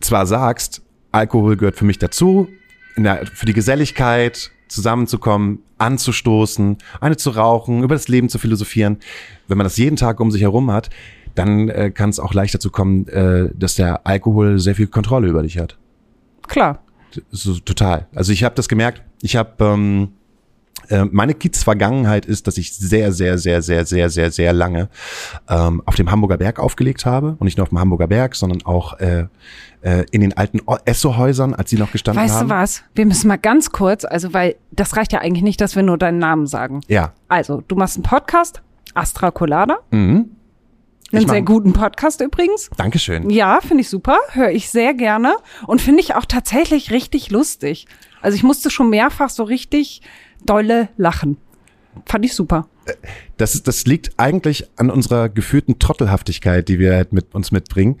E: zwar sagst, Alkohol gehört für mich dazu, der, für die Geselligkeit, zusammenzukommen, anzustoßen, eine zu rauchen, über das Leben zu philosophieren. Wenn man das jeden Tag um sich herum hat, dann äh, kann es auch leichter zu kommen, äh, dass der Alkohol sehr viel Kontrolle über dich hat.
C: Klar,
E: so, total. Also ich habe das gemerkt. Ich habe ähm, äh, meine Kiez-Vergangenheit ist, dass ich sehr, sehr, sehr, sehr, sehr, sehr, sehr lange ähm, auf dem Hamburger Berg aufgelegt habe und nicht nur auf dem Hamburger Berg, sondern auch äh, äh, in den alten Esso-Häusern, als sie noch gestanden
C: weißt
E: haben.
C: Weißt du was? Wir müssen mal ganz kurz, also weil das reicht ja eigentlich nicht, dass wir nur deinen Namen sagen.
E: Ja.
C: Also du machst einen Podcast, Astra Colada.
E: Mhm.
C: Einen sehr guten Podcast übrigens.
E: Dankeschön.
C: Ja, finde ich super. Höre ich sehr gerne. Und finde ich auch tatsächlich richtig lustig. Also ich musste schon mehrfach so richtig dolle lachen. Fand ich super.
E: Das, das liegt eigentlich an unserer gefühlten Trottelhaftigkeit, die wir halt mit uns mitbringen.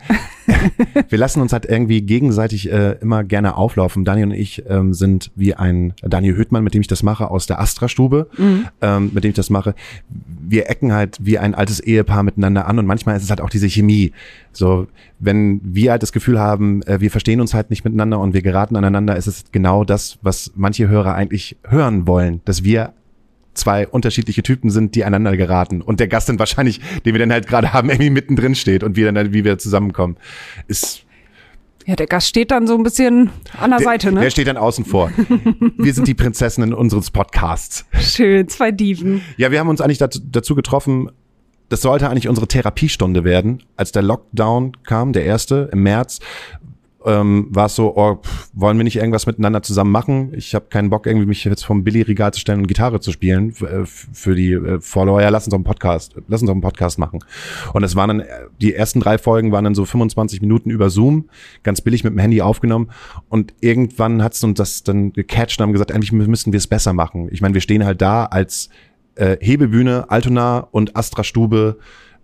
E: [laughs] wir lassen uns halt irgendwie gegenseitig äh, immer gerne auflaufen. Daniel und ich ähm, sind wie ein Daniel Hüttmann, mit dem ich das mache, aus der Astra-Stube, mhm. ähm, mit dem ich das mache. Wir ecken halt wie ein altes Ehepaar miteinander an und manchmal ist es halt auch diese Chemie. So, wenn wir halt das Gefühl haben, äh, wir verstehen uns halt nicht miteinander und wir geraten aneinander, ist es genau das, was manche Hörer eigentlich hören wollen, dass wir zwei unterschiedliche Typen sind, die einander geraten. Und der Gast dann wahrscheinlich, den wir dann halt gerade haben, irgendwie mittendrin steht und wir dann, wie wir zusammenkommen. Ist
C: ja, der Gast steht dann so ein bisschen an der, der Seite, ne?
E: Der steht dann außen vor. wir sind die Prinzessinnen unseres Podcasts.
C: Schön, zwei Diven.
E: Ja, wir haben uns eigentlich dazu, dazu getroffen, das sollte eigentlich unsere Therapiestunde werden, als der Lockdown kam, der erste im März ähm, war es so, oh, pff, wollen wir nicht irgendwas miteinander zusammen machen? Ich habe keinen Bock, irgendwie mich jetzt vom Billy-Regal zu stellen und Gitarre zu spielen äh, für die äh, Follower. Ja, lass uns doch einen Podcast, lass uns doch einen Podcast machen. Und es waren dann, äh, die ersten drei Folgen waren dann so 25 Minuten über Zoom, ganz billig mit dem Handy aufgenommen. Und irgendwann hat's uns das dann gecatcht und haben gesagt, eigentlich müssen wir es besser machen. Ich meine, wir stehen halt da als äh, Hebebühne, Altona und Astra Stube,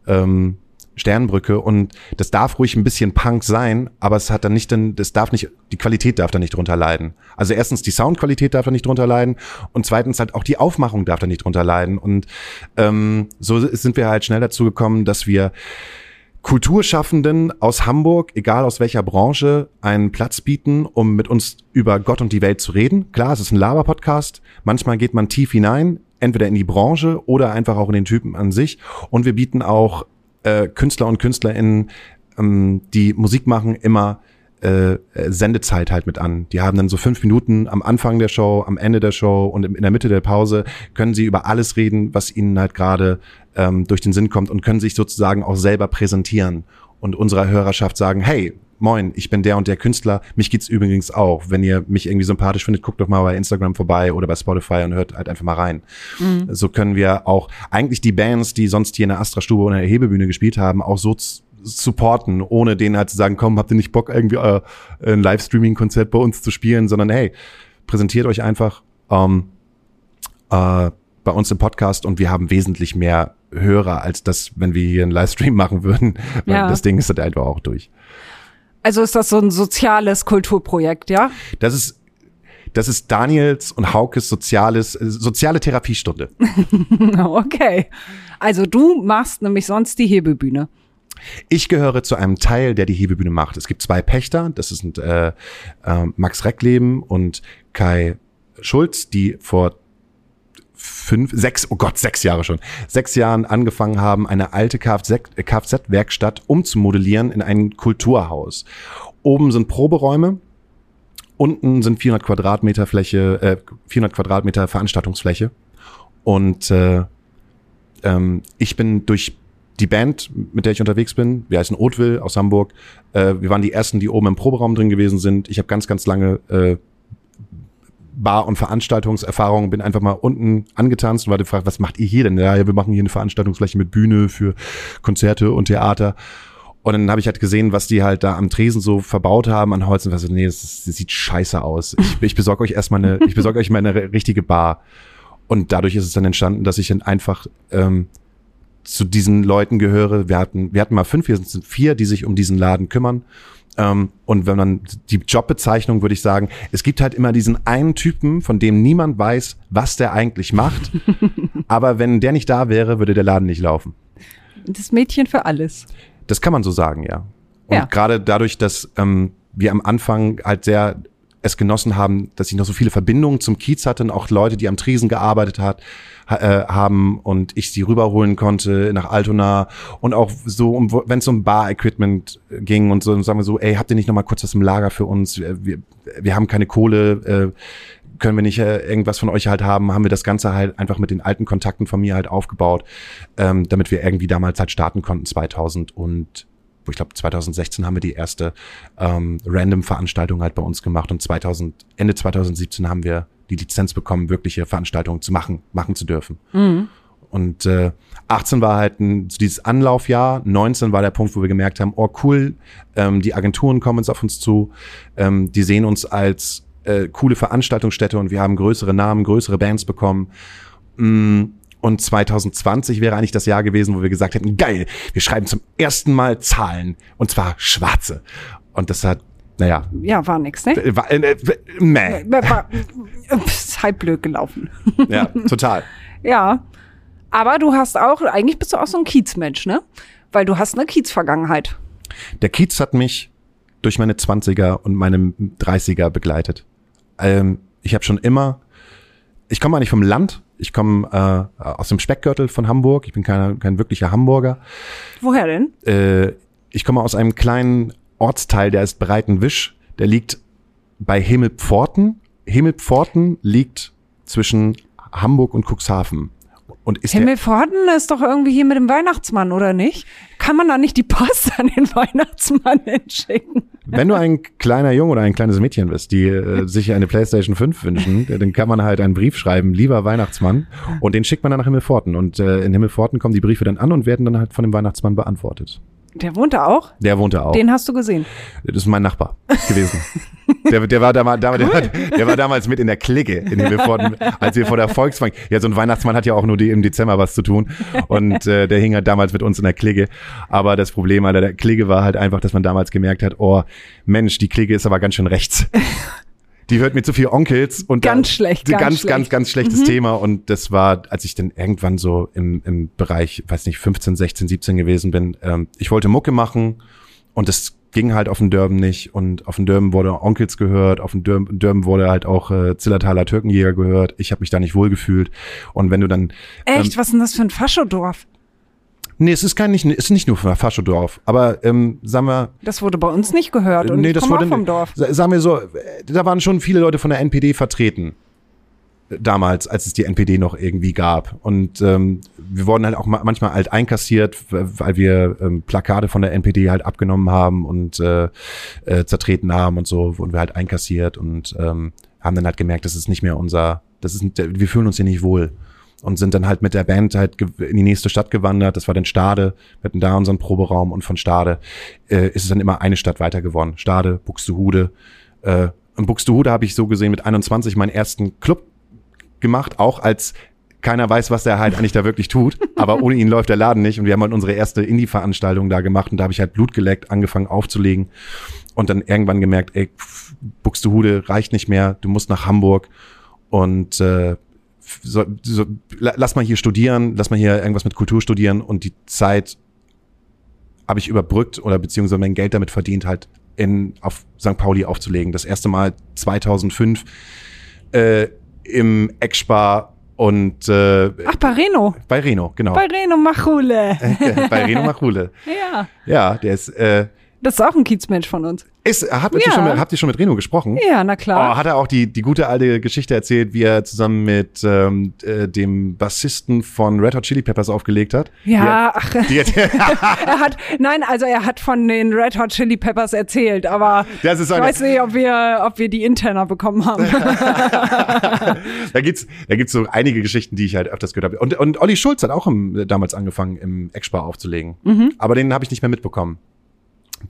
E: ähm, Sternbrücke und das darf ruhig ein bisschen Punk sein, aber es hat dann nicht, dann, das darf nicht, die Qualität darf da nicht drunter leiden. Also erstens die Soundqualität darf da nicht drunter leiden und zweitens halt auch die Aufmachung darf da nicht drunter leiden und ähm, so sind wir halt schnell dazu gekommen, dass wir Kulturschaffenden aus Hamburg, egal aus welcher Branche, einen Platz bieten, um mit uns über Gott und die Welt zu reden. Klar, es ist ein Laber-Podcast. Manchmal geht man tief hinein, entweder in die Branche oder einfach auch in den Typen an sich. Und wir bieten auch äh, Künstler und KünstlerInnen, ähm, die Musik machen, immer äh, Sendezeit halt mit an. Die haben dann so fünf Minuten am Anfang der Show, am Ende der Show und in der Mitte der Pause können sie über alles reden, was ihnen halt gerade ähm, durch den Sinn kommt und können sich sozusagen auch selber präsentieren und unserer Hörerschaft sagen, hey, moin, ich bin der und der Künstler, mich geht's übrigens auch. Wenn ihr mich irgendwie sympathisch findet, guckt doch mal bei Instagram vorbei oder bei Spotify und hört halt einfach mal rein. So können wir auch eigentlich die Bands, die sonst hier in der Astra-Stube oder in der Hebebühne gespielt haben, auch so supporten, ohne denen halt zu sagen, komm, habt ihr nicht Bock, irgendwie äh, ein Livestreaming-Konzert bei uns zu spielen, sondern hey, präsentiert euch einfach ähm, äh, bei uns im Podcast und wir haben wesentlich mehr Hörer, als das, wenn wir hier einen Livestream machen würden. Weil
C: Ja.
E: das Ding ist halt einfach auch durch.
C: Also ist das so ein soziales Kulturprojekt, ja?
E: Das ist, das ist Daniels und Haukes soziales, äh, soziale Therapiestunde. [laughs]
C: Okay. Also du machst nämlich sonst die Hebebühne.
E: Ich gehöre zu einem Teil, der die Hebebühne macht. Es gibt zwei Pächter, das sind äh, äh, Max Reckleben und Kai Schulz, die vor fünf, sechs, oh Gott, sechs Jahre schon, sechs Jahren angefangen haben, eine alte Kfz- Kfz-Werkstatt umzumodellieren in ein Kulturhaus. Oben sind Proberäume, unten sind 400 Quadratmeter Fläche, äh, 400 Quadratmeter Veranstaltungsfläche und äh, ähm, ich bin durch die Band, mit der ich unterwegs bin, wir heißen Oatville aus Hamburg, äh, wir waren die ersten, die oben im Proberaum drin gewesen sind. Ich habe ganz, ganz lange äh, Bar- und Veranstaltungserfahrung, bin einfach mal unten angetanzt und war gefragt, was macht ihr hier denn? Ja, wir machen hier eine Veranstaltungsfläche mit Bühne für Konzerte und Theater. Und dann habe ich halt gesehen, was die halt da am Tresen so verbaut haben an Holz und war so, nee, das, ist, das sieht scheiße aus. Ich, [laughs] ich besorge euch erstmal eine, ich besorge euch mal eine richtige Bar. Und dadurch ist es dann entstanden, dass ich dann einfach ähm, zu diesen Leuten gehöre. Wir hatten, wir hatten mal fünf, wir sind vier, die sich um diesen Laden kümmern. Ähm, und wenn man die Jobbezeichnung würde ich sagen, es gibt halt immer diesen einen Typen, von dem niemand weiß, was der eigentlich macht. [laughs] Aber wenn der nicht da wäre, würde der Laden nicht laufen.
C: Das Mädchen für alles.
E: Das kann man so sagen, ja. Und
C: Ja.
E: gerade dadurch, dass ähm, wir am Anfang halt sehr es genossen haben, dass ich noch so viele Verbindungen zum Kiez hatte und auch Leute, die am Tresen gearbeitet hat, ha, äh, haben und ich sie rüberholen konnte nach Altona und auch so, um, wenn es um Bar-Equipment ging und so, sagen wir so, ey, habt ihr nicht noch mal kurz was im Lager für uns? Wir, wir, wir haben keine Kohle, äh, können wir nicht äh, irgendwas von euch halt haben, haben wir das Ganze halt einfach mit den alten Kontakten von mir halt aufgebaut, ähm, damit wir irgendwie damals halt starten konnten, 2000 und ich glaube 2016 haben wir die erste ähm, Random-Veranstaltung halt bei uns gemacht und 2000, Ende 2017 haben wir die Lizenz bekommen, wirkliche Veranstaltungen zu machen, machen zu dürfen. Und äh, 18 war halt ein, so dieses Anlaufjahr, 19 war der Punkt, wo wir gemerkt haben, oh cool, ähm, die Agenturen kommen jetzt auf uns zu, ähm, die sehen uns als äh, coole Veranstaltungsstätte und wir haben größere Namen, größere Bands bekommen. Mm, Und 2020 wäre eigentlich das Jahr gewesen, wo wir gesagt hätten, geil, wir schreiben zum ersten Mal Zahlen und zwar schwarze. Und das hat, naja,
C: Ja, war nix, ne?
E: war, äh, äh, meh.
C: War, ist halb blöd gelaufen.
E: Ja, total. [laughs]
C: Ja. Aber du hast auch, eigentlich bist du auch so ein Kiezmensch, ne? Weil du hast eine Kiez-Vergangenheit.
E: Der Kiez hat mich durch meine 20er und meine 30er begleitet. Ähm, ich habe schon immer, ich komme eigentlich vom Land, ich komme äh, aus dem Speckgürtel von Hamburg, ich bin kein, kein wirklicher Hamburger.
C: Woher denn?
E: Äh, ich komme aus einem kleinen Ortsteil, der ist Breitenwisch, der liegt bei Himmelpforten. Himmelpforten liegt zwischen Hamburg und Cuxhaven. Und ist der,
C: Himmelpforten ist doch irgendwie hier mit dem Weihnachtsmann, oder nicht? Kann man da nicht die Post an den Weihnachtsmann [laughs] hinschicken?
E: wenn du ein kleiner Junge oder ein kleines Mädchen bist, die äh, [laughs] sich eine PlayStation 5 wünschen, äh, dann kann man halt einen Brief schreiben, lieber Weihnachtsmann, und den schickt man dann nach Himmelpforten. Und äh, in Himmelpforten kommen die Briefe dann an und werden dann halt von dem Weihnachtsmann beantwortet.
C: Der wohnt da auch?
E: Der wohnte auch.
C: Den hast du gesehen.
E: Das ist mein Nachbar gewesen. [laughs] Der, der, war damals, der, war, der war damals mit in der Clique in Himmelpforten, als wir vor der Volksbank. Ja, so ein Weihnachtsmann hat ja auch nur die, im Dezember was zu tun. Und äh, der hing halt damals mit uns in der Clique. Aber das Problem an der Clique war halt einfach, dass man damals gemerkt hat, oh Mensch, die Clique ist aber ganz schön rechts. Die hört mir zu viel Onkels und
C: Ganz
E: da,
C: schlecht,
E: ganz,
C: ganz
E: ganz,
C: schlecht. Mhm.
E: ganz, schlechtes Thema. Und das war, als ich dann irgendwann so im, im Bereich, weiß nicht, 15, 16, 17 gewesen bin. Ähm, ich wollte Mucke machen und das ging halt auf dem Dörben nicht. Und auf dem Dörben wurde Onkels gehört, auf dem Dörben, Dörben wurde halt auch äh, Zillertaler Türkenjäger gehört. Ich habe mich da nicht wohlgefühlt. Und wenn du dann
C: Echt? Was ist denn das für ein Faschodorf?
E: Nee, es ist kein nicht, es ist nicht nur von Faschodorf, aber ähm, sagen wir,
C: Das wurde bei uns nicht gehört und
E: nee,
C: ich
E: das wurde
C: auch vom Dorf.
E: sa- Sagen wir so, da waren schon viele Leute von der NPD vertreten äh, damals, als es die NPD noch irgendwie gab. Und ähm, wir wurden halt auch ma manchmal halt einkassiert, weil wir ähm, Plakate von der NPD halt abgenommen haben und äh, äh, zertreten haben und so, wurden wir halt einkassiert und ähm, haben dann halt gemerkt, das ist nicht mehr unser, das ist, wir fühlen uns hier nicht wohl. Und sind dann halt mit der Band halt in die nächste Stadt gewandert. Das war dann Stade. Wir hatten da unseren Proberaum und von Stade äh, ist es dann immer eine Stadt weiter geworden. Stade, Buxtehude. Äh, in Buxtehude habe ich so gesehen mit 21 meinen ersten Club gemacht, auch als keiner weiß, was der halt eigentlich da wirklich tut, aber ohne ihn läuft der Laden nicht und wir haben halt unsere erste Indie-Veranstaltung da gemacht und da habe ich halt Blut geleckt, angefangen aufzulegen und dann irgendwann gemerkt, ey, Buxtehude reicht nicht mehr, du musst nach Hamburg und äh, so, so, la- lass mal hier studieren, lass mal hier irgendwas mit Kultur studieren und die Zeit habe ich überbrückt oder beziehungsweise mein Geld damit verdient, halt in, auf St. Pauli aufzulegen. Das erste Mal 2005 äh, im Eckspar und äh,
C: Ach, bei Reno.
E: bei Reno, genau.
C: Bei Reno Machule. [laughs]
E: bei Reno Machule. [laughs]
C: Ja.
E: Ja, der ist, äh,
C: Das ist auch ein Kiezmensch von uns.
E: ist habt, ihr
C: Ja.
E: schon, mit- habt ihr schon mit Reno gesprochen?
C: Ja, na
E: Oh,
C: klar.
E: hat er auch die, die gute alte Geschichte erzählt, wie er zusammen mit ähm, äh, dem Bassisten von Red Hot Chili Peppers aufgelegt hat?
C: ja, ach,
E: Die, [laughs] die, [laughs]
C: er hat, nein, also er hat von den Red Hot Chili Peppers erzählt, aber
E: Das ist
C: ich weiß nicht, ob wir, ob wir die interner bekommen haben. [laughs]
E: da gibt's da gibt's so einige Geschichten, die ich halt öfters gehört habe. Und, und Olli Schulz hat auch im, damals angefangen, im Eckspar aufzulegen. Aber den habe ich nicht mehr mitbekommen.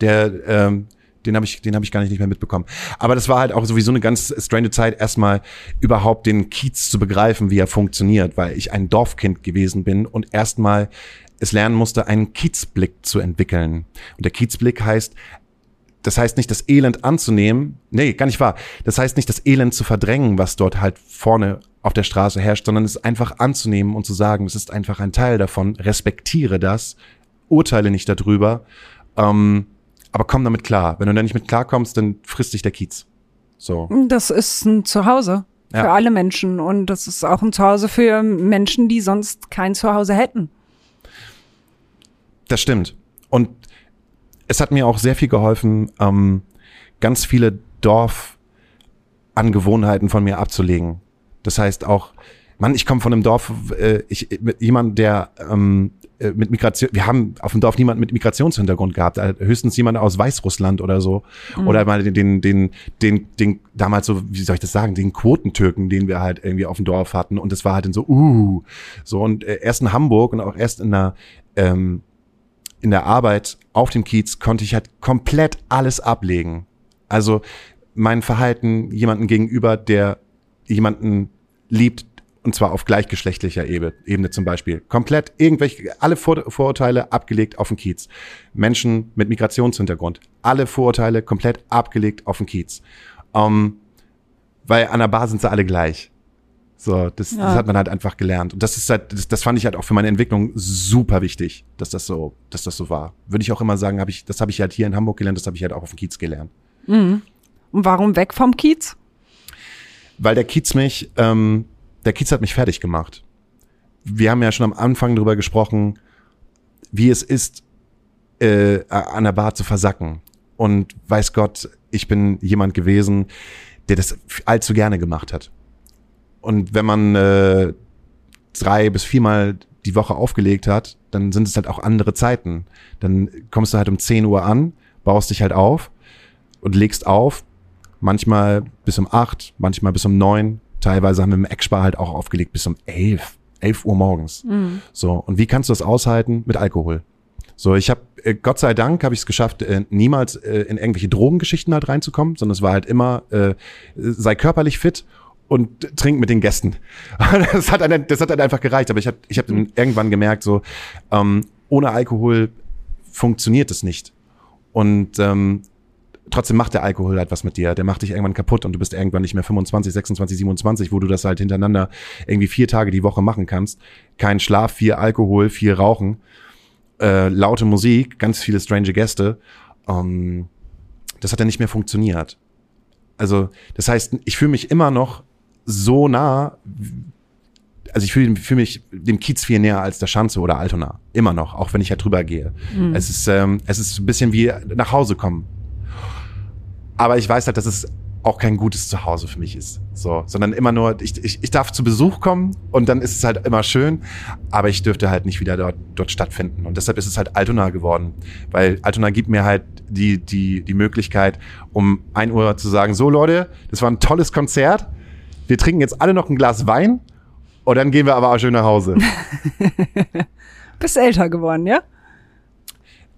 E: Der, ähm, den habe ich, den habe ich gar nicht, nicht mehr mitbekommen. Aber das war halt auch sowieso eine ganz strange Zeit, erstmal überhaupt den Kiez zu begreifen, wie er funktioniert, weil ich ein Dorfkind gewesen bin und erstmal es lernen musste, einen Kiezblick zu entwickeln. Und der Kiezblick heißt, das heißt nicht, das Elend anzunehmen. Nee, gar nicht wahr. Das heißt nicht, das Elend zu verdrängen, was dort halt vorne auf der Straße herrscht, sondern es einfach anzunehmen und zu sagen, es ist einfach ein Teil davon, respektiere das, urteile nicht darüber, ähm, aber komm damit klar. Wenn du da nicht mit klarkommst, dann frisst dich der Kiez. So.
C: Das ist ein Zuhause für
E: Ja.
C: alle Menschen und das ist auch ein Zuhause für Menschen, die sonst kein Zuhause hätten.
E: Das stimmt. Und es hat mir auch sehr viel geholfen, ähm, ganz viele Dorfangewohnheiten von mir abzulegen. Das heißt auch, Mann, ich komme von einem Dorf, äh, ich, mit jemand, der ähm, äh, mit Migration, wir haben auf dem Dorf niemanden mit Migrationshintergrund gehabt, höchstens jemand aus Weißrussland oder so. Oder mal den, den, den, den, den, damals so, wie soll ich das sagen, den Quotentürken, den wir halt irgendwie auf dem Dorf hatten. Und das war halt dann so, uh, so und äh, erst in Hamburg und auch erst in einer, ähm, in der Arbeit auf dem Kiez konnte ich halt komplett alles ablegen. Also mein Verhalten jemanden gegenüber, der jemanden liebt, und zwar auf gleichgeschlechtlicher Ebene, Ebene zum Beispiel. Komplett irgendwelche, alle Vor Vorurteile abgelegt auf den Kiez. Menschen mit Migrationshintergrund, alle Vorurteile komplett abgelegt auf den Kiez. Ähm, weil an der Bar sind sie alle gleich. So, das, das
C: Ja.
E: hat man halt einfach gelernt. Und das ist halt, das, das fand ich halt auch für meine Entwicklung super wichtig, dass das so, dass das so war. Würde ich auch immer sagen, habe ich, das habe ich halt hier in Hamburg gelernt, das habe ich halt auch auf dem Kiez gelernt.
C: Und warum weg vom Kiez?
E: Weil der Kiez mich, ähm, der Kiez hat mich fertig gemacht. Wir haben ja schon am Anfang drüber gesprochen, wie es ist, äh, an der Bar zu versacken. Und weiß Gott, ich bin jemand gewesen, der das allzu gerne gemacht hat. Und wenn man äh, drei bis viermal die Woche aufgelegt hat, dann sind es halt auch andere Zeiten. Dann kommst du halt um 10 Uhr an, baust dich halt auf und legst auf, manchmal bis um acht, manchmal bis um neun. Teilweise haben wir im Eckspar halt auch aufgelegt bis um elf, elf Uhr morgens. So, und wie kannst du das aushalten? Mit Alkohol. So, ich habe äh, Gott sei Dank habe ich es geschafft, äh, niemals äh, in irgendwelche Drogengeschichten halt reinzukommen, sondern es war halt immer äh, sei körperlich fit und trink mit den Gästen. [laughs] Das hat dann, das hat dann einfach gereicht. Aber ich habe ich hab irgendwann gemerkt, so ähm, ohne Alkohol funktioniert es nicht. Und ähm, trotzdem macht der Alkohol halt was mit dir. Der macht dich irgendwann kaputt und du bist irgendwann nicht mehr 25, 26, 27, wo du das halt hintereinander irgendwie vier Tage die Woche machen kannst. Kein Schlaf, viel Alkohol, viel Rauchen, äh, laute Musik, ganz viele strange Gäste. Ähm, das hat dann nicht mehr funktioniert. Also, das heißt, ich fühle mich immer noch so nah, also ich fühle fühl mich dem Kiez viel näher als der Schanze oder Altona. Immer noch, auch wenn ich halt drüber gehe. Es ist, ähm, es ist ein bisschen wie nach Hause kommen. Aber ich weiß halt, dass es auch kein gutes Zuhause für mich ist. So, sondern immer nur, ich, ich, ich darf zu Besuch kommen und dann ist es halt immer schön, aber ich dürfte halt nicht wieder dort, dort stattfinden. Und deshalb ist es halt Altona geworden. Weil Altona gibt mir halt die, die, die Möglichkeit, um ein Uhr zu sagen, so Leute, das war ein tolles Konzert. Wir trinken jetzt alle noch ein Glas Wein und dann gehen wir aber auch schön nach Hause. [laughs]
C: Bist älter geworden, ja?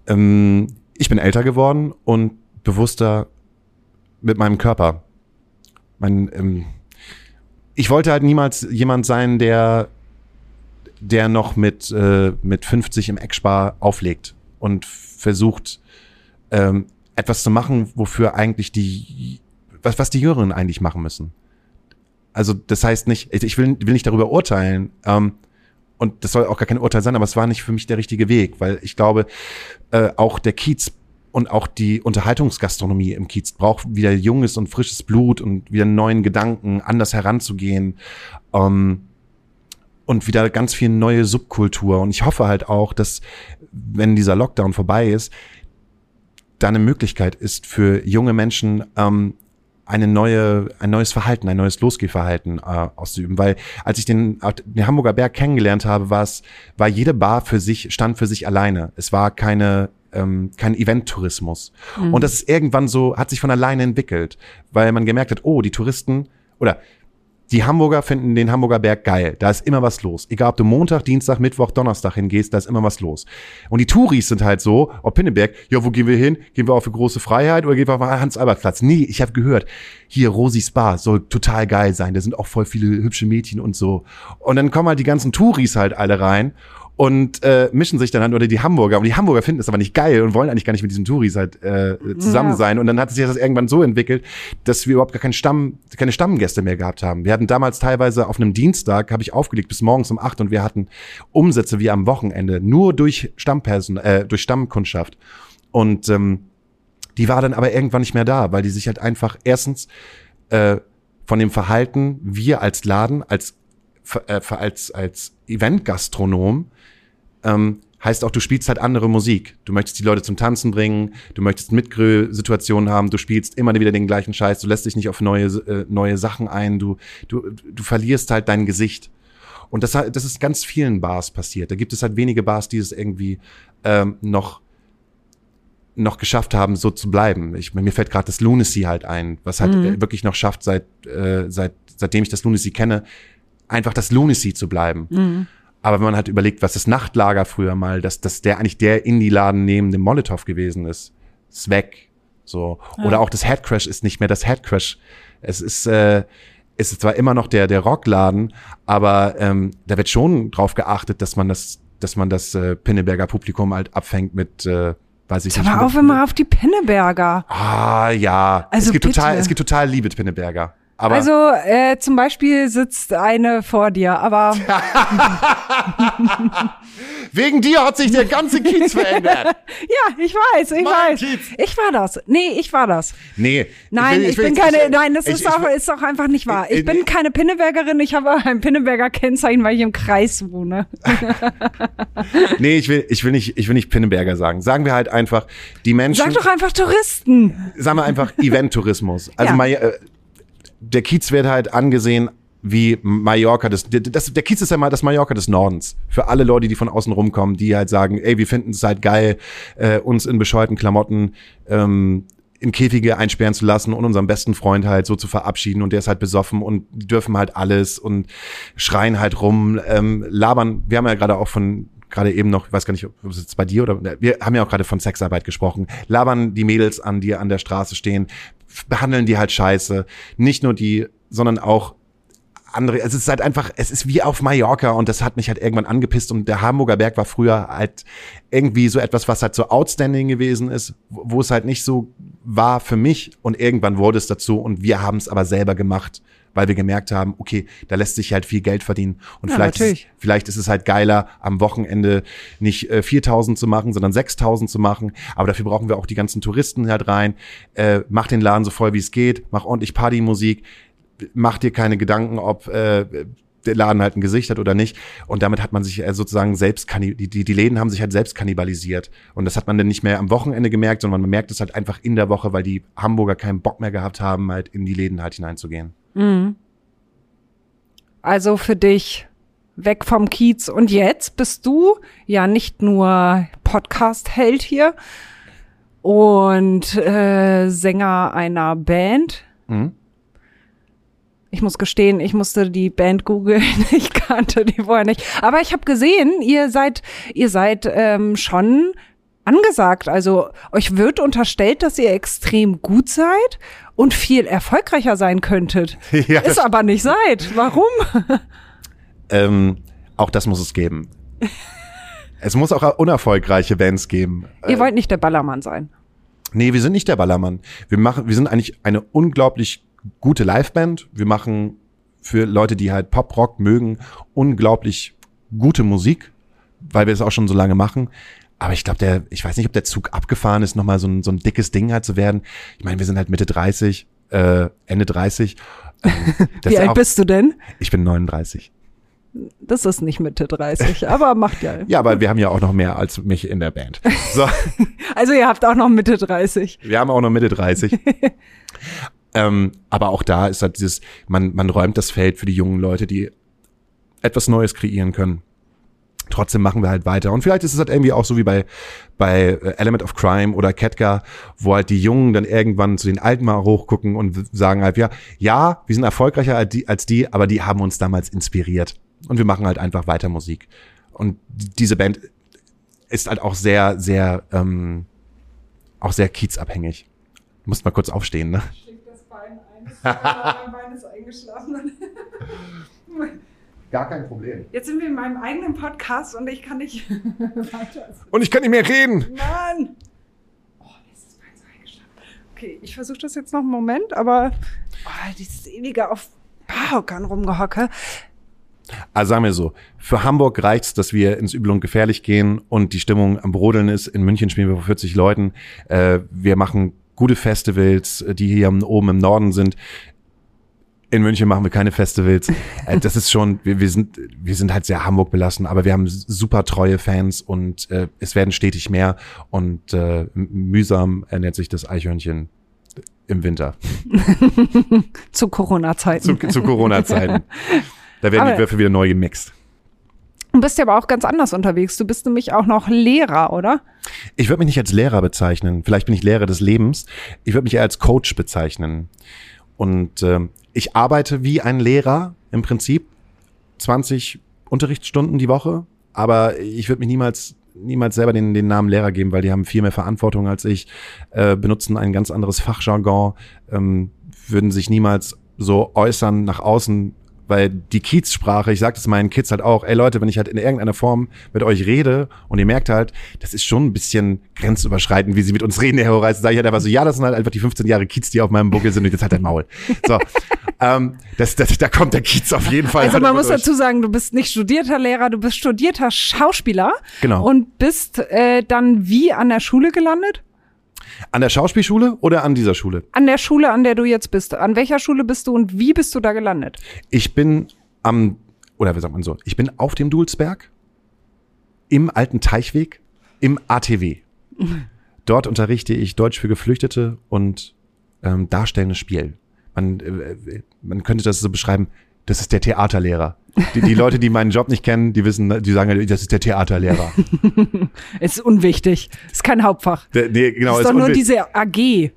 E: ähm, ich bin älter geworden und bewusster mit meinem Körper. Mein, ähm, ich wollte halt niemals jemand sein, der, der noch mit, äh, mit 50 im Eckspar auflegt und versucht, ähm, etwas zu machen, wofür eigentlich die, was, was die Jüngeren eigentlich machen müssen. Also das heißt nicht, ich will, will nicht darüber urteilen, ähm, und das soll auch gar kein Urteil sein, aber es war nicht für mich der richtige Weg, weil ich glaube, äh, auch der Kiez und auch die Unterhaltungsgastronomie im Kiez braucht wieder junges und frisches Blut und wieder neuen Gedanken, anders heranzugehen ähm, und wieder ganz viel neue Subkultur. Und ich hoffe halt auch, dass wenn dieser Lockdown vorbei ist, da eine Möglichkeit ist für junge Menschen, ähm, eine neue, ein neues Verhalten, ein neues Losgehverhalten äh, auszuüben. Weil als ich den, den Hamburger Berg kennengelernt habe, war es, war jede Bar für sich, stand für sich alleine. Es war keine, ähm, kein Event-Tourismus. Und das ist irgendwann so, hat sich von alleine entwickelt, weil man gemerkt hat, oh, die Touristen oder die Hamburger finden den Hamburger Berg geil. Da ist immer was los. Egal, ob du Montag, Dienstag, Mittwoch, Donnerstag hingehst, da ist immer was los. Und die Touris sind halt so, ob Pinneberg, ja, wo gehen wir hin? Gehen wir auf die große Freiheit oder gehen wir auf den Hans-Albert-Platz? Nee, ich habe gehört, hier Rosi Spa soll total geil sein. Da sind auch voll viele hübsche Mädchen und so. Und dann kommen halt die ganzen Touris halt alle rein und äh, mischen sich dann halt oder die Hamburger und die Hamburger finden es aber nicht geil und wollen eigentlich gar nicht mit diesen Touris halt äh, zusammen
C: Ja.
E: sein und dann hat sich das irgendwann so entwickelt, dass wir überhaupt gar keinen Stamm, keine Stammgäste mehr gehabt haben. Wir hatten damals teilweise auf einem Dienstag habe ich aufgelegt bis morgens um acht und wir hatten Umsätze wie am Wochenende nur durch Stammperson, äh, durch Stammkundschaft und ähm, die war dann aber irgendwann nicht mehr da, weil die sich halt einfach erstens äh, von dem Verhalten wir als Laden als äh, als als Eventgastronom ähm, heißt auch, du spielst halt andere Musik. Du möchtest die Leute zum Tanzen bringen, du möchtest Mitgrö-Situationen haben, du spielst immer wieder den gleichen Scheiß, du lässt dich nicht auf neue, äh, neue Sachen ein, du, du, du verlierst halt dein Gesicht. Und das, hat- das ist ganz vielen Bars passiert. Da gibt es halt wenige Bars, die es irgendwie ähm, noch noch geschafft haben, so zu bleiben. Ich, mir fällt gerade das Lunacy halt ein, was halt äh, wirklich noch schafft, seit, äh, seit, seitdem ich das Lunacy kenne, einfach das Lunacy zu bleiben. Aber wenn man halt überlegt, was das Nachtlager früher mal, dass, dass der eigentlich der Indie-Laden neben dem Molotow gewesen ist, ist weg. So. Oder auch das Headcrash ist nicht mehr das Headcrash. Es ist, äh, es ist zwar immer noch der, der Rockladen, aber ähm, da wird schon drauf geachtet, dass man das, dass man das äh, Pinneberger Publikum halt abfängt mit, äh, weiß ich
C: Sag
E: nicht. mit-
C: auf immer auf die Pinneberger.
E: Ah, ja.
C: Also
E: es gibt
C: bitte.
E: total, es gibt total liebe Pinneberger. Aber
C: Also äh, zum Beispiel sitzt eine vor dir, aber [laughs]
E: wegen dir hat sich der ganze Kiez verändert. [laughs]
C: ja, ich weiß, ich
E: Mein
C: weiß.
E: Kiez.
C: Ich war das. Nee, ich war das.
E: Nee.
C: Nein,
E: will-
C: ich,
E: will
C: bin keine,
E: nicht-
C: nein, das
E: ich-
C: ist,
E: ich
C: auch, ist auch einfach nicht wahr. Ich
E: Ich-
C: bin keine Pinnebergerin, ich habe ein Pinneberger Kennzeichen, weil ich im Kreis wohne. [laughs]
E: Nee, ich will, ich will nicht, ich will nicht Pinneberger sagen. Sagen wir halt einfach, die Menschen.
C: Sag doch einfach Touristen.
E: sagen wir einfach Event-Tourismus. Also
C: Ja.
E: mal, äh, der Kiez wird halt angesehen wie Mallorca, das, das, der Kiez ist ja mal das Mallorca des Nordens. Für alle Leute, die von außen rumkommen, die halt sagen, ey, wir finden es halt geil, äh, uns in bescheuerten Klamotten ähm, in Käfige einsperren zu lassen und unseren besten Freund halt so zu verabschieden und der ist halt besoffen und dürfen halt alles und schreien halt rum, ähm, labern. Wir haben ja gerade auch von gerade eben noch, ich weiß gar nicht, ob es jetzt bei dir oder wir haben ja auch gerade von Sexarbeit gesprochen, labern die Mädels an, die an der Straße stehen, behandeln die halt scheiße. Nicht nur die, sondern auch andere, es ist halt einfach, es ist wie auf Mallorca und das hat mich halt irgendwann angepisst und der Hamburger Berg war früher halt irgendwie so etwas, was halt so outstanding gewesen ist, wo es halt nicht so war für mich und irgendwann wurde es dazu und wir haben es aber selber gemacht, weil wir gemerkt haben, okay, da lässt sich halt viel Geld verdienen und
C: Ja,
E: vielleicht, ist, vielleicht ist es halt geiler, am Wochenende nicht äh, 4.000 zu machen, sondern 6.000 zu machen, aber dafür brauchen wir auch die ganzen Touristen halt rein, äh, mach den Laden so voll wie es geht, mach ordentlich Partymusik, mach dir keine Gedanken, ob äh, der Laden halt ein Gesicht hat oder nicht. Und damit hat man sich äh, sozusagen selbst die, die, die Läden haben sich halt selbst kannibalisiert. Und das hat man dann nicht mehr am Wochenende gemerkt, sondern man merkt es halt einfach in der Woche, weil die Hamburger keinen Bock mehr gehabt haben, halt in die Läden halt hineinzugehen.
C: Also für dich weg vom Kiez. Und jetzt bist du ja nicht nur Podcast-Held hier und äh, Sänger einer Band.
E: Mhm.
C: Ich muss gestehen, ich musste die Band googeln. [laughs] Ich kannte die vorher nicht. Aber ich habe gesehen, ihr seid, ihr seid ähm, schon angesagt. Also euch wird unterstellt, dass ihr extrem gut seid und viel erfolgreicher sein könntet. [laughs]
E: Ja,
C: Ist aber nicht seid. Warum?
E: Ähm, auch das muss es geben. es muss auch unerfolgreiche Bands geben.
C: Ihr wollt nicht der Ballermann sein.
E: Nee, wir sind nicht der Ballermann. Wir machen, wir sind eigentlich eine unglaublich gute Liveband. Wir machen für Leute, die halt Pop-Rock mögen, unglaublich gute Musik, weil wir es auch schon so lange machen. Aber ich glaube, der, ich weiß nicht, ob der Zug abgefahren ist, nochmal so ein, so ein dickes Ding halt zu werden. Ich meine, wir sind halt Mitte 30, äh, Ende 30. Ähm, [laughs]
C: Wie alt
E: auch,
C: bist du denn?
E: Ich bin 39.
C: Das ist nicht Mitte 30, aber macht ja.
E: Ja, aber wir haben ja auch noch mehr als mich in der Band. So. [laughs]
C: Also ihr habt auch noch Mitte 30.
E: Wir haben auch noch Mitte 30. [laughs] ähm, aber auch da ist halt dieses, man, man räumt das Feld für die jungen Leute, die etwas Neues kreieren können. Trotzdem machen wir halt weiter. Und vielleicht ist es halt irgendwie auch so wie bei, bei äh, Element of Crime oder Ketka, wo halt die Jungen dann irgendwann zu den Alten mal hochgucken und sagen halt, ja, ja, wir sind erfolgreicher als die, als die, aber die haben uns damals inspiriert. Und wir machen halt einfach weiter Musik. Und diese Band ist halt auch sehr, sehr, ähm, auch sehr kiezabhängig. Du musst mal kurz aufstehen, ne?
C: Das Bein ein, mein Bein ist eingeschlafen. [laughs] [laughs]
E: Gar kein Problem.
C: Jetzt sind wir in meinem eigenen Podcast und ich kann nicht [laughs] weiter.
E: Und ich kann nicht mehr reden.
C: Mann! Oh, jetzt ist das Bein so eingeschlafen. Okay, ich versuche das jetzt noch einen Moment, aber oh, dieses ewige auf Barhockern rumgehocke.
E: Also sagen wir so, für Hamburg reicht's, dass wir ins Übel und Gefährlich gehen und die Stimmung am Brodeln ist. In München spielen wir vor 40 Leuten. Äh, wir machen gute Festivals, die hier oben im Norden sind. In München machen wir keine Festivals. [laughs] Äh, das ist schon, wir, wir sind, wir sind halt sehr Hamburg belassen, aber wir haben super treue Fans und äh, es werden stetig mehr und äh, mühsam ernährt sich das Eichhörnchen im Winter [laughs]
C: Zu Corona-Zeiten.
E: zu, zu Corona-Zeiten. Da werden
C: Aber-
E: die Würfel wieder neu gemixt.
C: Du bist ja aber auch ganz anders unterwegs. Du bist nämlich auch noch Lehrer, oder?
E: Ich würde mich nicht als Lehrer bezeichnen. Vielleicht bin ich Lehrer des Lebens. Ich würde mich eher als Coach bezeichnen. Und ähm, ich arbeite wie ein Lehrer im Prinzip. 20 Unterrichtsstunden die Woche. Aber ich würde mich niemals niemals selber den, den Namen Lehrer geben, weil die haben viel mehr Verantwortung als ich, äh, benutzen ein ganz anderes Fachjargon, ähm, würden sich niemals so äußern nach außen, weil die Kiezsprache, ich sage das meinen Kids halt auch, ey Leute, wenn ich halt in irgendeiner Form mit euch rede und ihr merkt halt, das ist schon ein bisschen grenzüberschreitend, wie sie mit uns reden, Herr Horeis, sage ich halt einfach so, ja, das sind halt einfach die 15 Jahre Kiez, die auf meinem Buckel sind und jetzt halt dein Maul. So, [laughs] ähm, das, das, da kommt der Kiez auf jeden Fall.
C: Also man muss
E: durch.
C: dazu sagen, du bist nicht studierter Lehrer, du bist studierter Schauspieler.
E: Genau.
C: Und bist äh, dann wie an der Schule gelandet?
E: An der Schauspielschule oder an dieser Schule?
C: An der Schule, an der du jetzt bist. An welcher Schule bist du und wie bist du da gelandet?
E: Ich bin am, oder wie sagt man so, ich bin auf dem Dulsberg, im alten Teichweg, im ATW. [laughs] Dort unterrichte ich Deutsch für Geflüchtete und ähm, darstellendes Spiel. Man, äh, man könnte das so beschreiben, das ist der Theaterlehrer. Die, die Leute, die meinen Job nicht kennen, die wissen, die sagen, das ist der Theaterlehrer. [laughs]
C: Ist unwichtig. Ist kein Hauptfach.
E: Der, nee, genau,
C: ist doch nur diese AG. [laughs]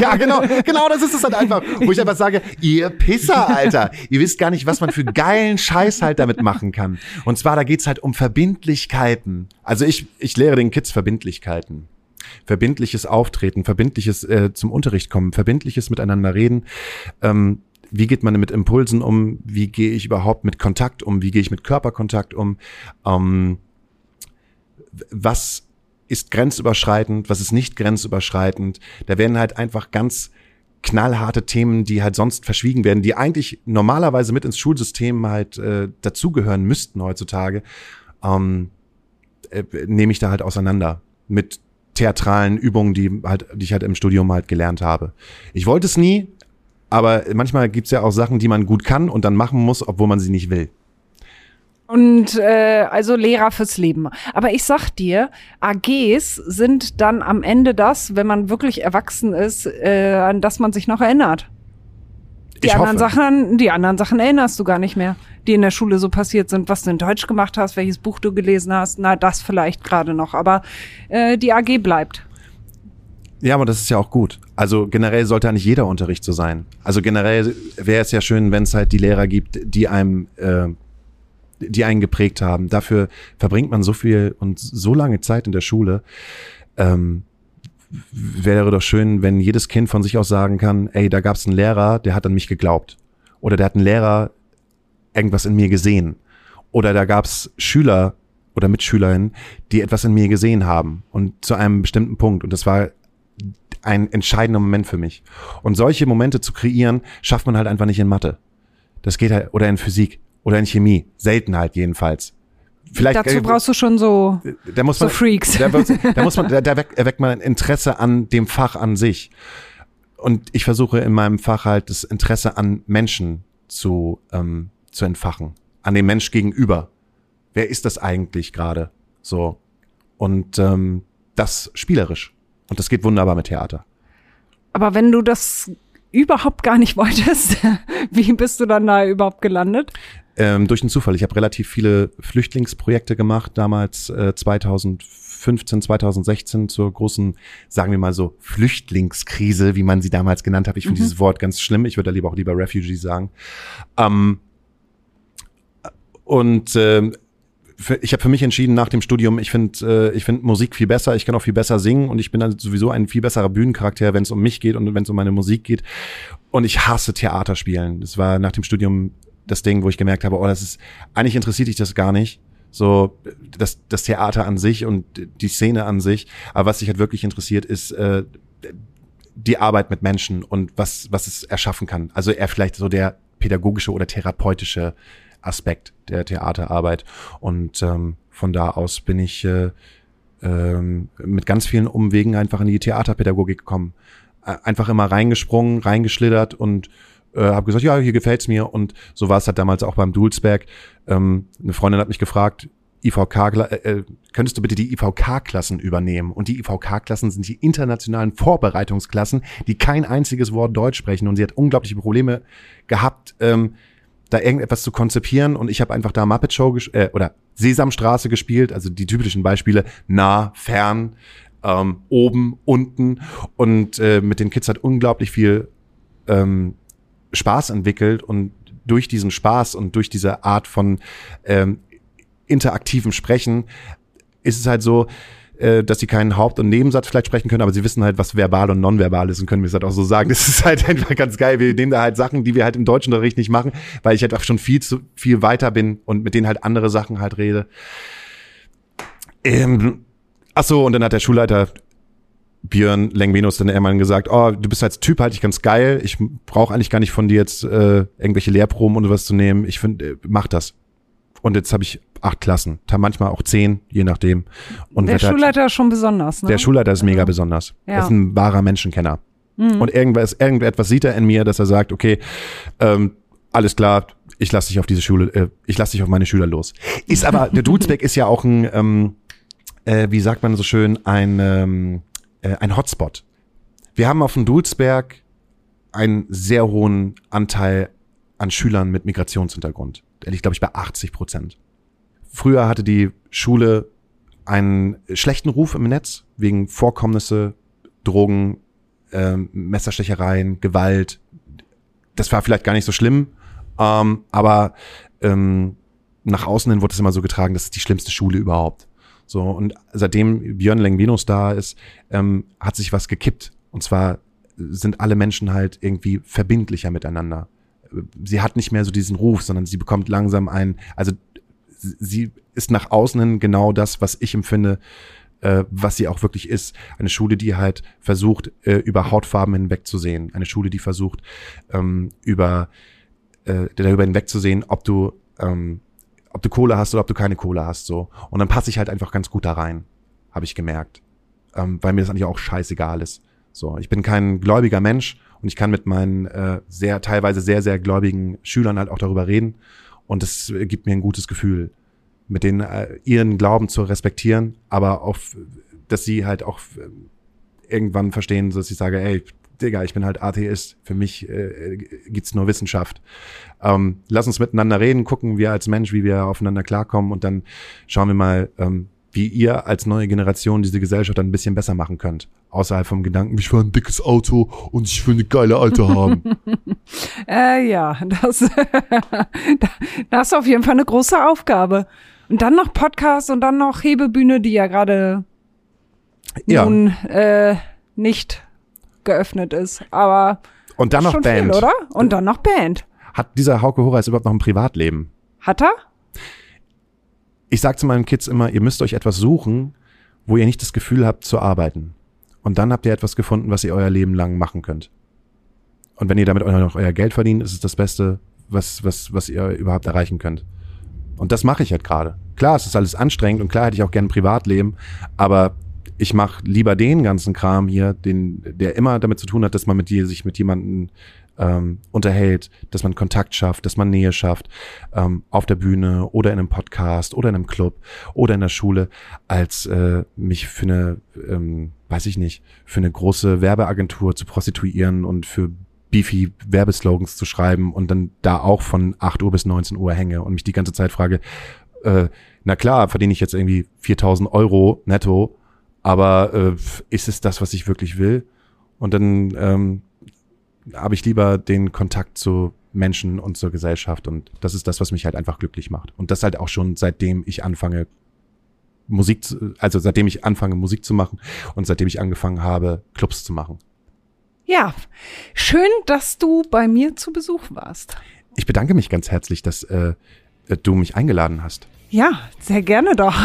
E: ja, genau, genau, das ist es halt einfach. Wo ich einfach sage, ihr Pisser, Alter. Ihr wisst gar nicht, was man für geilen Scheiß halt damit machen kann. Und zwar, da geht's halt um Verbindlichkeiten. Also ich, ich lehre den Kids Verbindlichkeiten. Verbindliches Auftreten, verbindliches äh, zum Unterricht kommen, verbindliches Miteinander reden. Ähm, wie geht man mit Impulsen um? Wie gehe ich überhaupt mit Kontakt um? Wie gehe ich mit Körperkontakt um? Ähm, was ist grenzüberschreitend, was ist nicht grenzüberschreitend. Da werden halt einfach ganz knallharte Themen, die halt sonst verschwiegen werden, die eigentlich normalerweise mit ins Schulsystem halt äh, dazugehören müssten heutzutage, ähm, äh, nehme ich da halt auseinander mit theatralen Übungen, die halt, die ich halt im Studium halt gelernt habe. Ich wollte es nie, aber manchmal gibt's ja auch Sachen, die man gut kann und dann machen muss, obwohl man sie nicht will.
C: Und äh, also Lehrer fürs Leben. Aber ich sag dir, AGs sind dann am Ende das, wenn man wirklich erwachsen ist, äh, an das man sich noch erinnert. Die
E: Ich
C: anderen
E: hoffe.
C: Sachen, die anderen Sachen erinnerst du gar nicht mehr, die in der Schule so passiert sind, was du in Deutsch gemacht hast, welches Buch du gelesen hast. Na, das vielleicht gerade noch, aber äh, die AG bleibt.
E: Ja, aber das ist ja auch gut. Also generell sollte eigentlich jeder Unterricht so sein. Also generell wäre es ja schön, wenn es halt die Lehrer gibt, die einem, äh, die einen geprägt haben. Dafür verbringt man so viel und so lange Zeit in der Schule. Ähm, wäre doch schön, wenn jedes Kind von sich aus sagen kann, ey, da gab es einen Lehrer, der hat an mich geglaubt. Oder der hat einen Lehrer irgendwas in mir gesehen. Oder da gab es Schüler oder Mitschülerinnen, die etwas in mir gesehen haben und zu einem bestimmten Punkt. Und das war ein entscheidender Moment für mich. Und solche Momente zu kreieren, schafft man halt einfach nicht in Mathe. Das geht halt, oder in Physik oder in Chemie. Selten halt jedenfalls. Vielleicht,
C: Dazu brauchst du schon so,
E: da muss
C: so
E: man,
C: Freaks.
E: Da, [laughs] da muss man, da, da weck- erweckt man ein Interesse an dem Fach an sich. Und ich versuche in meinem Fach halt das Interesse an Menschen zu, ähm, zu entfachen. An dem Mensch gegenüber. Wer ist das eigentlich gerade? So. Und ähm, das spielerisch. Und das geht wunderbar mit Theater.
C: Aber wenn du das überhaupt gar nicht [laughs] wolltest, wie bist du dann da überhaupt gelandet?
E: Ähm, durch einen Zufall. Ich habe relativ viele Flüchtlingsprojekte gemacht, damals äh, 2015, 2016 zur großen, sagen wir mal so, Flüchtlingskrise, wie man sie damals genannt hat. Ich finde dieses Wort ganz schlimm. Ich würde da lieber auch lieber Refugee sagen. Ähm, und für, ich habe für mich entschieden nach dem Studium, ich finde äh, ich finde Musik viel besser, ich kann auch viel besser singen und ich bin dann sowieso ein viel besserer Bühnencharakter, wenn es um mich geht und wenn es um meine Musik geht. Und ich hasse Theaterspielen. Das war nach dem Studium das Ding, wo ich gemerkt habe, oh, das ist eigentlich interessiert dich das gar nicht. So das das Theater an sich und die Szene an sich, aber was dich halt wirklich interessiert ist äh, die Arbeit mit Menschen und was was es erschaffen kann. Also eher vielleicht so der pädagogische oder therapeutische Aspekt der Theaterarbeit. Und ähm, von da aus bin ich äh, ähm, mit ganz vielen Umwegen einfach in die Theaterpädagogik gekommen. Einfach immer reingesprungen, reingeschlittert und äh, habe gesagt, ja, hier gefällt's mir. Und so war es halt damals auch beim Dulsberg. Ähm, eine Freundin hat mich gefragt, IVK, äh, äh, könntest du bitte die IVK-Klassen übernehmen? Und die IVK-Klassen sind die internationalen Vorbereitungsklassen, die kein einziges Wort Deutsch sprechen. Und sie hat unglaubliche Probleme gehabt, ähm, da irgendetwas zu konzipieren. Und ich habe einfach da Muppet Show äh, oder Sesamstraße gespielt, also die typischen Beispiele nah, fern, ähm, oben, unten. Und äh, mit den Kids hat unglaublich viel ähm, Spaß entwickelt und durch diesen Spaß und durch diese Art von ähm, interaktivem Sprechen ist es halt so, äh, dass sie keinen Haupt- und Nebensatz vielleicht sprechen können, aber sie wissen halt, was verbal und nonverbal ist und können mir es halt auch so sagen. Das ist halt einfach ganz geil. Wir nehmen da halt Sachen, die wir halt im Deutschunterricht nicht machen, weil ich halt auch schon viel zu viel weiter bin und mit denen halt andere Sachen halt rede. Ähm, ach so, und dann hat der Schulleiter Björn Lengvenus dann irgendwann gesagt, oh, du bist als Typ halt ganz geil. Ich brauche eigentlich gar nicht von dir jetzt äh, irgendwelche Lehrproben und was zu nehmen. Ich finde, äh, mach das. Und jetzt habe ich acht Klassen, manchmal auch zehn, je nachdem. Und
C: Der Schulleiter ist schon besonders, ne?
E: der Schulleiter ist mega besonders.
C: Ja.
E: Er ist ein wahrer Menschenkenner.
C: Mhm.
E: Und irgendwas, irgendetwas sieht er in mir, dass er sagt, okay, ähm, alles klar, ich lasse dich auf diese Schule, äh, ich lasse dich auf meine Schüler los. Ist aber, der [laughs] Dudesbeck ist ja auch ein, ähm, äh, wie sagt man so schön, ein, ähm, äh, ein Hotspot. Wir haben auf dem Dulsberg einen sehr hohen Anteil an Schülern mit Migrationshintergrund. Der liegt, glaube ich, bei 80 Prozent. Früher hatte die Schule einen schlechten Ruf im Netz wegen Vorkommnisse, Drogen, ähm, Messerstechereien, Gewalt. Das war vielleicht gar nicht so schlimm, ähm, aber ähm, nach außen hin wurde es immer so getragen, das ist die schlimmste Schule überhaupt. So, und seitdem Björn Lengvinus da ist, ähm, hat sich was gekippt. Und zwar sind alle Menschen halt irgendwie verbindlicher miteinander. Sie hat nicht mehr so diesen Ruf, sondern sie bekommt langsam ein, also sie ist nach außen hin genau das, was ich empfinde, äh, was sie auch wirklich ist. Eine Schule, die halt versucht, äh, über Hautfarben hinwegzusehen. Eine Schule, die versucht, ähm, über äh, darüber hinwegzusehen, ob du ähm, ob du Kohle hast oder ob du keine Kohle hast, so. Und dann passe ich halt einfach ganz gut da rein, habe ich gemerkt, ähm, weil mir das eigentlich auch scheißegal ist. So, ich bin kein gläubiger Mensch und ich kann mit meinen äh, sehr teilweise sehr sehr gläubigen Schülern halt auch darüber reden und es gibt mir ein gutes Gefühl, mit denen äh, ihren Glauben zu respektieren, aber auf, dass sie halt auch äh, irgendwann verstehen, dass ich sage, ey, Digga, ich bin halt Atheist. Für mich äh, gibt's nur Wissenschaft. Ähm, lass uns miteinander reden, gucken wir als Mensch, wie wir aufeinander klarkommen und dann schauen wir mal, ähm, wie ihr als neue Generation diese Gesellschaft dann ein bisschen besser machen könnt. Außerhalb vom Gedanken, ich will ein dickes Auto und ich will eine geile Alte haben. [laughs]
C: äh, ja, das, [laughs] das ist auf jeden Fall eine große Aufgabe. Und dann noch Podcast und dann noch Hebebühne, die ja gerade
E: Ja.
C: nun äh, nicht geöffnet ist. Aber
E: Und dann noch Band.
C: viel, oder? Und dann noch Band.
E: Hat dieser Hauke Horace überhaupt noch ein Privatleben?
C: Hat er?
E: Ich sage zu meinen Kids immer, ihr müsst euch etwas suchen, wo ihr nicht das Gefühl habt zu arbeiten. Und dann habt ihr etwas gefunden, was ihr euer Leben lang machen könnt. Und wenn ihr damit auch noch euer Geld verdient, ist es das Beste, was, was, was ihr überhaupt erreichen könnt. Und das mache ich halt gerade. Klar, es ist alles anstrengend und klar hätte ich auch gerne ein Privatleben, aber ich mache lieber den ganzen Kram hier, den, der immer damit zu tun hat, dass man mit dir sich mit jemandem ähm, unterhält, dass man Kontakt schafft, dass man Nähe schafft, ähm, auf der Bühne oder in einem Podcast oder in einem Club oder in der Schule, als äh, mich für eine, ähm, weiß ich nicht, für eine große Werbeagentur zu prostituieren und für beefy Werbeslogans zu schreiben und dann da auch von 8 Uhr bis 19 Uhr hänge und mich die ganze Zeit frage, äh, na klar, verdiene ich jetzt irgendwie 4000 Euro netto, aber äh, ist es das, was ich wirklich will? Und dann ähm, habe ich lieber den Kontakt zu Menschen und zur Gesellschaft und das ist das, was mich halt einfach glücklich macht. Und das halt auch schon seitdem ich anfange, Musik, zu, also seitdem ich anfange, Musik zu machen und seitdem ich angefangen habe, Clubs zu machen.
C: Ja, schön, dass du bei mir zu Besuch warst.
E: Ich bedanke mich ganz herzlich, dass äh, du mich eingeladen hast.
C: Ja, sehr gerne doch. [laughs]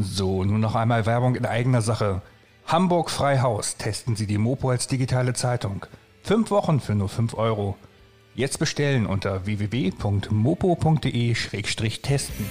B: So, nun noch einmal Werbung in eigener Sache. Hamburg Freihaus. Testen Sie die Mopo als digitale Zeitung. Fünf Wochen für nur 5 Euro. Jetzt bestellen unter www.mopo.de-testen.